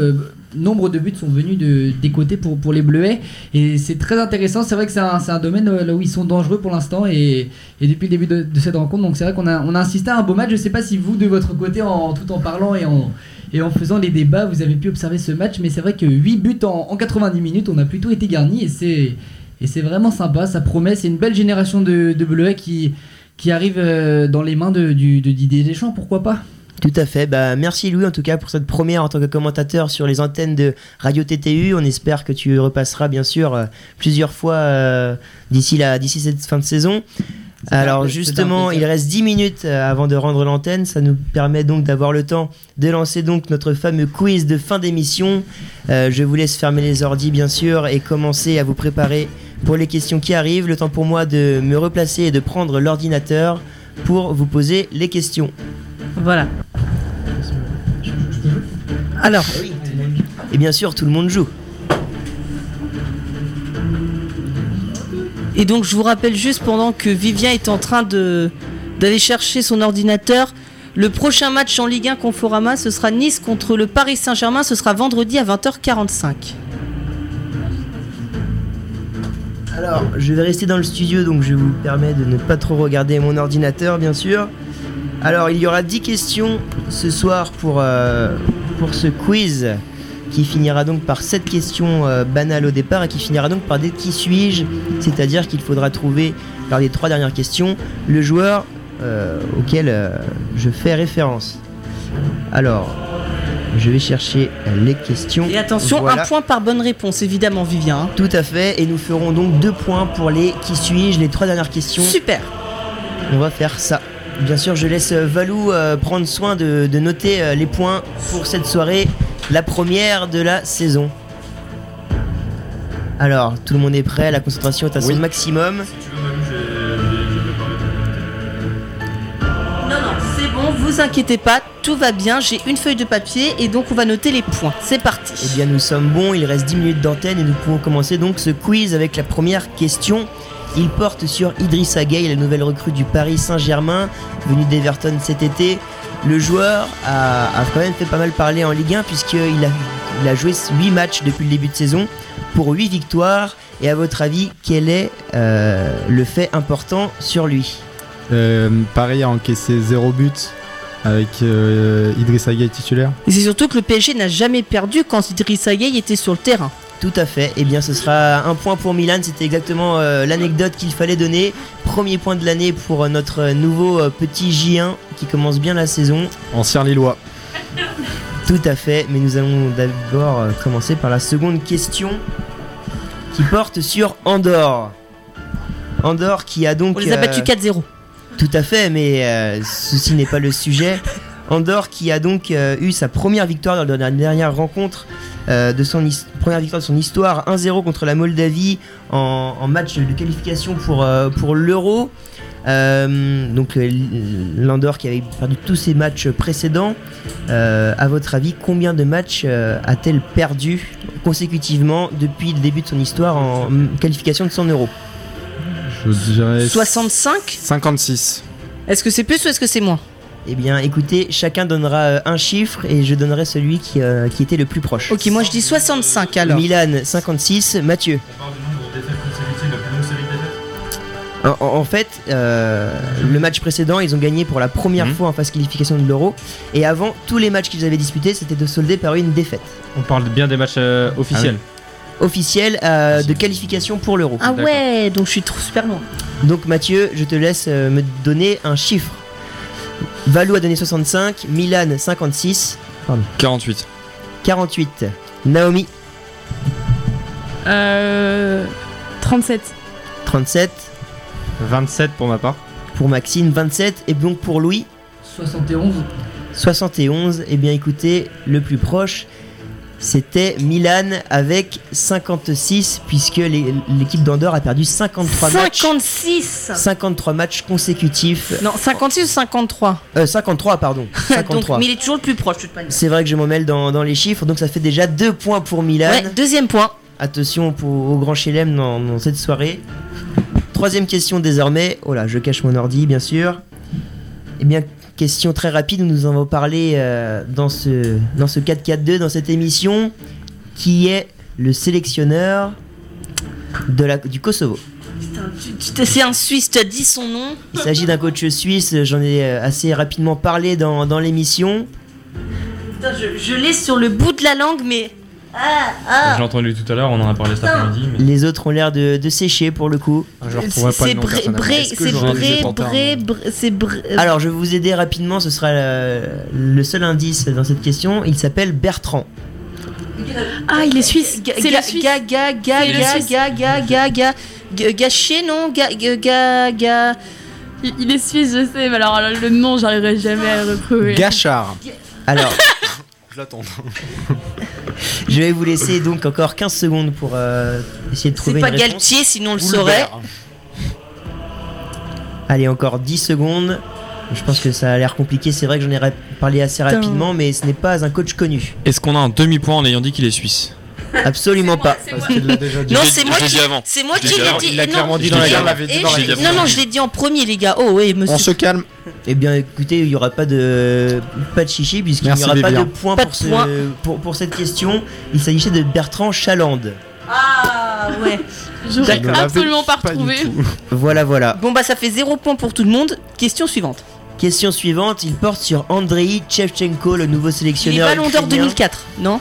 nombre de buts sont venus de, des côtés pour, pour les Bleuets. Et c'est très intéressant. C'est vrai que c'est un, un domaine euh, où ils sont dangereux pour l'instant. Et, et depuis le début de, cette rencontre, donc c'est vrai qu'on a, on a insisté à un beau match. Je sais pas si vous, de votre côté, en, tout en parlant et en, et en faisant les débats, vous avez pu observer ce match, mais c'est vrai que 8 buts en, en 90 minutes, on a plutôt été garnis et c'est et c'est vraiment sympa, ça promet, c'est une belle génération de, Bleuets qui, qui arrive euh, dans les mains de, de Didier Deschamps, pourquoi pas? Tout à fait. Bah, merci Louis en tout cas pour cette première en tant que commentateur sur les antennes de Radio TTU. On espère que tu repasseras bien sûr euh, plusieurs fois euh, d'ici la d'ici cette fin de saison. Alors justement, il reste 10 minutes euh, avant de rendre l'antenne. Ça nous permet donc d'avoir le temps de lancer donc notre fameux quiz de fin d'émission. Euh, je vous laisse fermer les ordis bien sûr et commencer à vous préparer pour les questions qui arrivent. Le temps pour moi de me replacer et de prendre l'ordinateur pour vous poser les questions. Voilà. Alors, Et bien sûr, tout le monde joue. et donc je vous rappelle juste pendant que Vivien est en train d'aller chercher son ordinateur, le prochain match en Ligue 1 Conforama, ce sera Nice contre le Paris Saint-Germain, ce sera vendredi à 20h45. Alors, je vais rester dans le studio, donc je vous permets de ne pas trop regarder mon ordinateur, bien sûr. Alors, il y aura 10 questions ce soir pour, euh, pour ce quiz qui finira donc par 7 questions euh, banales au départ et qui finira donc par des qui suis-je, c'est-à-dire qu'il faudra trouver, par les trois dernières questions, le joueur euh, auquel je fais référence. Alors, je vais chercher les questions. Et attention, Voilà. un point par bonne réponse, évidemment, Vivien. hein. Tout à fait, et nous ferons donc deux points pour les qui suis-je, les trois dernières questions. Super. On va faire ça. Bien sûr, je laisse euh, Valou euh, prendre soin de, de noter euh, les points pour cette soirée, la première de la saison. Alors, tout le monde est prêt, la concentration est à son Oui. maximum. Non, non, c'est bon, vous inquiétez pas, tout va bien, j'ai une feuille de papier et donc on va noter les points. C'est parti. Eh bien, nous sommes bons, il reste 10 minutes d'antenne et nous pouvons commencer donc ce quiz avec la première question. Il porte sur Idrissa Gueye, la nouvelle recrue du Paris Saint-Germain, venue d'Everton cet été. Le joueur a, a quand même fait pas mal parler en Ligue 1 puisqu'il a, il a joué 8 matchs depuis le début de saison pour 8 victoires. Et à votre avis, quel est euh, le fait important sur lui? Euh, Paris a encaissé 0 but avec euh, Idrissa Gueye titulaire. Et c'est surtout que le PSG n'a jamais perdu quand Idrissa Gueye était sur le terrain. Tout à fait. Eh bien, ce sera un point pour Milan. C'était exactement euh, l'anecdote qu'il fallait donner. Premier point de l'année pour euh, notre nouveau euh, petit J1 qui commence bien la saison. Ancien Lillois. Tout à fait. Mais nous allons d'abord euh, commencer par la seconde question qui porte sur Andorre. Andorre qui a donc. On les a euh, battus 4-0. Tout à fait, mais euh, ceci n'est pas le sujet. Andorre qui a donc euh, eu sa première victoire lors de la dernière rencontre euh, de son première victoire de son histoire 1-0 contre la Moldavie en, en match de qualification pour, euh, pour l'Euro. Euh, donc l'Andorre qui avait perdu tous ses matchs précédents. Euh, à votre avis, combien de matchs euh, a-t-elle perdu consécutivement depuis le début de son histoire en mm, qualification de son Euro Je dirais 65 56. Est-ce que c'est plus ou est-ce que c'est moins? Eh bien, écoutez, chacun donnera euh, un chiffre et je donnerai celui qui, euh, qui était le plus proche. Ok, moi je dis 65 alors. Milan 56, Mathieu. On parle du nombre de défaites consécutives, la plus longue série de défaites En, fait, euh, le match précédent, ils ont gagné pour la première Mhm. fois en phase qualification de l'Euro. Et avant, tous les matchs qu'ils avaient disputés, c'était de solder par une défaite On parle bien des matchs euh, officiels. officielle euh, de qualification pour l'Euro. Ah ouais, donc je suis trop super loin. Donc Mathieu, je te laisse euh, me donner un chiffre. Valou a donné 65, Milan 56. Pardon. 48. 48. Naomi, Euh, 37. 37. 27 pour ma part. Pour Maxime, 27. Et donc pour Louis, 71. 71. Eh bien écoutez, le plus proche, c'était Milan avec 56, puisque l'équipe d'Andorre a perdu 53 matchs. 56 53 matchs consécutifs. Non, 56 ou 53 Euh, 53, pardon. Donc, 53. mais il est toujours le plus proche, de. C'est vrai que je m'en mêle dans, dans les chiffres, donc ça fait déjà 2 points pour Milan. Ouais, deuxième point. Attention pour, au grand chelem dans, dans cette soirée. Troisième question désormais. Oh là, je cache mon ordi, bien sûr. Eh bien, question très rapide, nous en avons parlé euh, dans ce, dans ce 4-4-2, dans cette émission, qui est le sélectionneur de la, du Kosovo. C'est un Suisse, tu as dit son nom. Il s'agit d'un coach suisse, j'en ai euh, assez rapidement parlé dans, dans l'émission. Je l'ai sur le bout de la langue, mais. Ah, ah. J'ai entendu tout à l'heure, on en a parlé cet après-midi. mais- Les autres ont l'air de, de sécher pour le coup. Je pas C'est le nom Bré. Bré, c'est Bré, Bré, Bré, Bré. euh, Alors, je vais vous aider rapidement, ce sera le, le seul indice dans cette question. Il s'appelle Bertrand. Ah, il est suisse. Ga- C'est ga- le suisse. ga- ga- ga- ga- Suisse. ga- Gâché, non ga, ga, ga, ga- Il, il est suisse, je sais, mais alors le nom, j'arriverai jamais à le retrouver. Gachard. Alors, Je l'attends. je vais vous laisser donc encore 15 secondes pour euh, essayer de C'est trouver pas une réponse. Galtier, sinon on le saurait. Allez, encore 10 secondes. Je pense que ça a l'air compliqué. C'est vrai que j'en ai parlé assez rapidement, mais ce n'est pas un coach connu. Est-ce qu'on a un demi-point en ayant dit qu'il est suisse? Absolument pas. Parce qu'il l'a déjà dit. Non, c'est moi l'ai qui. dit avant. C'est moi l'ai qui dit l'ai dit. Il l'a Non, clairement dit je dans l'ai la non, non, je l'ai dit en premier, les gars. Oh, monsieur. On se calme. Eh bien, écoutez, il n'y aura pas de pas de chichi puisqu'il n'y aura pas de point pour, cette question. Il s'agissait de Bertrand Chaland. Ah, ouais. J'aurais Je ne l'avais absolument pas retrouvé. Voilà, voilà. Bon, bah, ça fait zéro point pour tout le monde. Question suivante. Question suivante, il porte sur Andrei Shevchenko, le nouveau Il est sélectionneur. Ballon d'Or ukrainien. 2004, non?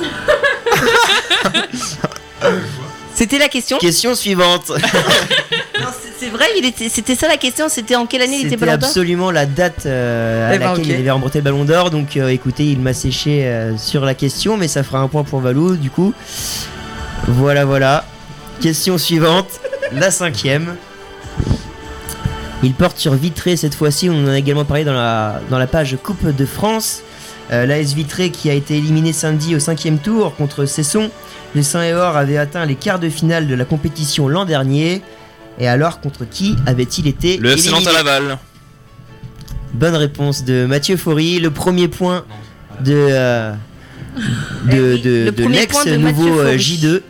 C'était la question Question suivante. Non, c'est- C'est vrai, il était- c'était ça la question C'était en quelle année il était C'était Ballon d'Or absolument la date euh, à Eh ben, laquelle ok. il avait remporté le ballon d'or. Donc euh, écoutez, il m'a séché euh, sur la question, mais ça fera un point pour Valou du coup. Voilà, voilà. Question suivante, la cinquième. Il porte sur Vitré cette fois-ci, on en a également parlé dans la, dans la page Coupe de France. Euh, L'AS Vitré qui a été éliminé samedi au cinquième tour contre Cesson. Le Saint et Or avait atteint les quarts de finale de la compétition l'an dernier. Et alors, contre qui avait-il été Le FC Nantes à Laval. Bonne réponse de Mathieu Faury. Le premier point de, euh, de, oui, de, l'ex-nouveau euh, Faury. J2.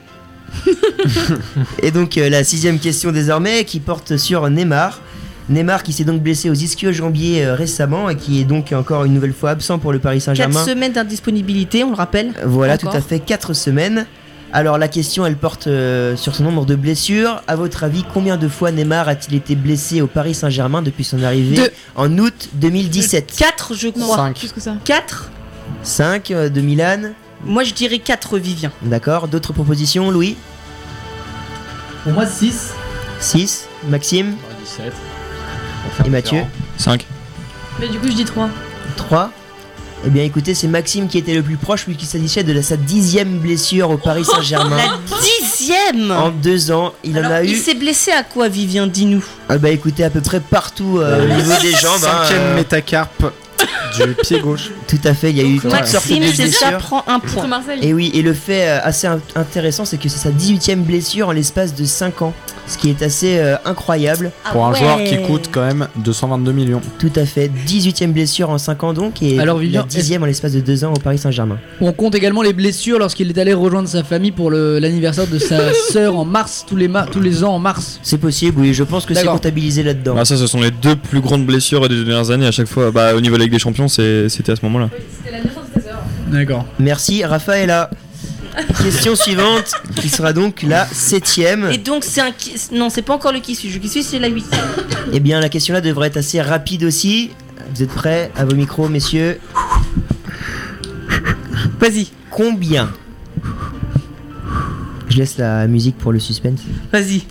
Et donc euh, la sixième question désormais qui porte sur Neymar. Neymar qui s'est donc blessé aux ischio-jambiers euh, récemment et qui est donc encore une nouvelle fois absent pour le Paris 4 Saint-Germain. semaines d'indisponibilité, on le rappelle. Voilà, Encore. tout à fait, 4 semaines. Alors la question, elle porte euh, sur son nombre de blessures. À votre avis, combien de fois Neymar a-t-il été blessé au Paris Saint-Germain depuis son arrivée en août 2017 4, je crois. Cinq. Plus que ça. 4 5 euh, de Milan. Moi, je dirais 4, Vivien. D'accord. D'autres propositions, Louis? Pour moi, 6. 6. Maxime? 17. Et Mathieu 5. Mais du coup, je dis 3. 3. Eh bien écoutez, c'est Maxime qui était le plus proche puisqu'il s'agissait de la- sa dixième blessure au Paris Saint-Germain. La dixième En deux ans, il Alors, en a il eu. s'est blessé à quoi, Vivien Dis-nous? Ah bah écoutez, à peu près partout euh, au niveau des jambes. hein, Cinquième euh, métacarpe du pied gauche. Tout à fait, il y a eu toutes sortes Maxime, de c'est ça, prend un point. Et oui, et le fait euh, assez in- intéressant, c'est que c'est sa 18ème blessure en l'espace de 5 ans. Ce qui est assez euh, incroyable. Pour Ah un ouais. joueur qui coûte quand même 222 millions. Tout à fait. 18ème blessure en 5 ans donc. Et Alors, la Vivien, 10ème en l'espace de 2 ans au Paris Saint-Germain. On compte également les blessures lorsqu'il est allé rejoindre sa famille pour le- l'anniversaire de sa sœur en mars, tous les, ma- tous les ans en mars. C'est possible, oui, je pense que c'est comptabilisé là-dedans. Bah, ça, ce sont les deux plus grandes blessures des deux dernières années. À chaque fois, bah, au niveau de la Ligue des Champions, c'était à ce moment-là. D'accord. Merci, Raphaëla. Question suivante, qui sera donc la septième. Et donc, c'est un. qui- Non, c'est pas encore le qui suis. Le qui suis, c'est la huitième. Eh bien, la question là devrait être assez rapide aussi. Vous êtes prêts à vos micros, messieurs? Vas-y, Combien? Je laisse la musique pour le suspense. vas-y.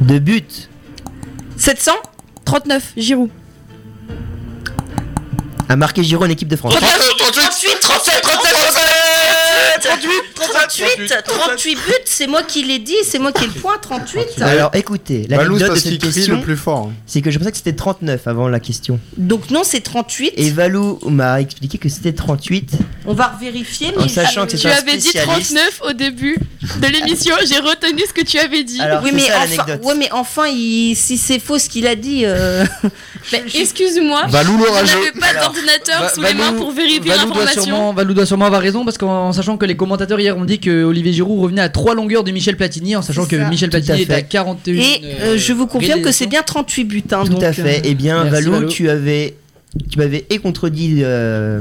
De buts 700 39, Giroud. a marqué Giroud en équipe de France 38, 37, 37, 38, 38 buts, c'est moi qui l'ai dit, c'est moi qui ai le point, 38. Alors écoutez, l'anecdote de cette question, le plus fort. hein. c'est que je pensais que c'était 39 avant la question. Donc non, c'est 38. Et Valou m'a expliqué que c'était 38. On va vérifier, mais En sachant que c'est Tu un avais dit spécialiste. 39 au début de l'émission, j'ai retenu ce que tu avais dit. Alors, oui, c'est mais ça, enfin, l'anecdote. ouais, mais enfin, il- si c'est faux ce qu'il a dit, euh, Mais excuse-moi, Valou je l'orageux. n'avais pas d'ordinateur Va- sous les mains Valou- pour vérifier Valou doit, l'information. sûrement, Valou doit sûrement avoir raison parce qu'en en sachant que les commentateurs hier ont dit que Olivier Giroud revenait à trois longueurs de Michel Platini, en sachant que ça. Michel Platini est à fait. 41. et euh, je vous confirme que c'est bien 38 buts. hein, Tout donc, à fait. euh, Eh bien, merci, Valou, Valou. tu avais, tu m'avais et contredit euh,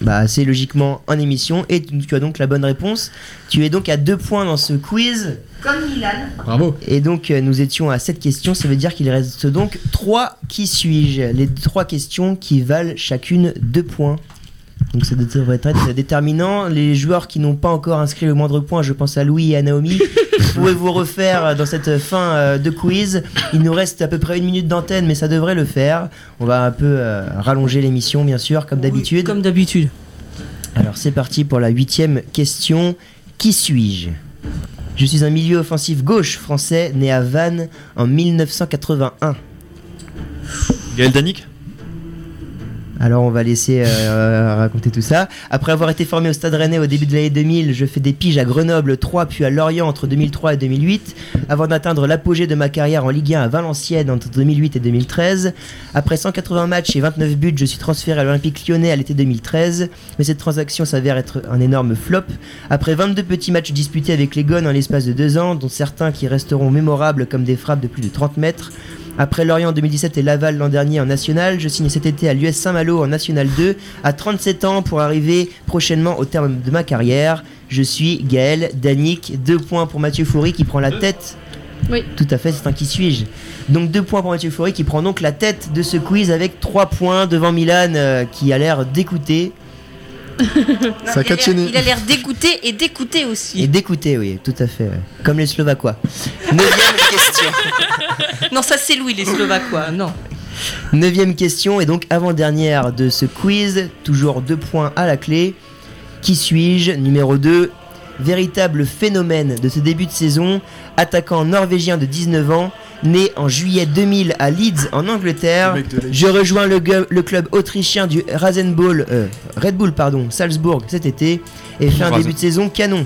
bah, assez logiquement en émission, et tu tu as donc la bonne réponse. Tu es donc à deux points dans ce quiz, Comme Milan. Bravo. et donc euh, nous étions à cette question. Ça veut dire qu'il reste donc trois. Qui suis-je Les trois questions qui valent chacune deux points. Donc ça devrait être déterminant. Les joueurs qui n'ont pas encore inscrit le moindre point, je pense à Louis et à Naomi, pouvez-vous refaire dans cette fin euh, de quiz Il nous reste à peu près une minute d'antenne, mais ça devrait le faire. On va un peu euh, rallonger l'émission, bien sûr, comme d'habitude. Comme d'habitude. Alors c'est parti pour la huitième question. Qui suis-je? Je suis un milieu offensif gauche français né à Vannes en 1981. Gaël Danic? Alors on va laisser euh, raconter tout ça. Après avoir été formé au Stade Rennais au début de l'année 2000, je fais des piges à Grenoble 3 puis à Lorient entre 2003 et 2008, avant d'atteindre l'apogée de ma carrière en Ligue 1 à Valenciennes entre 2008 et 2013. Après 180 matchs et 29 buts, je suis transféré à l'Olympique lyonnais à l'été 2013, mais cette transaction s'avère être un énorme flop. Après 22 petits matchs disputés avec les Gones en l'espace de deux ans, dont certains qui resteront mémorables comme des frappes de plus de 30 mètres, après Lorient en 2017 et Laval l'an dernier en National, je signe cet été à l'US Saint-Malo en National 2 à 37 ans pour arriver prochainement au terme de ma carrière. Je suis Gaël Danic. Deux points pour Mathieu Foury qui prend la tête. Oui. Tout à fait, c'est un qui suis-je. Donc deux points pour Mathieu Foury qui prend donc la tête de ce quiz avec trois points devant Milan euh, qui a l'air d'écouter. Non, il, a l'air- Sakaccini. il a l'air dégoûté et d'écouter aussi. Et d'écouter, oui, tout à fait. ouais. Comme les Slovaquois. Neuvième question. Non, ça c'est Louis, les Slovaquois. Non. Neuvième question et donc avant-dernière de ce quiz, toujours deux points à la clé. Qui suis-je Numéro 2, véritable phénomène de ce début de saison, attaquant norvégien de 19 ans, né en juillet 2000 à Leeds en Angleterre. Je rejoins le, club autrichien du Rasenball, euh, Red Bull pardon, Salzbourg cet été et fait un début de saison canon.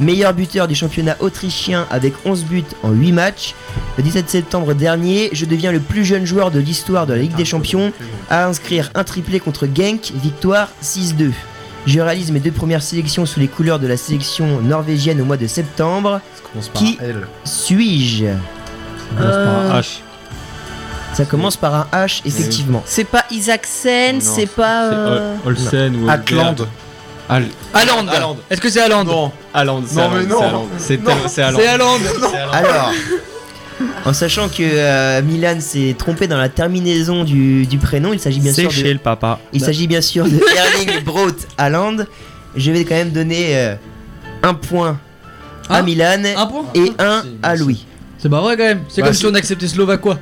Meilleur buteur du championnat autrichien avec 11 buts en 8 matchs. Le 17 septembre dernier, je deviens le plus jeune joueur de l'histoire de la Ligue des Champions à inscrire un triplé contre Genk, victoire 6-2. Je réalise mes deux premières sélections sous les couleurs de la sélection norvégienne au mois de septembre. Ça commence par Qui un L. suis-je Ça commence par un Euh, H. Ça commence par un H, effectivement. C'est pas Isaacsen, c'est pas. Euh, Ol- Olsen ou Atland. Al- Haaland. Haaland. Est-ce que c'est Haaland Non, c'est Non, mais non. c'est Haaland. C'est c'est. C'est Haaland. Alors, en sachant que euh, Milan s'est trompé dans la terminaison du, du prénom, il s'agit bien C'est sûr chez de, le papa. il s'agit bien sûr de Erling Braut Haaland. Je vais quand même donner euh, un point à Hein Milan Un point et un à Louis. C'est pas vrai quand même. C'est Bah, comme c'est- si on acceptait Slovaquois.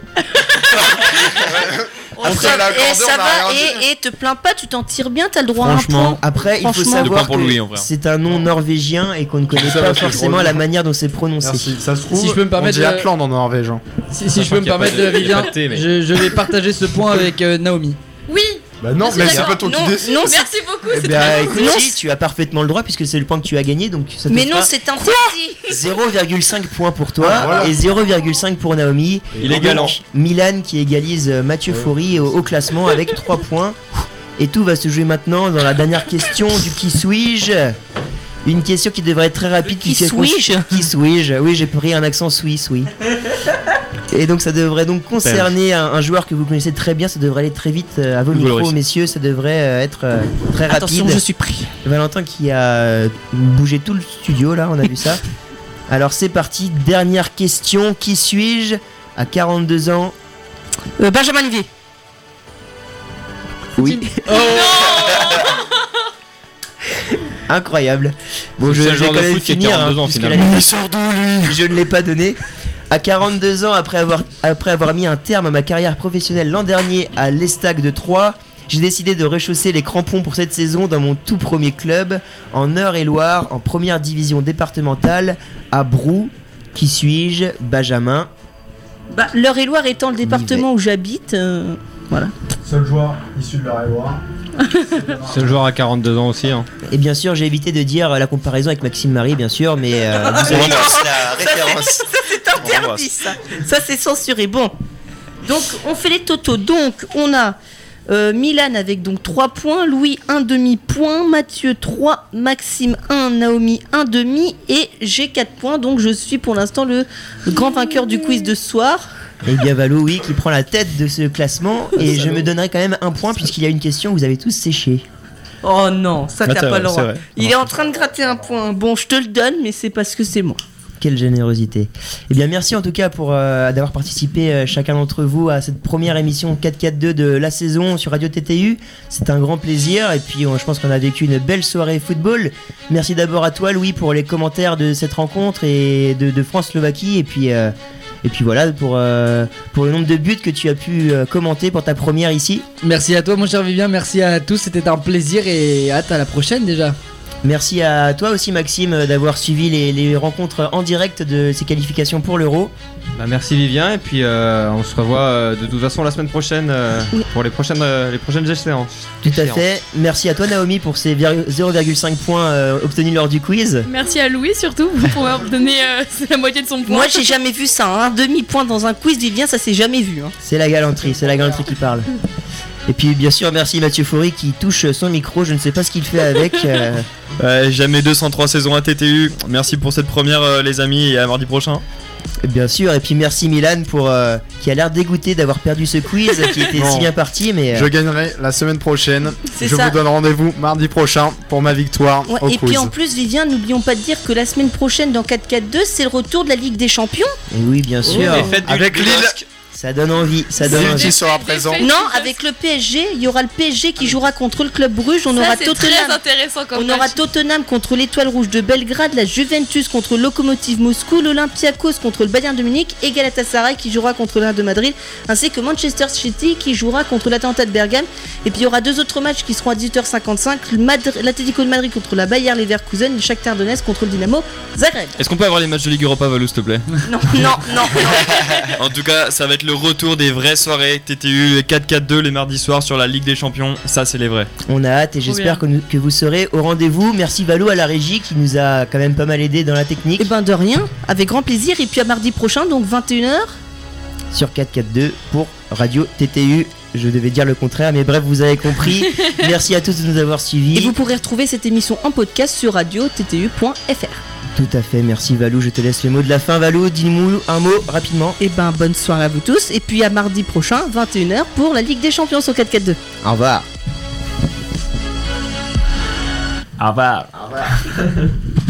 On et ça va, et, et te plains pas, tu t'en tires bien, t'as le droit à un Franchement, point. Après, il faut savoir que c'est un nom norvégien et qu'on ne connaît Ça pas forcément la manière dont c'est prononcé. Merci. Ça se trouve, Si je peux me permettre on dit de- Atland en Norvège. hein. Si, si je peux me permettre, Vivien, je, je vais partager ce point avec euh, Naomi. Oui, Bah non, suis mais c'est pas toi qui Non, merci beaucoup. Eh très écoute, Non, si, tu as parfaitement le droit puisque c'est le point que tu as gagné, donc ça te Mais non, c'est interdit. 0,5 points pour toi Ah, voilà. et 0,5 pour Naomi. Il est galant. Milan qui égalise euh, Mathieu Faury au, au classement avec 3 points. Et tout va se jouer maintenant dans la dernière question du qui suis-je? Une question qui devrait être très rapide. Qui suis-je? Qui suis-je? Oui, j'ai pris un accent suisse, oui. Et donc ça devrait donc concerner un, un joueur que vous connaissez très bien, ça devrait aller très vite euh, à vos micros, messieurs, ça devrait euh, être euh, très rapide. Attention, je suis pris. Valentin qui a bougé tout le studio là, on a vu ça. Alors c'est parti, dernière question, qui suis-je à 42 ans? Euh, Benjamin Livier. Oui, Oh incroyable. Bon, je, vais quand même finir, 42 ans, puisque finalement. la- je ne l'ai pas donné. À 42 ans, après avoir, après avoir mis un terme à ma carrière professionnelle l'an dernier à l'Estac de Troyes, J'ai décidé de rechausser les crampons pour cette saison dans mon tout premier club, en Eure-et-Loire, en première division départementale, à Brou. Qui suis-je? Benjamin. Bah, l'Eure-et-Loire étant le département où j'habite, euh, voilà. Seul joueur issu de la Loire. C'est le joueur à 42 ans aussi. Hein. Et bien sûr, j'ai évité de dire la comparaison avec Maxime Marie, bien sûr, mais euh, vous avez tous la référence. Ça, c'est interdit, ça. Ça, c'est censuré. Bon. Donc, on fait les totaux. Donc, on a euh, Milan avec donc 3 points, Louis 1 demi-point, Mathieu 3, Maxime 1, Naomi 1 demi et j'ai 4 points. Donc, je suis pour l'instant le, le grand vainqueur du quiz de ce soir. Et bien Valou, oui, qui prend la tête de ce classement. Et je me donnerai quand même un point, puisqu'il y a une question que vous avez tous séché. Oh non, ça Ah, t'as pas le droit. Il est en train de gratter un point. Bon, je te le donne, mais c'est parce que c'est moi. Quelle générosité. Eh bien, merci en tout cas pour euh, d'avoir participé euh, chacun d'entre vous à cette première émission 442 de la saison sur Radio TTU. C'est un grand plaisir et puis je pense qu'on a vécu une belle soirée football. Merci d'abord à toi Louis pour les commentaires de cette rencontre et de, de France-Slovaquie et puis euh, et puis voilà pour euh, pour le nombre de buts que tu as pu euh, commenter pour ta première ici. Merci à toi, mon cher Vivien. Merci à tous. C'était un plaisir et hâte à la prochaine déjà. Merci à toi aussi Maxime d'avoir suivi les, les rencontres en direct de ces qualifications pour l'Euro. Bah, merci Vivien et puis euh, on se revoit euh, de toute façon la semaine prochaine euh, pour les prochaines, euh, les prochaines échéances. Tout à fait. Merci à toi Naomi pour ces vir- 0,5 points euh, obtenus lors du quiz. Merci à Louis surtout pour m'avoir donné euh, la moitié de son point. Moi, j'ai jamais vu ça. Un demi-point dans un quiz Vivien, ça s'est jamais vu. hein. C'est la galanterie, c'est la galanterie qui parle. Et puis bien sûr merci Mathieu Faury qui touche son micro, je ne sais pas ce qu'il fait avec. euh, Ouais, jamais 203 saisons à TTU. Merci pour cette première, euh, les amis, et à mardi prochain. bien sûr, et puis merci Milan pour euh, qui a l'air dégoûté d'avoir perdu ce quiz qui était si bien parti, mais euh, Je gagnerai la semaine prochaine. C'est Je ça. vous donne rendez-vous mardi prochain pour ma victoire Ouais, au et quiz. puis en plus, Vivien, n'oublions pas de dire que la semaine prochaine, dans 4-4-2, c'est le retour de la Ligue des Champions. et oui bien sûr, Les fêtes du Avec Lille. Ça donne envie, ça donne envie. qui sera présent. Non, avec le PSG, il y aura le PSG qui jouera contre le club Bruges. On ça, aura c'est très Tottenham. intéressant comme On aura. Tottenham contre l'Étoile Rouge de Belgrade, la Juventus contre le Lokomotiv Moscou, l'Olympiakos contre le Bayern de Munich et Galatasaray qui jouera contre l'Inde de Madrid, ainsi que Manchester City qui jouera contre l'Atalanta de Bergame. Et puis il y aura deux autres matchs qui seront à 18h55, le Madri- l'Atlético de Madrid contre la Bayer Leverkusen et le Shakhtar Donetsk contre le Dynamo Zagreb. Est-ce qu'on peut avoir les matchs de Ligue Europa, Valou, s'il te plaît? Non, non, non, non. En tout cas, ça va être le retour des vraies soirées TTU 4-4-2 les mardis soirs sur la Ligue des Champions. Ça, c'est les vrais. On a hâte et j'espère que, que vous serez au rendez-vous. Merci Valou à la régie qui nous a quand même pas mal aidé dans la technique Et ben de rien, avec grand plaisir. Et puis à mardi prochain, donc 21h. sur 442 pour Radio TTU. Je devais dire le contraire, mais bref, vous avez compris. Merci à tous de nous avoir suivis. Et vous pourrez retrouver cette émission en podcast sur radio-ttu.fr. Tout à fait, merci Valou. Je te laisse le mot de la fin, Valou. Dis-nous un mot rapidement. Et ben bonne soirée à vous tous. Et puis à mardi prochain, 21h, pour la Ligue des Champions sur 4-4-2. Au revoir. Au revoir. Au revoir.